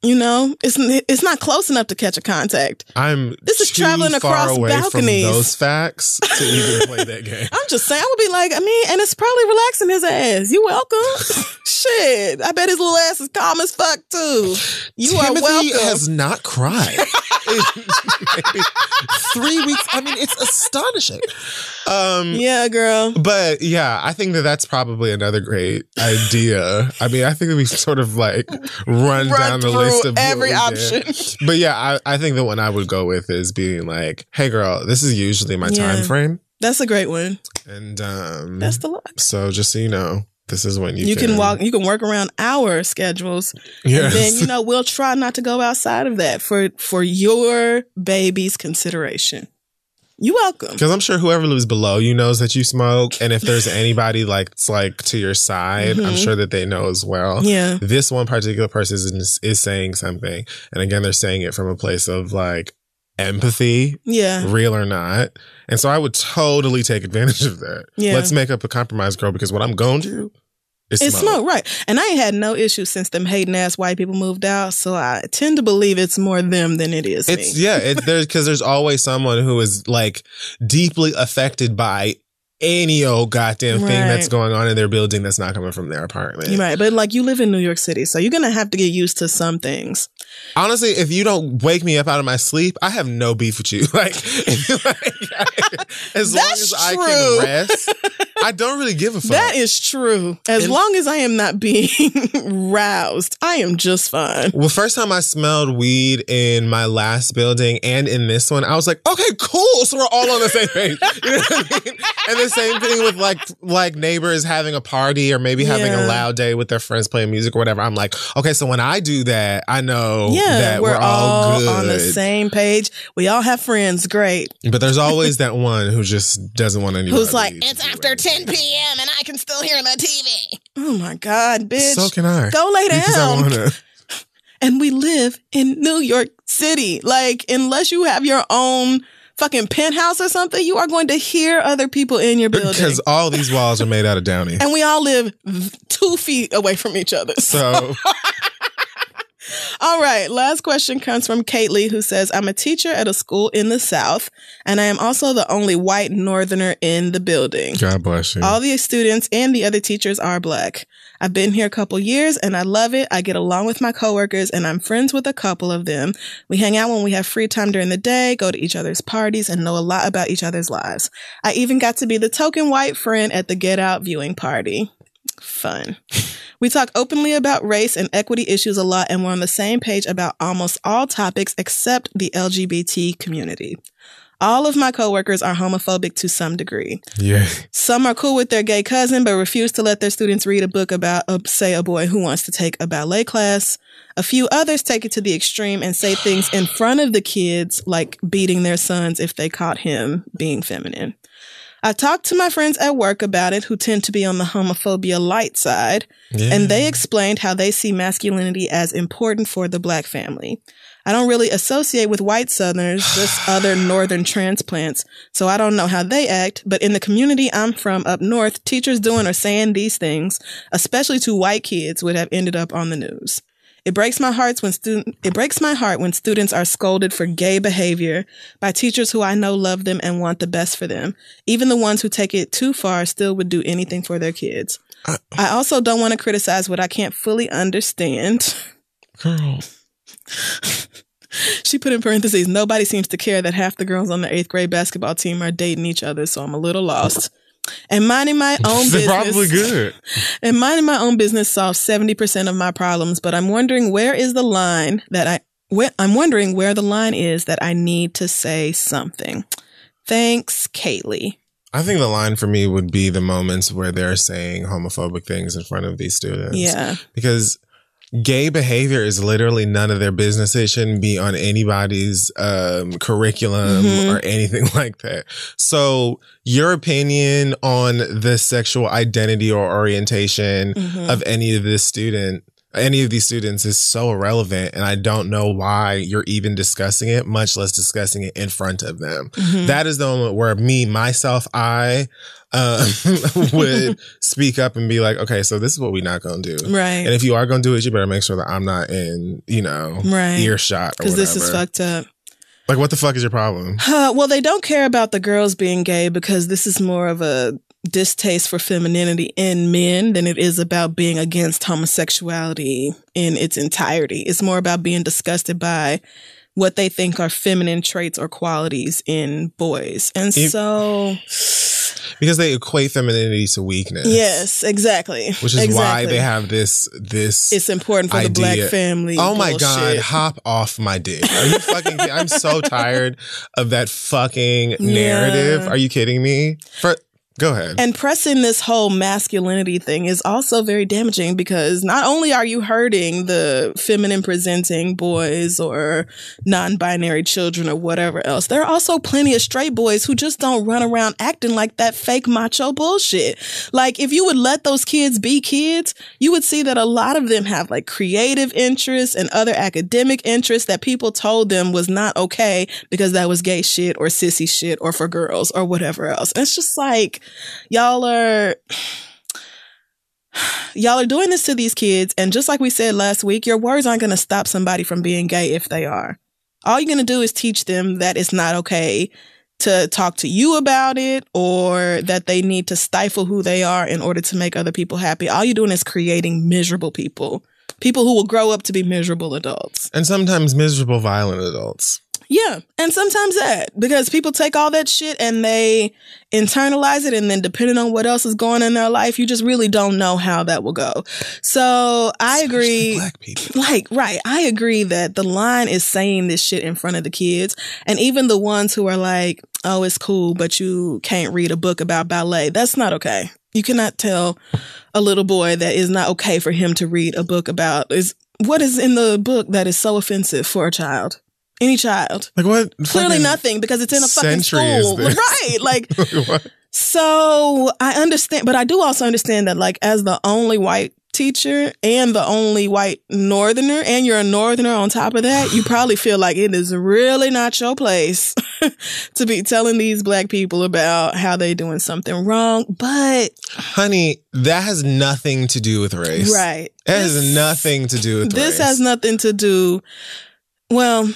[SPEAKER 2] You know, it's it's not close enough to catch a contact.
[SPEAKER 1] I'm
[SPEAKER 2] This is traveling across balconies.
[SPEAKER 1] from those facts to even [LAUGHS] play that game.
[SPEAKER 2] I'm just saying, I would be like, I mean, and it's probably relaxing his ass. You welcome. [LAUGHS] Shit, I bet his little ass is calm as fuck too. You
[SPEAKER 1] Timothy
[SPEAKER 2] are welcome.
[SPEAKER 1] has not cried. [LAUGHS] three weeks. I mean, it's astonishing. Um,
[SPEAKER 2] yeah, girl.
[SPEAKER 1] But yeah, I think that that's probably another great idea. I mean, I think that we sort of like run,
[SPEAKER 2] Run
[SPEAKER 1] down the
[SPEAKER 2] through
[SPEAKER 1] list of
[SPEAKER 2] every option.
[SPEAKER 1] did. [LAUGHS] But yeah, I, I think the one I would go with is being like, "Hey, girl, this is usually my
[SPEAKER 2] Yeah.
[SPEAKER 1] time frame,
[SPEAKER 2] That's a great one.
[SPEAKER 1] and um,
[SPEAKER 2] That's the luck.
[SPEAKER 1] so just so you know, this is when you
[SPEAKER 2] You, can, walk. You can work around our schedules.
[SPEAKER 1] Yes.
[SPEAKER 2] And then you know we'll try not to go outside of that for for your baby's consideration. You welcome.
[SPEAKER 1] Because I'm sure whoever lives below you knows that you smoke, and if there's [LAUGHS] anybody like it's like to your side, I'm
[SPEAKER 2] Mhm.
[SPEAKER 1] sure that they know as well.
[SPEAKER 2] Yeah.
[SPEAKER 1] This one particular person is is saying something, and again, they're saying it from a place of like empathy,
[SPEAKER 2] Yeah.
[SPEAKER 1] real or not. And so I would totally take advantage of that.
[SPEAKER 2] Yeah.
[SPEAKER 1] Let's make up a compromise, girl, because what I'm going to do is
[SPEAKER 2] It's
[SPEAKER 1] smoke.
[SPEAKER 2] smoke, right? And I ain't had no issues since them hating ass white people moved out. So I tend to believe it's more them than it is
[SPEAKER 1] It's
[SPEAKER 2] me.
[SPEAKER 1] yeah, it, there's because there's always someone who is like deeply affected by any old goddamn thing
[SPEAKER 2] Right.
[SPEAKER 1] that's going on in their building that's not coming from their apartment.
[SPEAKER 2] Right, but like you live in New York City, so you're gonna have to get used to some things.
[SPEAKER 1] Honestly, if you don't wake me up out of my sleep, I have no beef with you. Like, [LAUGHS] like, as long as I can rest, I don't really give a [LAUGHS] fuck.
[SPEAKER 2] That is true. As
[SPEAKER 1] And-
[SPEAKER 2] long as I am not being [LAUGHS] roused, I am just fine.
[SPEAKER 1] Well, first time I smelled weed in my last building and in this one, I was like, okay, cool. So we're all on the same page. You know what I mean? And the same thing with like like neighbors having a party or maybe having
[SPEAKER 2] Yeah.
[SPEAKER 1] a loud day with their friends playing music or whatever. I'm like, okay, so when I do that, I know
[SPEAKER 2] Yeah,
[SPEAKER 1] that
[SPEAKER 2] we're,
[SPEAKER 1] we're, all, good.
[SPEAKER 2] on the same page. We all have friends. Great.
[SPEAKER 1] But there's always that one who just doesn't want anybody.
[SPEAKER 2] Who's like, it's after
[SPEAKER 1] anything.
[SPEAKER 2] 10 p.m. and I can still hear the TV. Oh my God, bitch.
[SPEAKER 1] So can I.
[SPEAKER 2] Go lay
[SPEAKER 1] Because I
[SPEAKER 2] down.
[SPEAKER 1] wanna. [LAUGHS]
[SPEAKER 2] and we live in New York City. Like, unless you have your own fucking penthouse or something, you are going to hear other people in your building.
[SPEAKER 1] Because all these walls are made out of downy.
[SPEAKER 2] and we all live two feet away from each other. [LAUGHS]
[SPEAKER 1] So
[SPEAKER 2] All right, last question comes from Kately, who says, I'm a teacher at a school in the South, and I am also the only white northerner in the building.
[SPEAKER 1] God bless you.
[SPEAKER 2] All the students and the other teachers are black. I've been here a couple years and I love it. I get along with my coworkers and I'm friends with a couple of them. We hang out when we have free time during the day, go to each other's parties, and know a lot about each other's lives. I even got to be the token white friend at the Get Out viewing party. Fun. We talk openly about race and equity issues a lot, and we're on the same page about almost all topics except the LGBT community. All of my coworkers are homophobic to some degree.
[SPEAKER 1] yeah.
[SPEAKER 2] Some are cool with their gay cousin, but refuse to let their students read a book about, uh, say, a boy who wants to take a ballet class. A few others take it to the extreme and say things in front of the kids, like beating their sons if they caught him being feminine. I talked to my friends at work about it who tend to be on the homophobia light side,
[SPEAKER 1] Yeah.
[SPEAKER 2] and they explained how they see masculinity as important for the black family. I don't really associate with white Southerners, just [SIGHS] other Northern transplants, so I don't know how they act. But in the community I'm from up north, teachers doing or saying these things, especially to white kids, would have ended up on the news. It breaks my heart when student it breaks my heart when students are scolded for gay behavior by teachers who I know love them and want the best for them. Even the ones who take it too far still would do anything for their kids. Uh, I also don't want to criticize what I can't fully understand.
[SPEAKER 1] Girl.
[SPEAKER 2] She put in parentheses, nobody seems to care that half the girls on the eighth grade basketball team are dating each other, so I'm a little lost. And minding my [LAUGHS] own
[SPEAKER 1] They're
[SPEAKER 2] business.
[SPEAKER 1] probably good. [LAUGHS]
[SPEAKER 2] And minding my own business solves 70% of my problems, but I'm wondering where is the line that I, where, I'm wondering where the line is that I need to say something. Thanks, Kaylee.
[SPEAKER 1] I think the line for me would be the moments where they're saying homophobic things in front of these students.
[SPEAKER 2] Yeah.
[SPEAKER 1] Because gay behavior is literally none of their business. It shouldn't be on anybody's um, curriculum
[SPEAKER 2] Mhm.
[SPEAKER 1] or anything [LAUGHS] like that. So, your opinion on the sexual identity or orientation
[SPEAKER 2] Mhm.
[SPEAKER 1] of any of this student, any of these students is so irrelevant. And I don't know why you're even discussing it, much less discussing it in front of them.
[SPEAKER 2] Mhm.
[SPEAKER 1] That is the moment where me, myself, I um, [LAUGHS] would [LAUGHS] speak up and be like, okay, so this is what we're not going to do.
[SPEAKER 2] Right.
[SPEAKER 1] And if you are going to do it, you better make sure that I'm not in, you know,
[SPEAKER 2] Right.
[SPEAKER 1] earshot
[SPEAKER 2] Because this is fucked up.
[SPEAKER 1] Like, what the fuck is your problem?
[SPEAKER 2] Uh, well, they don't care about the girls being gay because this is more of a distaste for femininity in men than it is about being against homosexuality in its entirety. It's more about being disgusted by what they think are feminine traits or qualities in boys. And
[SPEAKER 1] If-
[SPEAKER 2] so,
[SPEAKER 1] Because they equate femininity to weakness.
[SPEAKER 2] yes, exactly.
[SPEAKER 1] Which is why they have this this
[SPEAKER 2] It's important for the black family.
[SPEAKER 1] Oh my god, hop off my dick. Are you fucking? I'm so [LAUGHS] tired of that fucking narrative.
[SPEAKER 2] Yeah.
[SPEAKER 1] Are you kidding me? For go ahead.
[SPEAKER 2] And pressing this whole masculinity thing is also very damaging because not only are you hurting the feminine presenting boys or non binary children or whatever else, there are also plenty of straight boys who just don't run around acting like that fake macho bullshit. Like, if you would let those kids be kids, you would see that a lot of them have like creative interests and other academic interests that people told them was not okay because that was gay shit or sissy shit or for girls or whatever else. And it's just like, y'all are [SIGHS] y'all are doing this to these kids and just like we said last week your words aren't going to stop somebody from being gay if they are. All you're going to do is teach them that it's not okay to talk to you about it or that they need to stifle who they are in order to make other people happy. All you're doing is creating miserable people people who will grow up to be miserable adults.
[SPEAKER 1] And sometimes miserable, violent adults.
[SPEAKER 2] Yeah, and sometimes that because people take all that shit and they internalize it, and then depending on what else is going in their life, you just really don't know how that will go. So I agree.
[SPEAKER 1] Black people.
[SPEAKER 2] Like, right. I agree that the line is saying this shit in front of the kids. And even the ones who are like, oh, it's cool, but you can't read a book about ballet. That's not okay. You cannot tell a little boy that is not okay for him to read a book about is what is in the book that is so offensive for a child? Any child.
[SPEAKER 1] Like what?
[SPEAKER 2] Clearly nothing because it's in a fucking school. [LAUGHS] Right. Like [LAUGHS] so I understand, but I do also understand that, like, as the only white teacher and the only white northerner, and you're a northerner on top of that, you probably [SIGHS] feel like it is really not your place [LAUGHS] to be telling these black people about how they doing something wrong. But
[SPEAKER 1] Honey, that has nothing to do with race.
[SPEAKER 2] right,
[SPEAKER 1] It has nothing to do with
[SPEAKER 2] this
[SPEAKER 1] race.
[SPEAKER 2] has nothing to do. Well,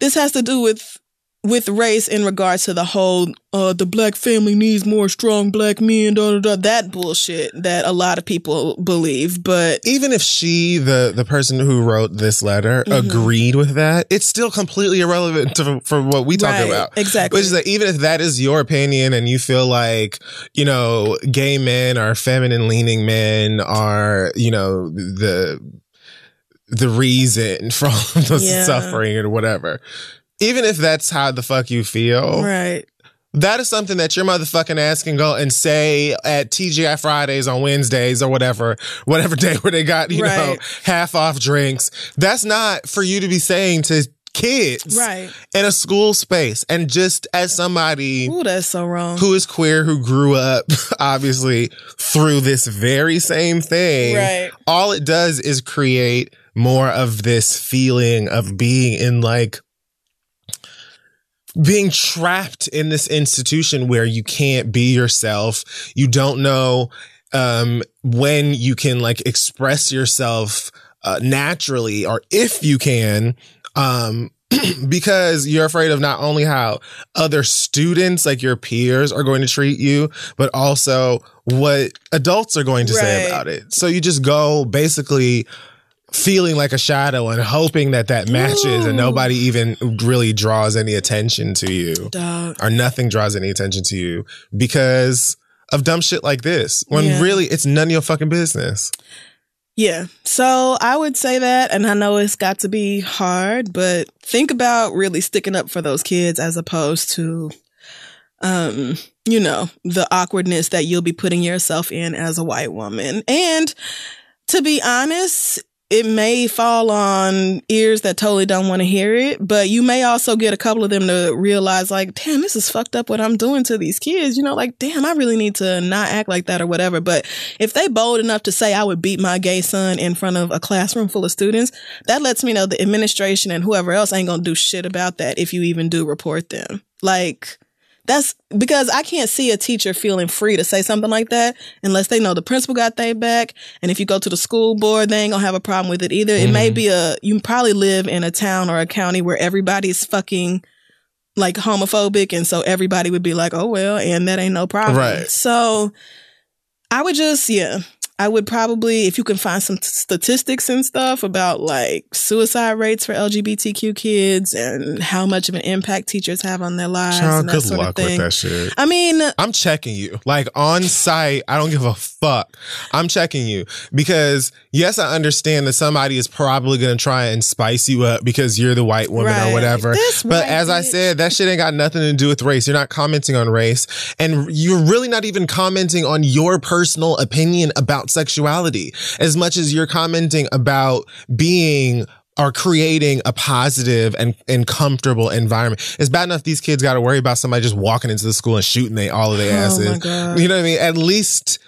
[SPEAKER 2] this has to do with with race in regards to the whole uh the black family needs more strong black men da, da, da, that bullshit that a lot of people believe but
[SPEAKER 1] even if she, the the person who wrote this letter,
[SPEAKER 2] Mhm.
[SPEAKER 1] agreed with that, it's still completely irrelevant to, for what we talk
[SPEAKER 2] Right,
[SPEAKER 1] about.
[SPEAKER 2] exactly.
[SPEAKER 1] Which is that even if that is your opinion and you feel like, you know, gay men or feminine leaning men are, you know, the the reason [LAUGHS] for all the
[SPEAKER 2] Yeah.
[SPEAKER 1] suffering or whatever. Even if that's how the fuck you feel,
[SPEAKER 2] right
[SPEAKER 1] that is something that your motherfucking ass can go and say at TGI Fridays on Wednesdays or whatever, whatever [LAUGHS] day where they got, you know, half off drinks. That's not for you to be saying to kids
[SPEAKER 2] right
[SPEAKER 1] in a school space. And just as somebody
[SPEAKER 2] Ooh, that's so wrong
[SPEAKER 1] who is queer, who grew up [LAUGHS] obviously through this very same thing,
[SPEAKER 2] Right.
[SPEAKER 1] all it does is create more of this feeling of being in like being trapped in this institution where you can't be yourself. You don't know um, when you can like express yourself uh, naturally or if you can. Um, [CLEARS THROAT] because you're afraid of not only how other students, like your peers, are going to treat you, but also what adults are going to say about it. So you just go basically feeling like a shadow and hoping that that matches and nobody even really draws any attention to you
[SPEAKER 2] Dog.
[SPEAKER 1] or nothing draws any attention to you because of dumb shit like this when
[SPEAKER 2] Yeah.
[SPEAKER 1] really it's none of your fucking business.
[SPEAKER 2] Yeah. So I would say that, and I know it's got to be hard, but think about really sticking up for those kids as opposed to um, you know, the awkwardness that you'll be putting yourself in as a white woman. And to be honest, it may fall on ears that totally don't want to hear it, but you may also get a couple of them to realize, like, damn, this is fucked up what I'm doing to these kids. You know, like, damn, I really need to not act like that or whatever. But if they bold enough to say I would beat my gay son in front of a classroom full of students, that lets me know the administration and whoever else ain't gonna do shit about that if you even do report them. Like, that's because I can't see a teacher feeling free to say something like that unless they know the principal got their back. And if you go to the school board, they ain't gonna have a problem with it either. It may mm-hmm. be a, you probably live in a town or a county where everybody's fucking like homophobic. And so everybody would be like, oh, well, and that ain't no problem.
[SPEAKER 1] Right.
[SPEAKER 2] So I would just, yeah, I would probably, if you can find some t- statistics and stuff about like suicide rates for LGBTQ kids and how much of an impact teachers have on their lives.
[SPEAKER 1] Child,
[SPEAKER 2] and that
[SPEAKER 1] good luck with that shit.
[SPEAKER 2] I mean,
[SPEAKER 1] I'm checking you. Like on site, I don't give a fuck. I'm checking you because yes, I understand that somebody is probably going to try and spice you up because you're the white woman
[SPEAKER 2] Right.
[SPEAKER 1] or whatever.
[SPEAKER 2] This
[SPEAKER 1] But as I said, that shit ain't got nothing to do with race. You're not commenting on race and you're really not even commenting on your personal opinion about sexuality as much as you're commenting about being or creating a positive and, and comfortable environment. It's bad enough these kids got to worry about somebody just walking into the school and shooting they all of their
[SPEAKER 2] Oh
[SPEAKER 1] asses.
[SPEAKER 2] God.
[SPEAKER 1] You know what I mean? At least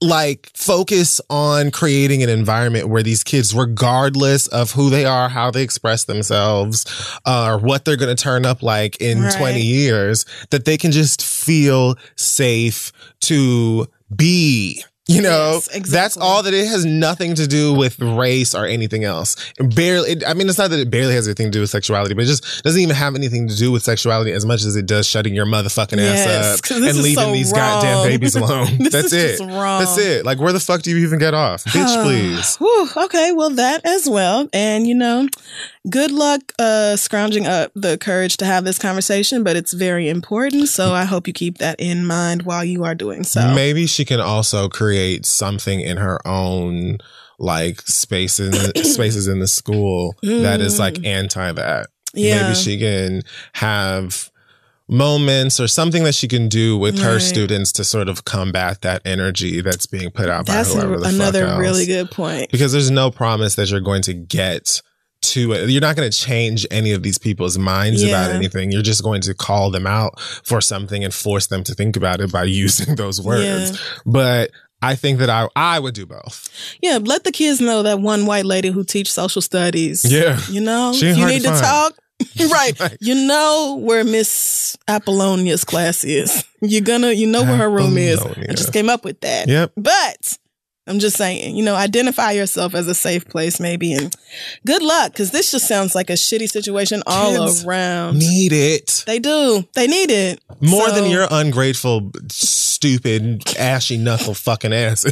[SPEAKER 1] like focus on creating an environment where these kids, regardless of who they are, how they express themselves, uh, or what they're going to turn up like in
[SPEAKER 2] Right.
[SPEAKER 1] 20 years, that they can just feel safe to be. You know,
[SPEAKER 2] Yes, exactly.
[SPEAKER 1] that's all that it has nothing to do with race or anything else. It barely, it, I mean, it's not that it barely has anything to do with sexuality, but it just doesn't even have anything to do with sexuality as much as it does shutting your motherfucking
[SPEAKER 2] Yes,
[SPEAKER 1] ass up and leaving
[SPEAKER 2] so
[SPEAKER 1] these
[SPEAKER 2] wrong.
[SPEAKER 1] goddamn babies alone. [LAUGHS] That's it.
[SPEAKER 2] wrong.
[SPEAKER 1] That's it. Like, where the fuck do you even get off? [SIGHS] Bitch, please.
[SPEAKER 2] Whew, okay, well, that as well. And, you know, good luck uh, scrounging up the courage to have this conversation, but it's very important. So I hope you keep that in mind while you are doing so.
[SPEAKER 1] Maybe she can also create something in her own like spaces [CLEARS THROAT] spaces in the school that is like anti that.
[SPEAKER 2] Mm. Yeah.
[SPEAKER 1] Maybe she can have moments or something that she can do with her students to sort of combat that energy that's being put out
[SPEAKER 2] That's
[SPEAKER 1] by whoever
[SPEAKER 2] a,
[SPEAKER 1] the fuck
[SPEAKER 2] another
[SPEAKER 1] else.
[SPEAKER 2] really good point.
[SPEAKER 1] because there's no promise that you're going to get to it. You're not going to change any of these people's minds about anything. You're just going to call them out for something and force them to think about it by [LAUGHS] using those words.
[SPEAKER 2] Yeah.
[SPEAKER 1] But I think that I I would do both.
[SPEAKER 2] Yeah, let the kids know that one white lady who teach social studies.
[SPEAKER 1] Yeah.
[SPEAKER 2] You know, you need
[SPEAKER 1] to
[SPEAKER 2] to, talk, [LAUGHS] [LAUGHS] right.
[SPEAKER 1] Right.
[SPEAKER 2] You know where Miss Apollonia's class is. You're gonna, you know where her room is. I just came up with that.
[SPEAKER 1] Yep.
[SPEAKER 2] But I'm just saying, you know, identify yourself as a safe place, maybe, and good luck, because this just sounds like a shitty situation all
[SPEAKER 1] Kids
[SPEAKER 2] around.
[SPEAKER 1] Need it.
[SPEAKER 2] they do. They need it
[SPEAKER 1] More
[SPEAKER 2] So-
[SPEAKER 1] than your ungrateful, stupid, ashy knuckle fucking ass.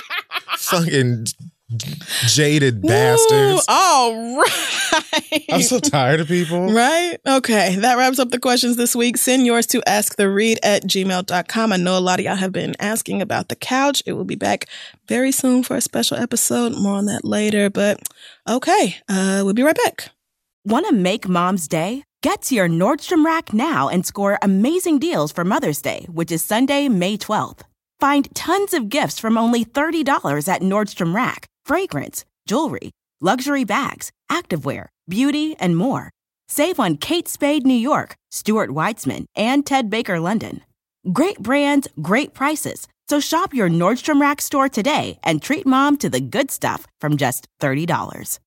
[SPEAKER 1] [LAUGHS] fucking jaded
[SPEAKER 2] Woo,
[SPEAKER 1] bastards.
[SPEAKER 2] All right.
[SPEAKER 1] I'm so tired of people.
[SPEAKER 2] Right? Okay. That wraps up the questions this week. Send yours to asktheread at gmail.com. I know a lot of y'all have been asking about the couch. It will be back very soon for a special episode. More on that later. But okay, uh, we'll be right back.
[SPEAKER 5] Want to make mom's day? Get to your Nordstrom Rack now and score amazing deals for Mother's Day, which is Sunday, May 12th. Find tons of gifts from only $30 at Nordstrom Rack fragrance, jewelry, luxury bags, activewear, beauty, and more. Save on Kate Spade New York, Stuart Weitzman, and Ted Baker London. Great brands, great prices. So shop your Nordstrom Rack store today and treat mom to the good stuff from just $30.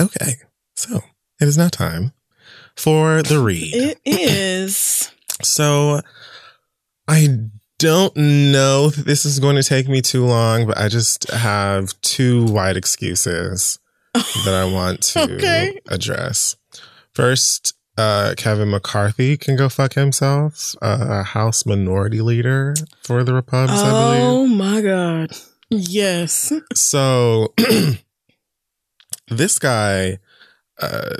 [SPEAKER 1] Okay, so it is now time for the read.
[SPEAKER 2] It is. [CLEARS THROAT]
[SPEAKER 1] So I don't know if this is going to take me too long, but I just have two wide excuses that I want [LAUGHS] to
[SPEAKER 2] Okay.
[SPEAKER 1] address. First, uh, Kevin McCarthy can go fuck himself, uh, House Minority Leader for the Republicans, I believe.
[SPEAKER 2] Oh my God. Yes.
[SPEAKER 1] So [CLEARS THROAT] this guy uh,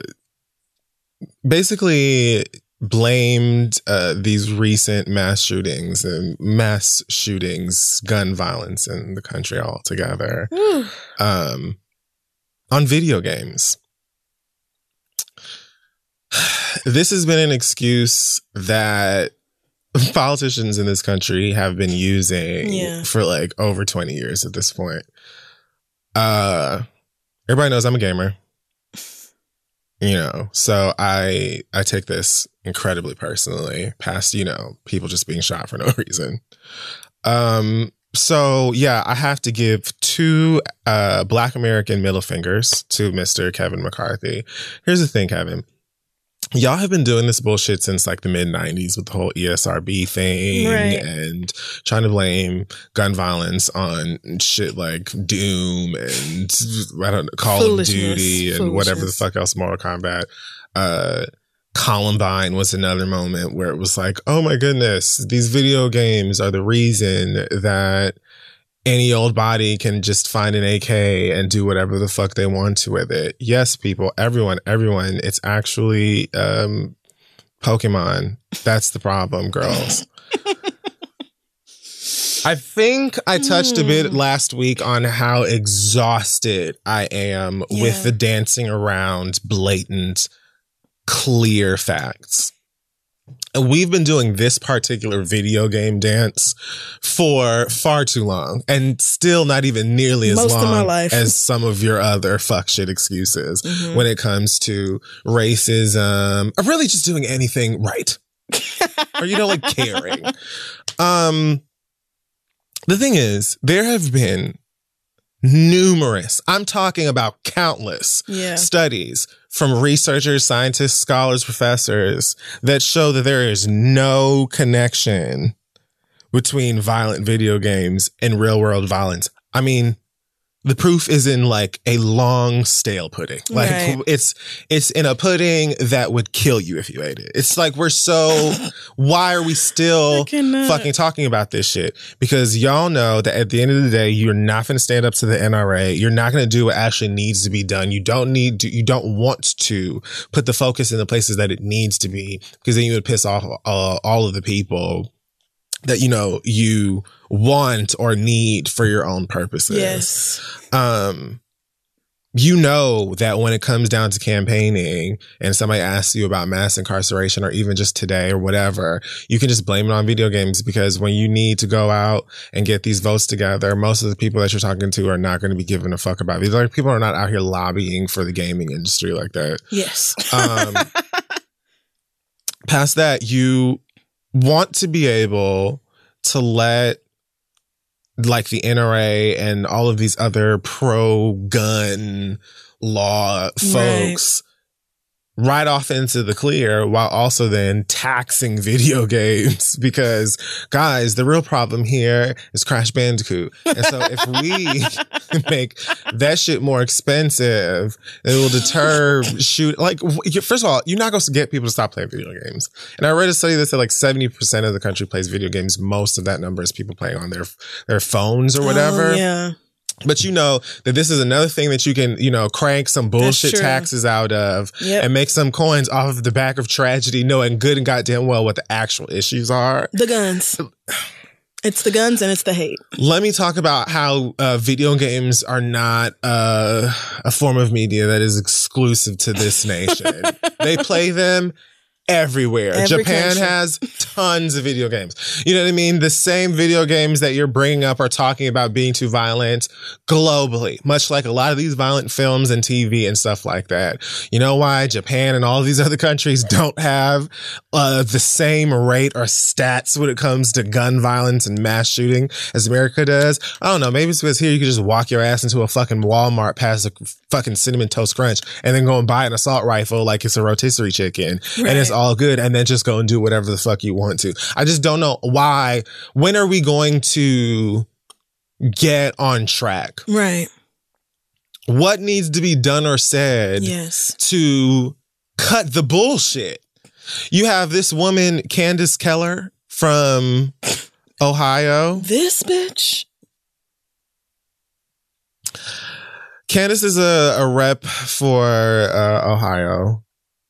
[SPEAKER 1] basically blamed uh, these recent mass shootings and mass shootings, gun violence in the country altogether [SIGHS] um, on video games. [SIGHS] this has been an excuse that [LAUGHS] politicians in this country have been using
[SPEAKER 2] Yeah.
[SPEAKER 1] for like over 20 years at this point. Uh everybody knows I'm a gamer. You know, so I I take this incredibly personally past, you know, people just being shot for no [LAUGHS] reason. Um so yeah, I have to give two uh black American middle fingers to Mr. Kevin McCarthy. Here's the thing, Kevin. Y'all have been doing this bullshit since like the mid 90s with the whole ESRB thing
[SPEAKER 2] Right.
[SPEAKER 1] and trying to blame gun violence on shit like Doom and I don't know, Call of Duty and whatever the fuck else, Mortal Kombat. Uh, Columbine was another moment where it was like, oh my goodness, these video games are the reason that any old body can just find an AK and do whatever the fuck they want to with it. Yes, people, everyone, everyone, it's actually um Pokemon. That's the problem, girls. I think I touched a bit last week on how exhausted I am
[SPEAKER 2] Yeah.
[SPEAKER 1] with the dancing around blatant, clear facts. We've been doing this particular video game dance for far too long and still not even nearly as
[SPEAKER 2] Most
[SPEAKER 1] long as some of your other fuck shit excuses
[SPEAKER 2] Mhm.
[SPEAKER 1] when it comes to racism or really just doing anything right. [LAUGHS] or you know, like caring. Um the thing is, there have been numerous, I'm talking about countless
[SPEAKER 2] Yeah.
[SPEAKER 1] studies from researchers, scientists, scholars, professors that show that there is no connection between violent video games and real world violence. I mean, the proof is in like a long stale pudding. Like
[SPEAKER 2] Right.
[SPEAKER 1] it's it's in a pudding that would kill you if you ate it. It's like we're so [LAUGHS] why are we still fucking talking about this shit because y'all know that at the end of the day, you're not going to stand up to the NRA. You're not going to do what actually needs to be done. You don't need to, you don't want to put the focus in the places that it needs to be because then you would piss off uh, all of the people that, you know, you want or need for your own purposes
[SPEAKER 2] Yes.
[SPEAKER 1] um you know that when it comes down to campaigning and somebody asks you about mass incarceration or even just today or whatever, you can just blame it on video games because when you need to go out and get these votes together, most of the people that you're talking to are not going to be giving a fuck about. These are people are not out here lobbying for the gaming industry like that.
[SPEAKER 2] Yes.
[SPEAKER 1] Um, [LAUGHS] past that, you want to be able to let like the NRA and all of these other pro gun law folks right off into the clear while also then taxing [LAUGHS] video games because guys the real problem here is crash bandicoot. And so if we [LAUGHS] make that shit more expensive it will deter [LAUGHS] shoot like first of all you're not going to get people to stop playing video games. And i read a study that said like 70% of the country plays video games. Most of that number is people playing on their their phones or oh, whatever.
[SPEAKER 2] Oh, yeah.
[SPEAKER 1] But you know that this is another thing that you can, you know, crank some bullshit taxes out of
[SPEAKER 2] Yep.
[SPEAKER 1] and make some coins off of the back of tragedy, knowing good and goddamn well what the actual issues are.
[SPEAKER 2] The guns. It's the guns and it's the hate.
[SPEAKER 1] Let me talk about how uh, video games are not uh, a form of media that is exclusive to this [LAUGHS] nation. they play them everywhere.
[SPEAKER 2] Every
[SPEAKER 1] Japan
[SPEAKER 2] country.
[SPEAKER 1] has tons of video games. You know what I mean? The same video games that you're bringing up are talking about being too violent globally, much like a lot of these violent films and TV and stuff like that. You know why Japan and all these [LAUGHS] other countries don't have uh, the same rate or stats when it comes to gun violence and mass shooting as America does? I don't know. Maybe it's because here you can just walk your ass into a fucking Walmart past a fucking cinnamon toast crunch and then go and buy an assault rifle like it's a rotisserie chicken and it's
[SPEAKER 2] Right.
[SPEAKER 1] All good and then just go and do whatever the fuck you want to. I just don't know why. When are we going to get on track?
[SPEAKER 2] Right.
[SPEAKER 1] What needs to be done or said
[SPEAKER 2] Yes.
[SPEAKER 1] to cut the bullshit? You have this woman, Candace Keller from Ohio.
[SPEAKER 2] This bitch.
[SPEAKER 1] Candace is a, a rep for uh, Ohio,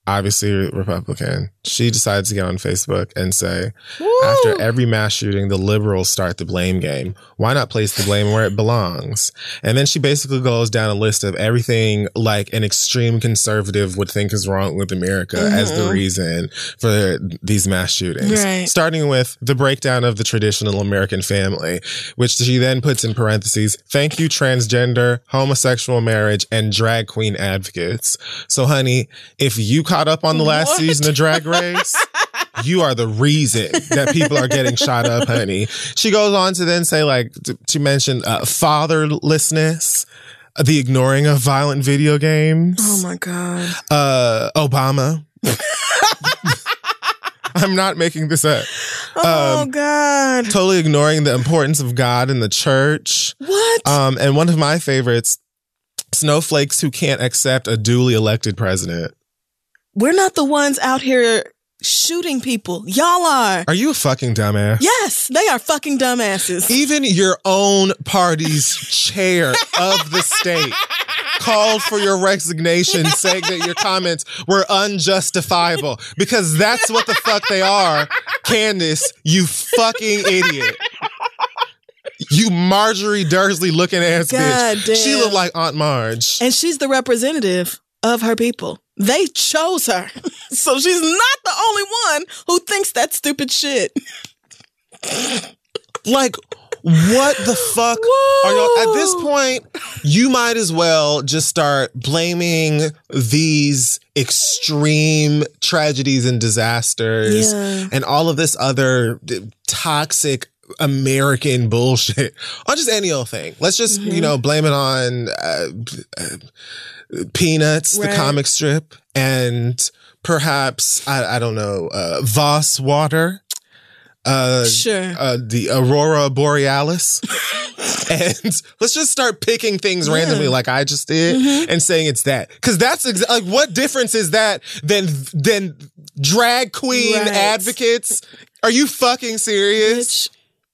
[SPEAKER 1] obviously Republican. She decides to get on Facebook and say, after every mass shooting, the liberals start the blame game. Why not place the blame where it belongs? And then she basically goes down a list of everything like an extreme conservative would think is wrong with America as the mm-hmm. reason for these mass shootings.
[SPEAKER 2] Right.
[SPEAKER 1] Starting with the breakdown of the traditional American family, which she then puts in parentheses, thank you, transgender, homosexual marriage, and drag queen advocates. So, honey, if you caught up on the last
[SPEAKER 2] What?
[SPEAKER 1] season of Drag Race, you are the reason that people are getting shot up, honey. She goes on to then say, like, to, mention uh, fatherlessness, the ignoring of violent video games,
[SPEAKER 2] Oh my god.
[SPEAKER 1] uh, Obama. [LAUGHS] I'm not making this up.
[SPEAKER 2] Oh
[SPEAKER 1] Um,
[SPEAKER 2] god.
[SPEAKER 1] Totally ignoring the importance of God and the church.
[SPEAKER 2] What?
[SPEAKER 1] Um, and one of my favorites, snowflakes who can't accept a duly elected president.
[SPEAKER 2] We're not the ones out here shooting people. Y'all are.
[SPEAKER 1] Are you a fucking dumbass?
[SPEAKER 2] Yes, they are fucking dumbasses.
[SPEAKER 1] Even your own party's chair of the state called for your resignation, saying that your comments were unjustifiable because that's what the fuck they are. Candace, you fucking idiot. You Marjorie Dursley looking ass
[SPEAKER 2] God
[SPEAKER 1] bitch. She looked like Aunt Marge.
[SPEAKER 2] And she's the representative of her people. They chose her. [LAUGHS] So she's not the only one who thinks that stupid shit. [LAUGHS]
[SPEAKER 1] Like, what the fuck are y'all? At this point, you might as well just start blaming these extreme tragedies and disasters
[SPEAKER 2] Yeah.
[SPEAKER 1] and all of this other toxic American bullshit [LAUGHS] on just any old thing. Let's just,
[SPEAKER 2] Mm-hmm.
[SPEAKER 1] you know, blame it on uh, uh, Peanuts, the comic strip, and perhaps, I, I don't know, uh, Voss water. Uh,
[SPEAKER 2] Sure.
[SPEAKER 1] uh, the aurora borealis [LAUGHS] and let's just start picking things randomly like i just did
[SPEAKER 2] Mm-hmm.
[SPEAKER 1] and saying it's that because that's exa- like what difference is that than than drag queen
[SPEAKER 2] Right.
[SPEAKER 1] advocates are you fucking serious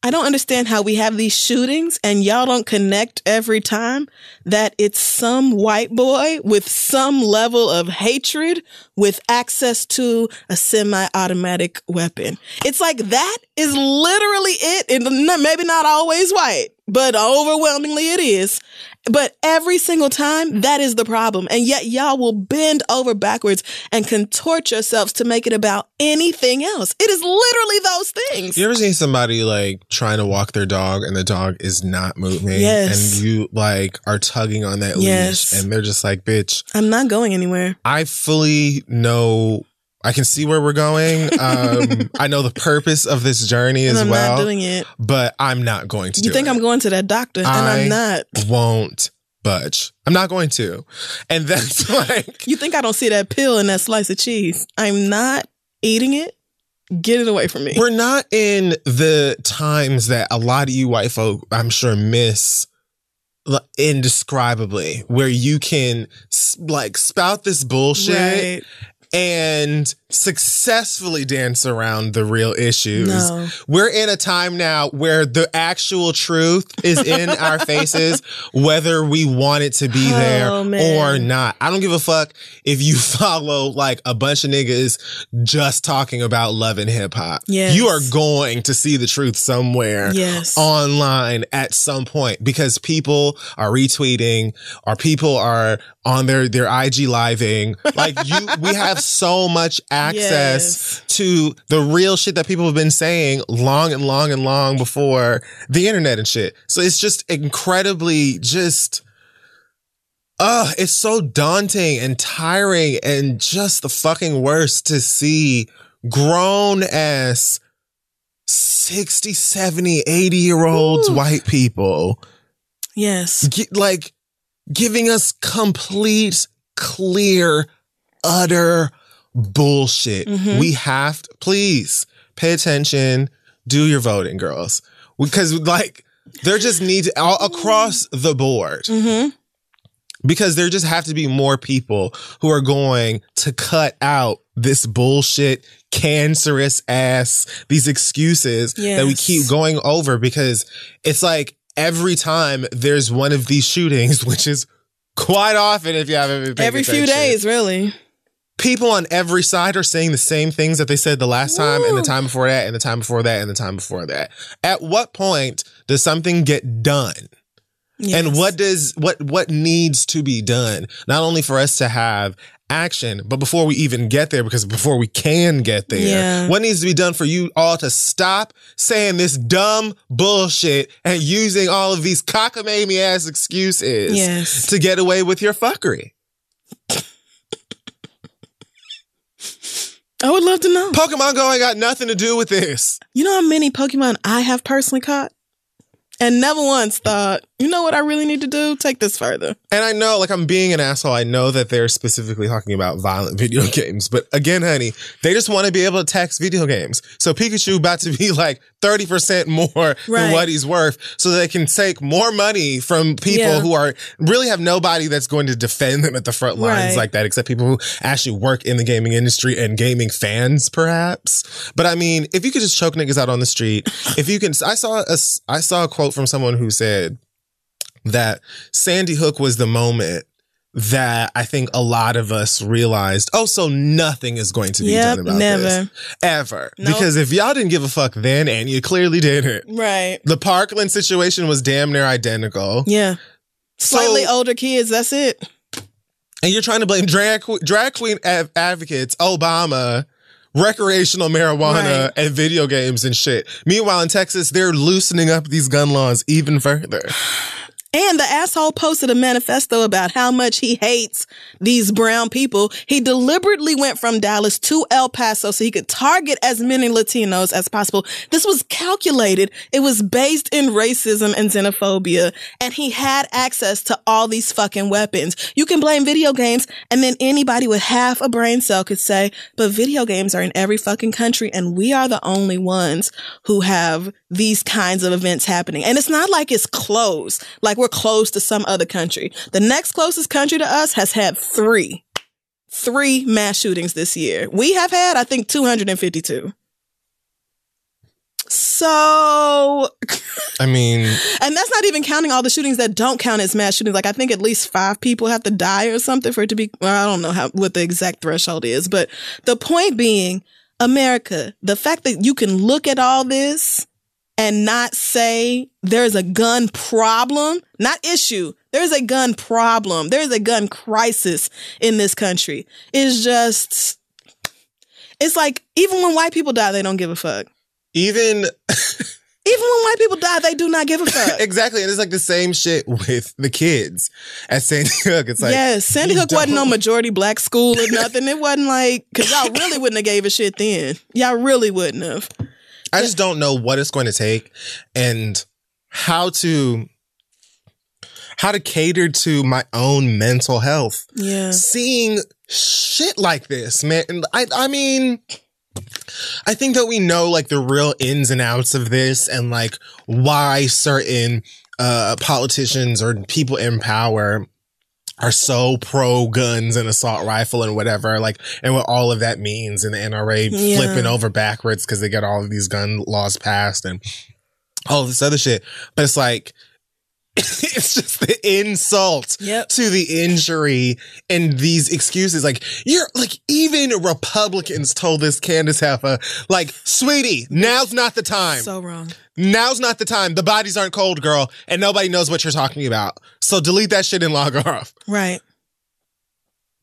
[SPEAKER 2] I don't understand how we have these shootings and y'all don't connect every time that it's some white boy with some level of hatred with access to a semi-automatic weapon. It's like that is literally it. And maybe not always white, but overwhelmingly it is. But every single time, that is the problem. And yet y'all will bend over backwards and contort yourselves to make it about anything else. It is literally those things.
[SPEAKER 1] you ever seen somebody like trying to walk their dog and the dog is not moving
[SPEAKER 2] Yes.
[SPEAKER 1] and you like are tugging on that
[SPEAKER 2] Yes.
[SPEAKER 1] leash and they're just like bitch
[SPEAKER 2] I'm not going anywhere.
[SPEAKER 1] I fully know. I can see where we're going. Um, [LAUGHS] I know the purpose of this journey
[SPEAKER 2] And
[SPEAKER 1] as
[SPEAKER 2] I'm
[SPEAKER 1] well,
[SPEAKER 2] not doing it.
[SPEAKER 1] but I'm not going to. Do it.
[SPEAKER 2] You think
[SPEAKER 1] it.
[SPEAKER 2] I'm going to that doctor, and
[SPEAKER 1] I
[SPEAKER 2] I'm not.
[SPEAKER 1] Won't budge. I'm not going to, and [LAUGHS] that's [LAUGHS] like
[SPEAKER 2] You think I don't see that pill in that slice of cheese? I'm not eating it. Get it away from me.
[SPEAKER 1] we're not in the times that a lot of you white folk, I'm sure, miss indescribably, where you can like spout this bullshit
[SPEAKER 2] Right.
[SPEAKER 1] And successfully dance around the real issues.
[SPEAKER 2] No.
[SPEAKER 1] We're in a time now where the actual truth is in [LAUGHS] our faces, whether we want it to be oh, there
[SPEAKER 2] Oh, man.
[SPEAKER 1] or not. I don't give a fuck if you [LAUGHS] follow like a bunch of niggas just talking about love and hip hop.
[SPEAKER 2] Yes.
[SPEAKER 1] You are going to see the truth somewhere
[SPEAKER 2] Yes.
[SPEAKER 1] online at some point because people are retweeting or people are on their their IG living. Like you we [LAUGHS] have so much access to the real shit that people have been saying long and long and long before the internet and shit. So it's just incredibly just uh it's so daunting and tiring and just the fucking worst to see grown ass 60, 70, 80 year olds
[SPEAKER 2] Ooh.
[SPEAKER 1] white people
[SPEAKER 2] Yes.
[SPEAKER 1] like giving us complete, clear, utter bullshit.
[SPEAKER 2] Mhm.
[SPEAKER 1] We have to, please pay attention, do your voting, girls. Because, like, there just needs all across the board
[SPEAKER 2] Mm-hmm.
[SPEAKER 1] because there just have to be more people who are going to cut out this bullshit cancerous ass these excuses that we keep going over because it's like every time there's one of these shootings [LAUGHS] which is quite often if you haven't been
[SPEAKER 2] Every few
[SPEAKER 1] attention,
[SPEAKER 2] days, really.
[SPEAKER 1] People on every side are saying the same things that they said the last time and the time before that and the time before that and the time before that. At what point does something get done? And what does what what needs to be done? Not only for us to have action, but before we even get there, because before we can get there,
[SPEAKER 2] Yeah.
[SPEAKER 1] what needs to be done for you all to stop saying this dumb bullshit and using all of these cockamamie ass excuses
[SPEAKER 2] Yes.
[SPEAKER 1] to get away with your fuckery?
[SPEAKER 2] I would love to know.
[SPEAKER 1] Pokemon Go ain't got nothing to do with this.
[SPEAKER 2] You know how many Pokemon I have personally caught? And never once thought, you know what I really need to do? Take this further.
[SPEAKER 1] And I know, like, I'm being an asshole. I know that they're specifically talking about violent [LAUGHS] video games. But again, honey, they just want to be able to tax video games. So Pikachu about to be like 30% more
[SPEAKER 2] Right.
[SPEAKER 1] than what he's worth so they can take more money from people
[SPEAKER 2] Yeah.
[SPEAKER 1] who are really have nobody that's going to defend them at the front lines
[SPEAKER 2] Right.
[SPEAKER 1] like that, except people who actually work in the gaming industry and gaming fans, perhaps. But I mean, if you could just choke niggas out on the street, if you can, I saw a, I saw a quote from someone who said, that Sandy Hook was the moment that I think a lot of us realized, oh, so nothing is going to be
[SPEAKER 2] Yep,
[SPEAKER 1] done about
[SPEAKER 2] never.
[SPEAKER 1] this ever.
[SPEAKER 2] Nope.
[SPEAKER 1] Because if y'all didn't give a fuck then, and you clearly didn't,
[SPEAKER 2] Right.
[SPEAKER 1] the Parkland situation was damn near identical.
[SPEAKER 2] Yeah.
[SPEAKER 1] So-
[SPEAKER 2] Slightly older kids, that's it.
[SPEAKER 1] And you're trying to blame drag, drag queen av- advocates, Obama, recreational marijuana,
[SPEAKER 2] Right.
[SPEAKER 1] and video games and shit. Meanwhile, in Texas, they're loosening up these gun laws even further. [SIGHS] [SIGHS] [SIGHS]
[SPEAKER 2] And the asshole posted a manifesto about how much he hates these brown people. He deliberately went from Dallas to El Paso so he could target as many Latinos as possible. This was calculated. It was based in racism and xenophobia. And he had access to all these fucking weapons. You can blame video games and then anybody with half a brain cell could say, but video games are in every fucking country and we are the only ones who have these kinds of events happening. And it's not like it's closed. like we're close to some other country. The next closest country to us has had three, three mass shootings this year. We have had, I think, 252. So,
[SPEAKER 1] I mean, [LAUGHS]
[SPEAKER 2] and that's not even counting all the shootings that don't count as mass shootings. Like I think at least five people have to die or something for it to be. Well, I don't know how what the exact threshold is, but the point being, America, the fact that you can look at all this and not say there's a gun problem, not issue. There's a gun problem. There's a gun crisis in this country. It's just. It's like even when white people die, they don't give a fuck.
[SPEAKER 1] even [LAUGHS]
[SPEAKER 2] Even when white people die, they do not give a fuck. [LAUGHS]
[SPEAKER 1] exactly, and it's like the same shit with the kids at Sandy Hook. It's like
[SPEAKER 2] yes, Sandy Hook wasn't no majority black school or nothing. It wasn't like because y'all really wouldn't have gave a shit then. Y'all really wouldn't have.
[SPEAKER 1] I just don't know what it's going to take and how to how to cater to my own mental health.
[SPEAKER 2] Yeah,
[SPEAKER 1] Seeing shit like this, man. I I mean I think that we know like the real ins and outs of this and like why certain uh politicians or people in power are so pro guns and assault rifle and whatever, like, and what all of that means, and the NRA
[SPEAKER 2] Yeah.
[SPEAKER 1] flipping over backwards because they get all of these gun laws passed and all this other shit. But it's like, [LAUGHS] it's just the insult
[SPEAKER 2] Yep.
[SPEAKER 1] to the injury and these excuses. Like, you're like, even Republicans told this Candace Heffa, like, sweetie, now's not the time.
[SPEAKER 2] so wrong.
[SPEAKER 1] Now's not the time. The bodies aren't cold, girl, and nobody knows what you're talking about. So delete that shit and log [LAUGHS] off.
[SPEAKER 2] Right.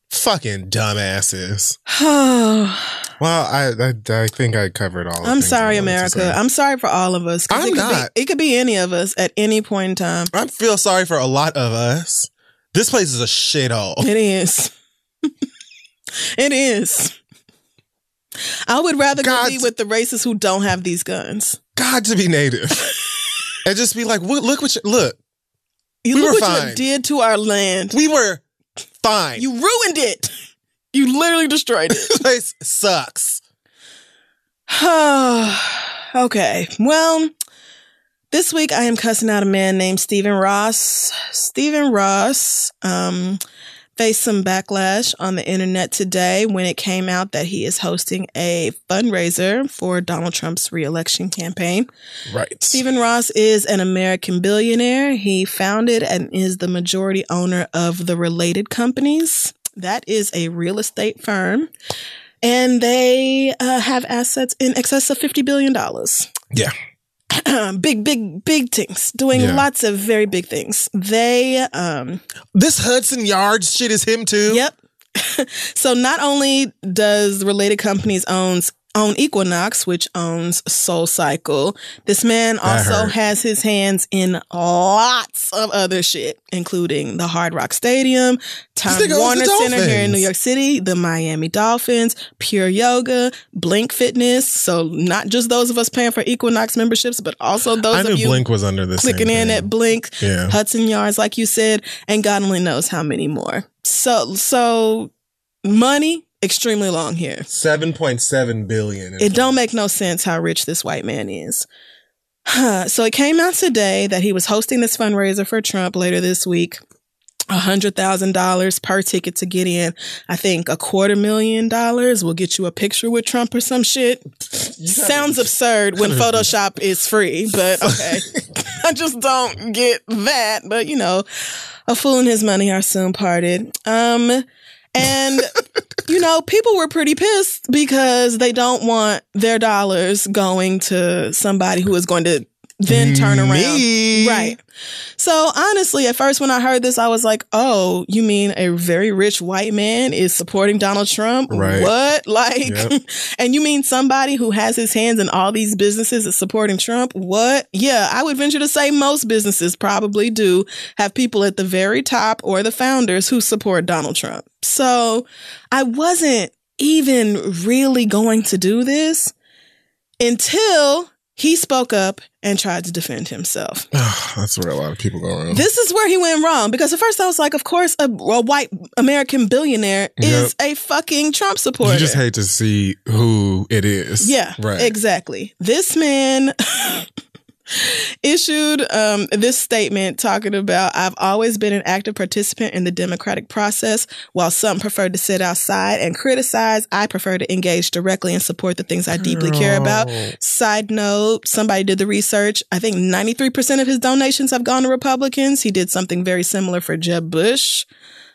[SPEAKER 1] Fucking dumbasses. [SIGHS] Well, I I, I think I covered all. the things I
[SPEAKER 2] sorry, America. I'm sorry for all of us.
[SPEAKER 1] I'm
[SPEAKER 2] it could
[SPEAKER 1] not.
[SPEAKER 2] Be, it could be any of us at any point in time.
[SPEAKER 1] I feel sorry for a lot of us. This place is a shithole.
[SPEAKER 2] It is. [LAUGHS] it is. I would rather go be with the racists who don't have these guns.
[SPEAKER 1] God to be native, [LAUGHS] and just be like, "Look, look what you look.
[SPEAKER 2] You
[SPEAKER 1] We
[SPEAKER 2] look what you did to our land.
[SPEAKER 1] We were fine.
[SPEAKER 2] You ruined it. [LAUGHS] You literally destroyed it. [LAUGHS]
[SPEAKER 1] this place sucks." [SIGHS]
[SPEAKER 2] okay. Well, this week I am cussing out a man named Stephen Ross. Stephen Ross um, faced some backlash on the internet today when it came out that he is hosting a fundraiser for Donald Trump's reelection campaign.
[SPEAKER 1] Right.
[SPEAKER 2] Stephen Ross is an American billionaire. He founded and is the majority owner of the related companies. That is a real estate firm. And they uh, have assets in excess of $50 billion.
[SPEAKER 1] Yeah. [CLEARS THROAT]
[SPEAKER 2] big, big, big things, doing
[SPEAKER 1] Yeah.
[SPEAKER 2] lots of very big things. They, um,
[SPEAKER 1] This Hudson Yards shit is him too.
[SPEAKER 2] Yep. [LAUGHS] so not only does related companies owns own Equinox, which owns Soul Cycle, this man
[SPEAKER 1] That
[SPEAKER 2] also
[SPEAKER 1] hurt.
[SPEAKER 2] has his hands in lots of other shit, including the Hard Rock Stadium, Time Warner Center here in New York City, the Miami Dolphins, Pure Yoga, Blink Fitness. So not just those of us paying for Equinox memberships, but also those
[SPEAKER 1] I
[SPEAKER 2] of you
[SPEAKER 1] Blink was under this.
[SPEAKER 2] clicking in at Blink,
[SPEAKER 1] Yeah.
[SPEAKER 2] Hudson Yards, like you said, and God only knows how many more. So, so money extremely long here.
[SPEAKER 1] seven point seven billion.
[SPEAKER 2] It don't make no sense how rich this white man is. so it came out today that he was hosting this fundraiser for Trump later this week. hundred thousand dollars per ticket to get in. I think a quarter million dollars will get you a picture with Trump or some shit. Sounds absurd when Photoshop is free, but [LAUGHS] okay. I just don't get that. But you know, a fool and his money are soon parted. Um, and you know, people were pretty pissed because they don't want their dollars going to somebody who is going to then turn around.
[SPEAKER 1] Me.
[SPEAKER 2] Right. So honestly, at first when I heard this, I was like, "Oh, you mean a very rich white man is supporting Donald Trump?
[SPEAKER 1] Right.
[SPEAKER 2] What? [LAUGHS] Like,
[SPEAKER 1] Yep. [LAUGHS]
[SPEAKER 2] and you mean somebody who has his hands in all these businesses is supporting Trump? What? Yeah, I would venture to say most businesses probably do have people at the very top or the founders who support Donald Trump. So I wasn't even really going to do this until he spoke up and tried to defend himself. [SIGHS]
[SPEAKER 1] That's where a lot of people go wrong.
[SPEAKER 2] This is where he went wrong because at first I was like, of course, a, a white American billionaire is a fucking Trump supporter.
[SPEAKER 1] you just hate to see who it is.
[SPEAKER 2] Yeah,
[SPEAKER 1] Right.
[SPEAKER 2] exactly. This man [LAUGHS] issued um, this statement talking about I've always been an active participant in the democratic process. While some prefer to sit outside and criticize, I prefer to engage directly and support the things I deeply care about. Side note, somebody did the research. I think 93% of his donations have gone to Republicans. He did something very similar for Jeb Bush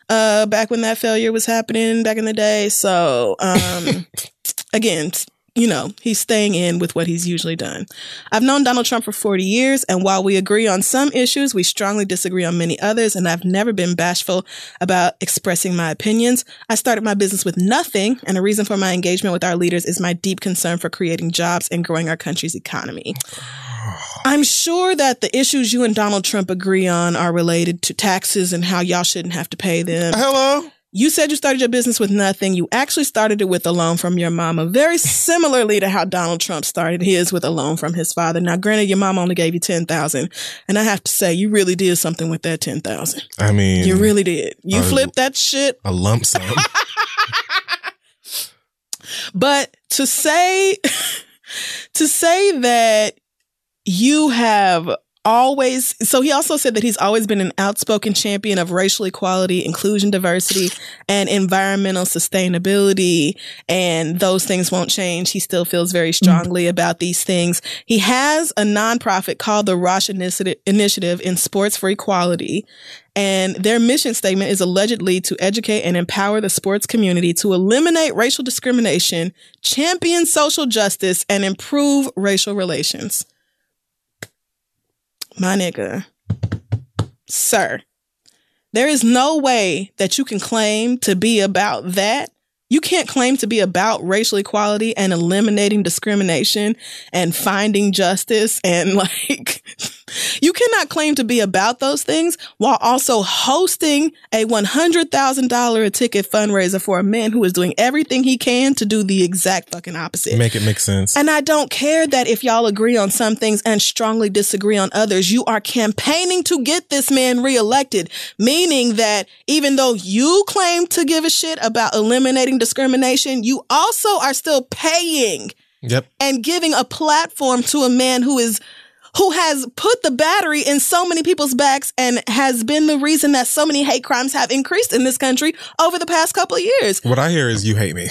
[SPEAKER 2] uh, back when that failure was happening back in the day. So, um, [LAUGHS] again, you know, he's staying in with what he's usually done. I've known Donald Trump for 40 years, and while we agree on some issues, we strongly disagree on many others, and I've never been bashful about expressing my opinions. I started my business with nothing, and a reason for my engagement with our leaders is my deep concern for creating jobs and growing our country's economy. I'm sure that the issues you and Donald Trump agree on are related to taxes and how y'all shouldn't have to pay them.
[SPEAKER 1] Hello.
[SPEAKER 2] You said you started your business with nothing. You actually started it with a loan from your mama, very [LAUGHS] similarly to how Donald Trump started his with a loan from his father. Now, granted, your mom only gave you ten thousand, and I have to say, you really did something with that ten thousand.
[SPEAKER 1] I mean,
[SPEAKER 2] You really did. You
[SPEAKER 1] Uh,
[SPEAKER 2] flipped that shit.
[SPEAKER 1] a lump sum. [LAUGHS]
[SPEAKER 2] But to say, [LAUGHS] to say that you have always, so he also said that he's always been an outspoken champion of racial equality, inclusion, diversity, and environmental sustainability. And those things won't change. He still feels very mm-hmm. strongly about these things. He has a nonprofit called the Ross Initiative Initiative in Sports for Equality. And their mission statement is allegedly to educate and empower the sports community to eliminate racial discrimination, champion social justice, and improve racial relations. My nigga, sir, there is no way that you can claim to be about that. You can't claim to be about racial equality and eliminating discrimination and finding justice and [LAUGHS] like you cannot claim to be about those things while also hosting a $100,000 a ticket fundraiser for a man who is doing everything he can to do the exact fucking opposite.
[SPEAKER 1] Make it make sense.
[SPEAKER 2] And I don't care that if y'all agree on some things and strongly disagree on others, you are campaigning to get this man reelected, meaning that even though you claim to give a shit about eliminating discrimination, you also are still paying
[SPEAKER 1] Yep.
[SPEAKER 2] and giving a platform to a man who is who has put the battery in so many people's backs and has been the reason that so many hate crimes have increased in this country over the past couple of years.
[SPEAKER 1] What I hear is you hate me.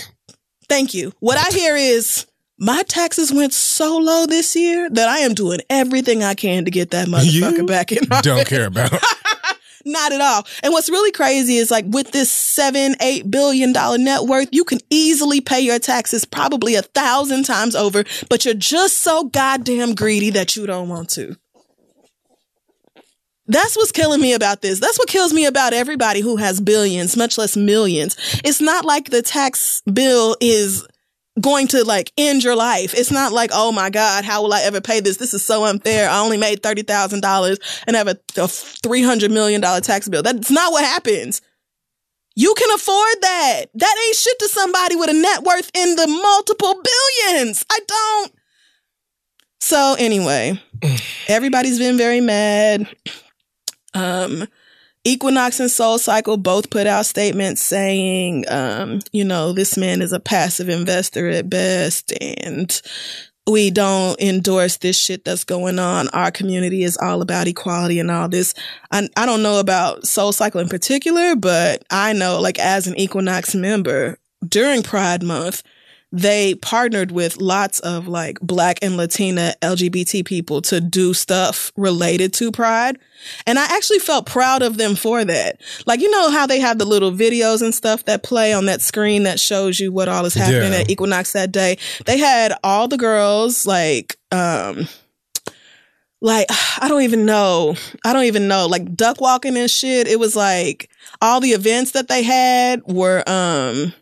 [SPEAKER 2] Thank you. What I hear is my taxes went so low this year that I am doing everything I can to get that motherfucker
[SPEAKER 1] You
[SPEAKER 2] back in.
[SPEAKER 1] Don't care about. [LAUGHS]
[SPEAKER 2] not at all. And what's really crazy is like with this seven, eight billion dollar net worth, you can easily pay your taxes probably a thousand times over, but you're just so goddamn greedy that you don't want to. That's what's killing me about this. That's what kills me about everybody who has billions, much less millions. It's not like the tax bill is going to like end your life. It's not like, oh my God, how will I ever pay this? This is so unfair. I only made $30,000 and have a, a $300 million tax bill. That's not what happens. You can afford that. That ain't shit to somebody with a net worth in the multiple billions. I don't. So anyway, [SIGHS] everybody's been very mad. Um, Equinox and Soul Cycle both put out statements saying, um, you know, this man is a passive investor at best and we don't endorse this shit that's going on. Our community is all about equality and all this. I, I don't know about Soul Cycle in particular, but I know like as an Equinox member during Pride Month, they partnered with lots of like black and Latina LGBT people to do stuff related to pride. And I actually felt proud of them for that. Like, you know how they have the little videos and stuff that play on that screen that shows you what all is happening
[SPEAKER 1] Yeah.
[SPEAKER 2] at Equinox that day. They had all the girls like, um, like I don't even know. I don't even know. Like duck walking and shit. It was like all the events that they had were um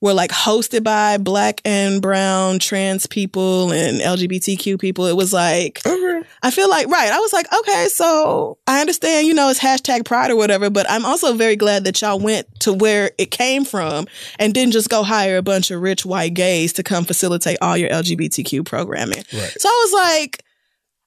[SPEAKER 2] were like hosted by black and brown trans people and LGBTQ people. It was like I feel like right. I was like, okay, so I understand, you know, it's hashtag pride or whatever, but I'm also very glad that y'all went to where it came from and didn't just go hire a bunch of rich white gays to come facilitate all your LGBTQ programming.
[SPEAKER 1] Right.
[SPEAKER 2] So I was like,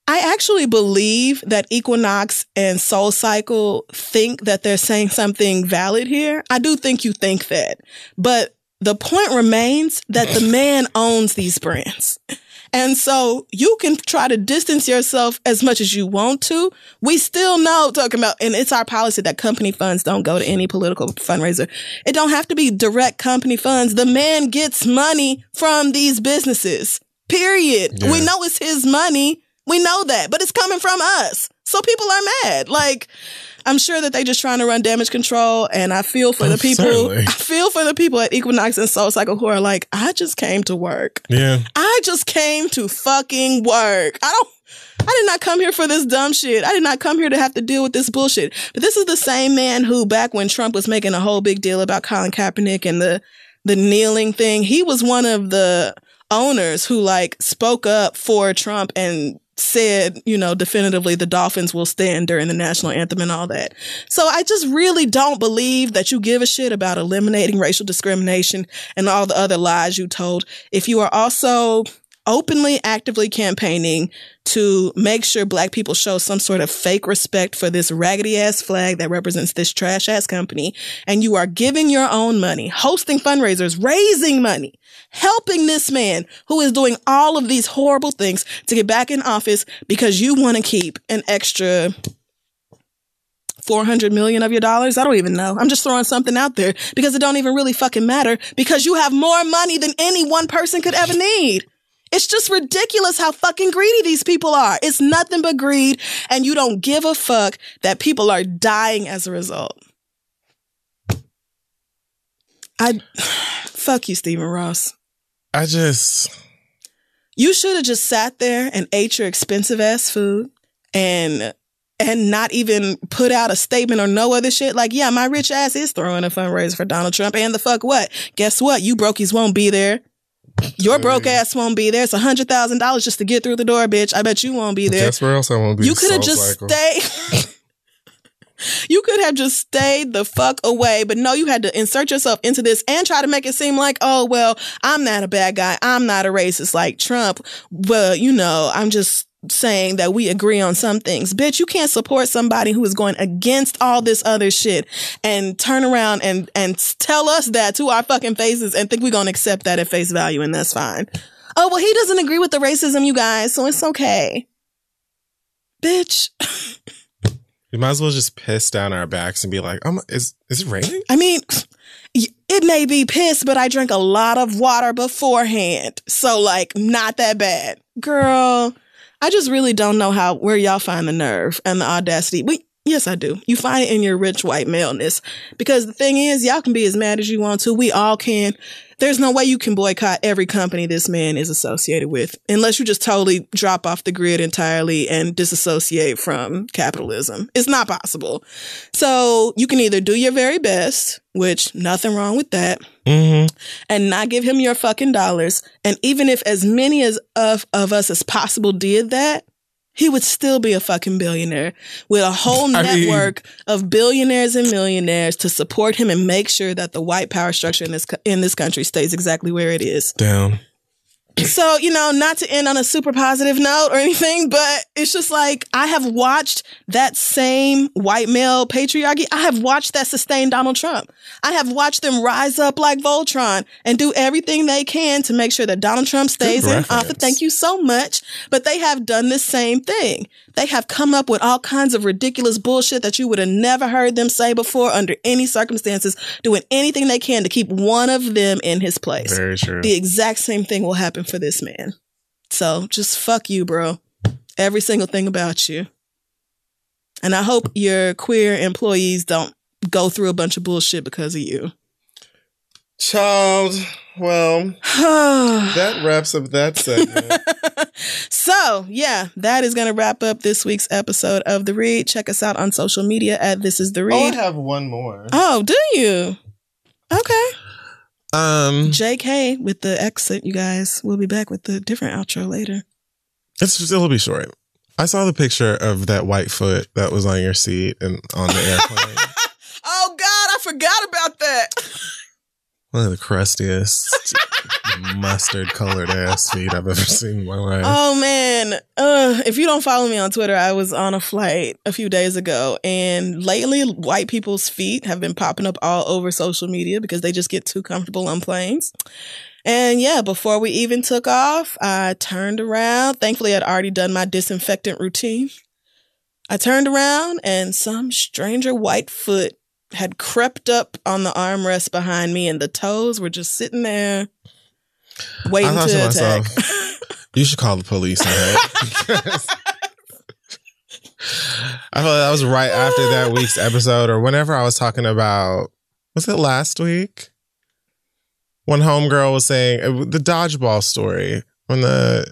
[SPEAKER 2] I actually believe that Equinox and Soul Cycle think that they're saying something valid here. I do think you think that. But the point remains that the [LAUGHS] man owns these brands. And so you can try to distance yourself as much as you want to. We still know talking about, and it's our policy that company funds don't go to any political fundraiser. It don't have to be direct company funds. The man gets money from these businesses. Period.
[SPEAKER 1] Yeah.
[SPEAKER 2] We know it's his money. We know that, but it's coming from us. So people are mad. Like, I'm sure that they're just trying to run damage control, and I feel for
[SPEAKER 1] Oh,
[SPEAKER 2] the [LAUGHS] people.
[SPEAKER 1] certainly. [LAUGHS]
[SPEAKER 2] I feel for the people at Equinox and Soul Cycle who are like, I just came to work.
[SPEAKER 1] Yeah.
[SPEAKER 2] I just came to fucking work. I don't. I did not come here for this dumb shit. I did not come here to have to deal with this bullshit. But this is the same man who, back when Trump was making a whole big deal about Colin Kaepernick and the the kneeling thing, he was one of the owners who like spoke up for Trump and said, you know, definitively the Dolphins will stand during the national anthem and all that. So I just really don't believe that you give a shit about eliminating racial discrimination and all the other lies you told. If you are also openly, actively campaigning to make sure black people show some sort of fake respect for this raggedy ass flag that represents this trash ass company. And you are giving your own money, hosting fundraisers, raising money, helping this man who is doing all of these horrible things to get back in office because you want to keep an extra 400 million of your dollars. I don't even know. I'm just throwing something out there because it don't even really fucking matter because you have more money than any one person could ever need. It's just ridiculous how fucking greedy these people are. It's nothing but greed and you don't give a fuck that people are dying as a result. I [SIGHS] fuck you, Stephen Ross.
[SPEAKER 1] I just
[SPEAKER 2] You should have just sat there and ate your expensive ass food and and not even put out a statement or no other shit. Like, yeah, my rich ass is throwing a fundraiser for Donald Trump. And the fuck what? Guess what? You brokies won't be there. Your broke ass won't be there. It's a hundred thousand dollars just to get through the door, bitch. I bet you won't be there.
[SPEAKER 1] guess where else I won't be.
[SPEAKER 2] You could have just
[SPEAKER 1] Cycle.
[SPEAKER 2] stayed. [LAUGHS] you could have just stayed the fuck away, but no, you had to insert yourself into this and try to make it seem like, oh well, I'm not a bad guy. I'm not a racist like Trump. Well, you know, I'm just saying that we agree on some things. Bitch, you can't support somebody who is going against all this other shit and turn around and and tell us that to our fucking faces and think we're going to accept that at face value and that's fine. Oh, well, he doesn't agree with the racism, you guys, so it's okay. Bitch.
[SPEAKER 1] We might as well just piss down our backs and be like, um, is is it raining?
[SPEAKER 2] I mean, it may be piss, but I drank a lot of water beforehand. So like not that bad. Girl, I just really don't know how where y'all find the nerve and the audacity. We Yes, I do. You find it in your rich white maleness. Because the thing is, y'all can be as mad as you want to. We all can. There's no way you can boycott every company this man is associated with unless you just totally drop off the grid entirely and disassociate from capitalism. It's not possible. So you can either do your very best, which nothing wrong with that,
[SPEAKER 1] Mm-hmm.
[SPEAKER 2] and not give him your fucking dollars. And even if as many as of, of us as possible did that, he would still be a fucking billionaire with a whole [LAUGHS]
[SPEAKER 1] I mean-
[SPEAKER 2] network of billionaires and millionaires to support him and make sure that the white power structure in this in this country stays exactly where it is.
[SPEAKER 1] Down.
[SPEAKER 2] So, you know, not to end on a super positive note or anything, but it's just like I have watched that same white male patriarchy. I have watched that sustain Donald Trump. I have watched them rise up like Voltron and do everything they can to make sure that Donald Trump stays in
[SPEAKER 1] reference.
[SPEAKER 2] office. Thank you so much. But they have done the same thing. They have come up with all kinds of ridiculous bullshit that you would have never heard them say before under any circumstances, doing anything they can to keep one of them in his place.
[SPEAKER 1] Very true.
[SPEAKER 2] The exact same thing will happen for this man. So just fuck you, bro. Every single thing about you. And I hope your queer employees don't go through a bunch of bullshit because of you.
[SPEAKER 1] Child. Well, [SIGHS] that wraps up that segment. [LAUGHS]
[SPEAKER 2] so, yeah, that is going to wrap up this week's episode of The Read. Check us out on social media at This Is The
[SPEAKER 1] oh, I
[SPEAKER 2] Read.
[SPEAKER 1] have one more.
[SPEAKER 2] Oh, do you? Okay.
[SPEAKER 1] Um,
[SPEAKER 2] JK with the exit, you guys. We'll be back with the different outro later.
[SPEAKER 1] it's it'll be short. I saw the picture of that white foot that was on your seat and on the airplane. [LAUGHS]
[SPEAKER 2] Oh, God, I forgot about that.
[SPEAKER 1] One of the crustiest [LAUGHS] mustard colored ass feet I've ever seen in my life.
[SPEAKER 2] Oh man, uh, if you don't follow me on Twitter, I was on a flight a few days ago, and lately, white people's feet have been popping up all over social media because they just get too comfortable on planes. And yeah, before we even took off, I turned around. Thankfully, I'd already done my disinfectant routine. I turned around, and some stranger white foot had crept up on the armrest behind me, and the toes were just sitting there waiting to
[SPEAKER 1] to
[SPEAKER 2] attack.
[SPEAKER 1] myself, [LAUGHS] you should call the police. I felt that was right after that week's episode, or whenever I was talking about, was it last week? When Homegirl was saying uh, the dodgeball story, when the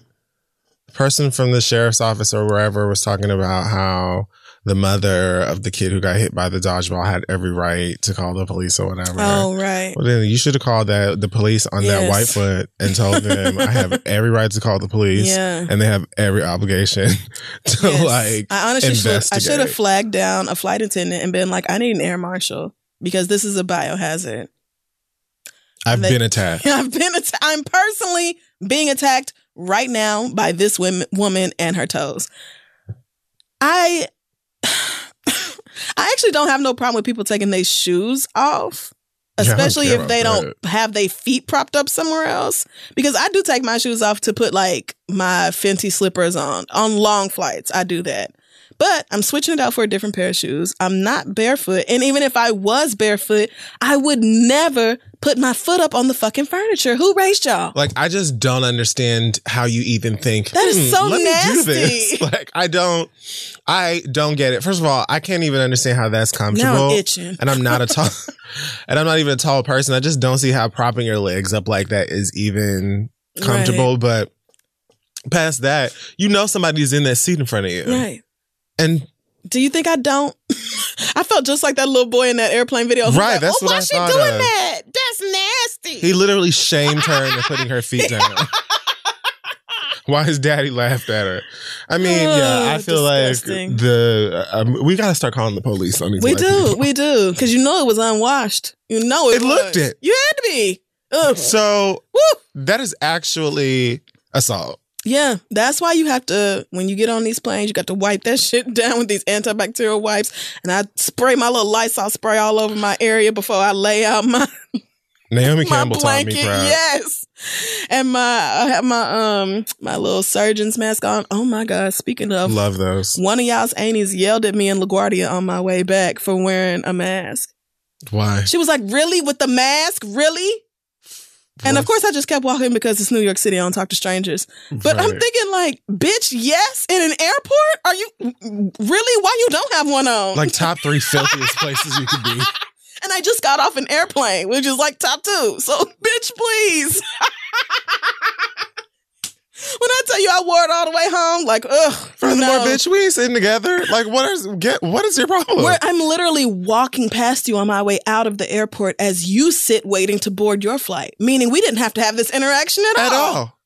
[SPEAKER 1] person from the sheriff's office or wherever was talking about how the mother of the kid who got hit by the dodgeball had every right to call the police or whatever.
[SPEAKER 2] Oh, right.
[SPEAKER 1] Well, then you should have called that the police on that
[SPEAKER 2] Yes.
[SPEAKER 1] white foot and told them I have [LAUGHS] every right to call the police,
[SPEAKER 2] Yeah.
[SPEAKER 1] and they have every obligation [LAUGHS] to
[SPEAKER 2] Yes.
[SPEAKER 1] like
[SPEAKER 2] I honestly should I should have flagged down a flight attendant and been like, I need an air marshal because this is a biohazard.
[SPEAKER 1] I've
[SPEAKER 2] they-
[SPEAKER 1] been attacked. [LAUGHS]
[SPEAKER 2] I've been atta- I'm personally being attacked right now by this women, woman and her toes. I I actually don't have no problem with people taking their shoes off.
[SPEAKER 1] Yeah,
[SPEAKER 2] Especially
[SPEAKER 1] care
[SPEAKER 2] if they don't have their feet propped up somewhere else. Because I do take my shoes off to put like my Fenty slippers on. On long flights, I do that. But I'm switching it out for a different pair of shoes. I'm not barefoot. And even if I was barefoot, I would never put my foot up on the fucking furniture. Who raised y'all?
[SPEAKER 1] Like I just don't understand how you even think
[SPEAKER 2] That is
[SPEAKER 1] "Hmm,
[SPEAKER 2] so
[SPEAKER 1] let me do
[SPEAKER 2] nasty."
[SPEAKER 1] this. [LAUGHS] Like I don't, I don't get it. First of all, I can't even understand how that's comfortable.
[SPEAKER 2] Now I'm itching.
[SPEAKER 1] and I'm not a [LAUGHS] tall, and I'm not even a tall person. I just don't see how propping your legs up like that is even comfortable. But past that, you know somebody's in that seat in front of you,
[SPEAKER 2] Right.
[SPEAKER 1] And
[SPEAKER 2] Do you think I don't? [LAUGHS] I felt just like that little boy in that airplane video.
[SPEAKER 1] Right,
[SPEAKER 2] like,
[SPEAKER 1] that's
[SPEAKER 2] oh,
[SPEAKER 1] what
[SPEAKER 2] why
[SPEAKER 1] I
[SPEAKER 2] she
[SPEAKER 1] thought
[SPEAKER 2] doing
[SPEAKER 1] of.
[SPEAKER 2] that? That's nasty.
[SPEAKER 1] he literally shamed her into putting her feet down. [LAUGHS] While his daddy laughed at her. I mean, yeah, I
[SPEAKER 2] Oh,
[SPEAKER 1] feel
[SPEAKER 2] disgusting.
[SPEAKER 1] like the um, we gotta start calling the police on these.
[SPEAKER 2] we do,
[SPEAKER 1] people.
[SPEAKER 2] we do, because you know it was unwashed. You know it.
[SPEAKER 1] It looked it.
[SPEAKER 2] You had to be. Ugh.
[SPEAKER 1] So
[SPEAKER 2] Woo.
[SPEAKER 1] that is actually assault.
[SPEAKER 2] Yeah, that's why you have to when you get on these planes, you got to wipe that [LAUGHS] shit down with these antibacterial wipes, and I spray my little Lysol spray all over my area before I lay out my [LAUGHS]
[SPEAKER 1] Naomi
[SPEAKER 2] my
[SPEAKER 1] Campbell taught me
[SPEAKER 2] blanket.
[SPEAKER 1] proud.
[SPEAKER 2] Yes, and my I have my um my little surgeon's mask on. Oh my god! Speaking of,
[SPEAKER 1] Love those.
[SPEAKER 2] one of y'all's aunties yelled at me in LaGuardia on my way back for wearing a mask.
[SPEAKER 1] Why?
[SPEAKER 2] She was like, "Really with the mask? Really?" And of course, I just kept walking because it's New York City. I don't talk to strangers. But I'm thinking, like, bitch, yes, in an airport? Are you really? Why you don't have one on?
[SPEAKER 1] like top three filthiest places you could be. [LAUGHS]
[SPEAKER 2] and I just got off an airplane, which is like top two. So, [LAUGHS] bitch, please. [LAUGHS] when I tell you I wore it all the way home, like, ugh.
[SPEAKER 1] Furthermore,
[SPEAKER 2] no.
[SPEAKER 1] bitch, we ain't sitting together. Like, what is get? What is your problem?
[SPEAKER 2] Where I'm literally walking past you on my way out of the airport as you sit waiting to board your flight, meaning we didn't have to have this interaction at,
[SPEAKER 1] At
[SPEAKER 2] all.
[SPEAKER 1] all.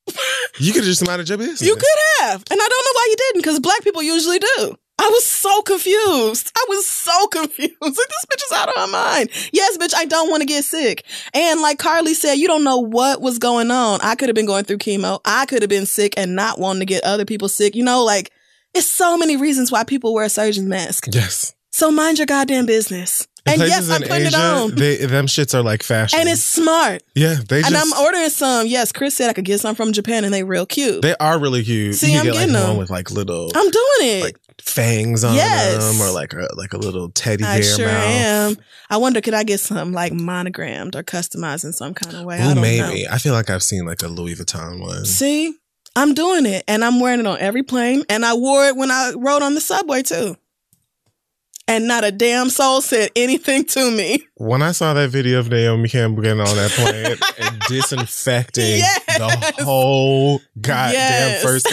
[SPEAKER 1] You could have just minded your [LAUGHS] business.
[SPEAKER 2] You could have. And I don't know why you didn't, because black people usually do. I was so confused. I was so [LAUGHS] confused. Like, this bitch is out of her mind. Yes, bitch, I don't want to get sick. And like Carly said, you don't know what was going on. I could have been going through chemo. I could have been sick and not wanting to get other people sick. You know, like, it's so many reasons why people wear a surgeon's mask.
[SPEAKER 1] Yes.
[SPEAKER 2] So mind your goddamn business. And yes, I'm
[SPEAKER 1] in
[SPEAKER 2] putting it on.
[SPEAKER 1] They, them shits are like fashion.
[SPEAKER 2] and it's smart.
[SPEAKER 1] yeah, they just
[SPEAKER 2] and I'm ordering some. Yes, Chris said I could get some from Japan and they real cute.
[SPEAKER 1] they are really cute.
[SPEAKER 2] See,
[SPEAKER 1] you
[SPEAKER 2] I'm
[SPEAKER 1] get like
[SPEAKER 2] getting
[SPEAKER 1] one
[SPEAKER 2] them.
[SPEAKER 1] with like little
[SPEAKER 2] I'm doing it.
[SPEAKER 1] like fangs on
[SPEAKER 2] Yes.
[SPEAKER 1] them, or like a like a little teddy bear.
[SPEAKER 2] I sure
[SPEAKER 1] mouth.
[SPEAKER 2] am. I wonder, could I get some like monogrammed or customized in some kind of way? I
[SPEAKER 1] Ooh,
[SPEAKER 2] don't
[SPEAKER 1] maybe.
[SPEAKER 2] know.
[SPEAKER 1] I feel like I've seen like a Louis Vuitton one.
[SPEAKER 2] See, I'm doing it, and I'm wearing it on every plane, and I wore it when I rode on the subway too. And not a damn soul said anything to me. [LAUGHS]
[SPEAKER 1] When I saw that video of Naomi Campbell getting on that plane [LAUGHS] and disinfecting
[SPEAKER 2] Yes.
[SPEAKER 1] the whole goddamn
[SPEAKER 2] Yes.
[SPEAKER 1] first,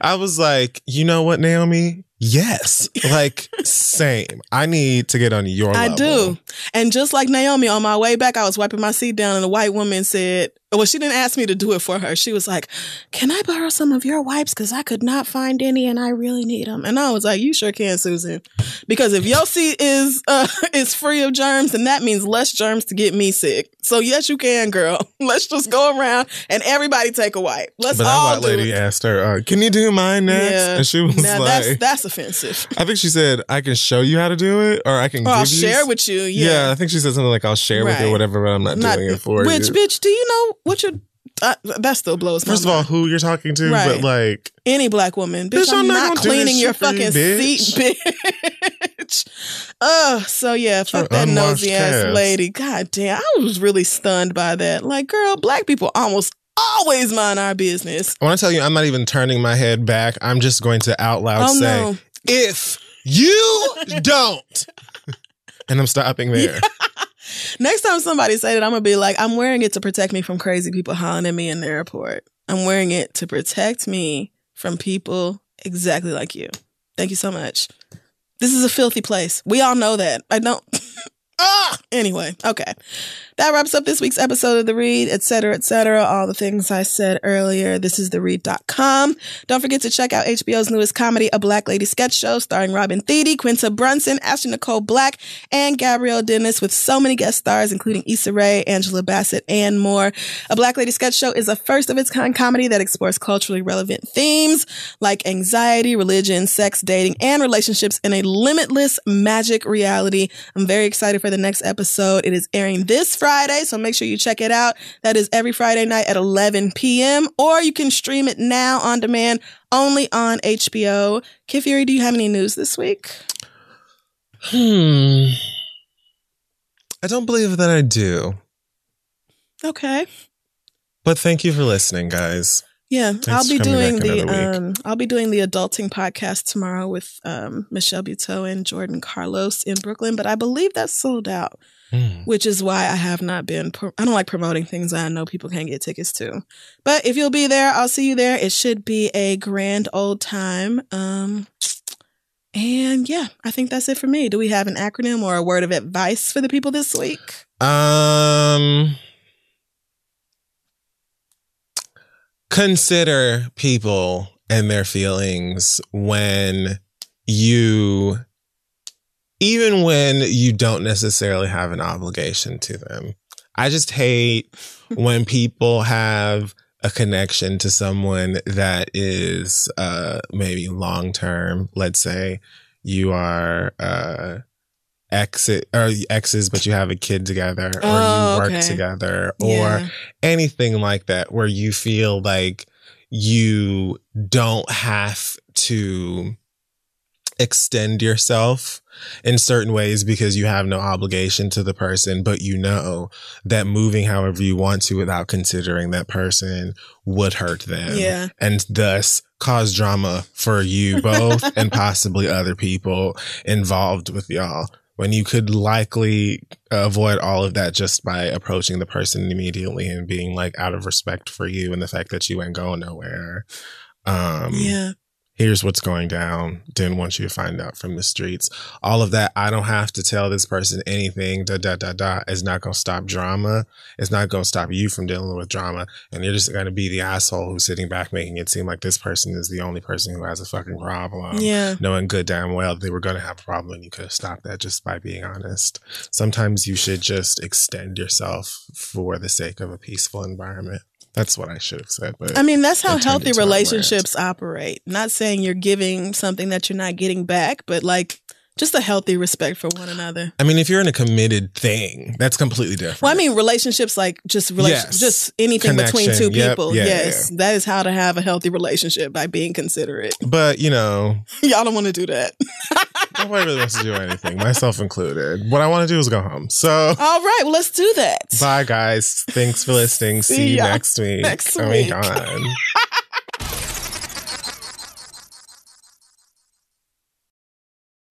[SPEAKER 1] I was like, you know what, Naomi? Yes, like same. I need to get on your
[SPEAKER 2] I
[SPEAKER 1] level.
[SPEAKER 2] do. And just like Naomi, on my way back, I was wiping my seat down, and a white woman said, Well, she didn't ask me to do it for her. She was like, Can I borrow some of your wipes? Because I could not find any and I really need them. And I was like, You sure can, Susan. Because if your seat is uh, [LAUGHS] is free of germs, then that means less germs to get me sick. So, yes, you can, girl. [LAUGHS] Let's just go around and everybody take a wipe. Let's
[SPEAKER 1] But that
[SPEAKER 2] all
[SPEAKER 1] white
[SPEAKER 2] do
[SPEAKER 1] lady
[SPEAKER 2] it.
[SPEAKER 1] asked her, uh, "Can you do mine next?"
[SPEAKER 2] Yeah.
[SPEAKER 1] And she was
[SPEAKER 2] now,
[SPEAKER 1] like,
[SPEAKER 2] that's, that's offensive.
[SPEAKER 1] "I think she said I can show you how to do it, or I can
[SPEAKER 2] Or
[SPEAKER 1] give
[SPEAKER 2] I'll
[SPEAKER 1] you."
[SPEAKER 2] share with you.
[SPEAKER 1] yeah.
[SPEAKER 2] Yeah.
[SPEAKER 1] I think she said something like, "I'll share with you, whatever," but I'm not, doing it for
[SPEAKER 2] which
[SPEAKER 1] you.
[SPEAKER 2] Which bitch do you know what you uh, that still blows my
[SPEAKER 1] First of all, who you're talking to,
[SPEAKER 2] Right.
[SPEAKER 1] but like,
[SPEAKER 2] any black woman bitch,
[SPEAKER 1] Bitch,
[SPEAKER 2] i'm,
[SPEAKER 1] I'm not
[SPEAKER 2] not, cleaning your
[SPEAKER 1] shit for you,
[SPEAKER 2] fucking seat [LAUGHS] bitch uh so yeah fuck that nosy ass lady. God damn i was really stunned by that. Like girl black people almost always mind our business.
[SPEAKER 1] I want to tell you, I'm not even turning my head back. I'm just going to out loud
[SPEAKER 2] oh
[SPEAKER 1] say,
[SPEAKER 2] no.
[SPEAKER 1] If you don't, [LAUGHS] and I'm stopping there. [LAUGHS]
[SPEAKER 2] next time somebody say that i'm gonna be like i'm wearing it to protect me from crazy people hollering at me in the airport. I'm wearing it to protect me from people exactly like you. Thank you so much this is a filthy place. We all know that. I don't [LAUGHS] ah! Anyway okay that wraps up this week's episode of the read etc etc all the things i said earlier. thisistheread.com don't forget to check out hbo's newest comedy a black lady sketch show starring robin thede quinta brunson ashley nicole black and gabrielle dennis with so many guest stars including Issa Rae, angela bassett and more. A black lady sketch show is a first of its kind comedy that explores culturally relevant themes like anxiety religion sex dating and relationships in a limitless magic reality. I'm very excited for the next episode. It is airing this friday so make sure you check it out that is every friday night at 11 p.m or you can stream it now on demand only on hbo kid fury do you have any news this week
[SPEAKER 1] Hmm. I don't believe that I do.
[SPEAKER 2] okay
[SPEAKER 1] But thank you for listening, guys.
[SPEAKER 2] Yeah,
[SPEAKER 1] Thanks
[SPEAKER 2] I'll be doing the um I'll be doing the adulting podcast tomorrow with um Michelle Buteau and Jordan Carlos in Brooklyn, but I believe that's sold out,
[SPEAKER 1] Hmm.
[SPEAKER 2] which is why I have not been pro- I don't like promoting things I know people can't get tickets to. But if you'll be there, I'll see you there. It should be a grand old time. Um and yeah, I think that's it for me. Do we have an acronym or a word of advice for the people this week?
[SPEAKER 1] Um, consider people and their feelings when you, even when you don't necessarily have an obligation to them. I just hate [LAUGHS] when people have a connection to someone that is uh maybe long term let's say you are uh exit or exes but you have a kid together or
[SPEAKER 2] Oh,
[SPEAKER 1] you work
[SPEAKER 2] okay.
[SPEAKER 1] together or
[SPEAKER 2] Yeah.
[SPEAKER 1] anything like that where you feel like you don't have to extend yourself in certain ways because you have no obligation to the person, but you know that moving however you want to without considering that person would hurt them.
[SPEAKER 2] Yeah.
[SPEAKER 1] And thus cause drama for you [LAUGHS] both and possibly other people involved with y'all when you could likely avoid all of that just by approaching the person immediately and being like out of respect for you and the fact that you ain't going nowhere. Um,
[SPEAKER 2] Yeah.
[SPEAKER 1] Here's what's going down. Didn't want you to find out from the streets. All of that. I don't have to tell this person anything. Da da da da. It's not gonna stop drama. It's not gonna stop you from dealing with drama. And you're just gonna be the asshole who's sitting back making it seem like this person is the only person who has a fucking problem.
[SPEAKER 2] Yeah.
[SPEAKER 1] Knowing good damn well they were gonna have a problem and you could have stopped that just by being honest. Sometimes you should just extend yourself for the sake of a peaceful environment. That's what I should have said. But
[SPEAKER 2] I mean, that's how healthy
[SPEAKER 1] into a rant.
[SPEAKER 2] relationships operate. Not saying you're giving something that you're not getting back, but like just a healthy respect for one another.
[SPEAKER 1] I mean, if you're in a committed thing, that's completely different.
[SPEAKER 2] Well, I mean, relationships like just relation,
[SPEAKER 1] Yes.
[SPEAKER 2] just anything between two
[SPEAKER 1] Yep.
[SPEAKER 2] people.
[SPEAKER 1] Yeah,
[SPEAKER 2] yes, that is how to have a healthy relationship by being considerate.
[SPEAKER 1] but you know, [LAUGHS]
[SPEAKER 2] Y'all don't want to do that. [LAUGHS]
[SPEAKER 1] nobody really wants to do anything, myself included. What I want to do is go home. So,
[SPEAKER 2] All right, well, let's do that.
[SPEAKER 1] bye, guys. Thanks for listening. See,
[SPEAKER 2] See
[SPEAKER 1] you next week.
[SPEAKER 2] next
[SPEAKER 1] oh
[SPEAKER 2] week.
[SPEAKER 1] my god.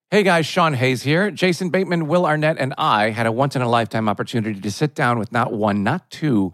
[SPEAKER 6] Hey guys, Sean Hayes here. Jason Bateman, Will Arnett, and I had a once in a lifetime opportunity to sit down with not one, not two,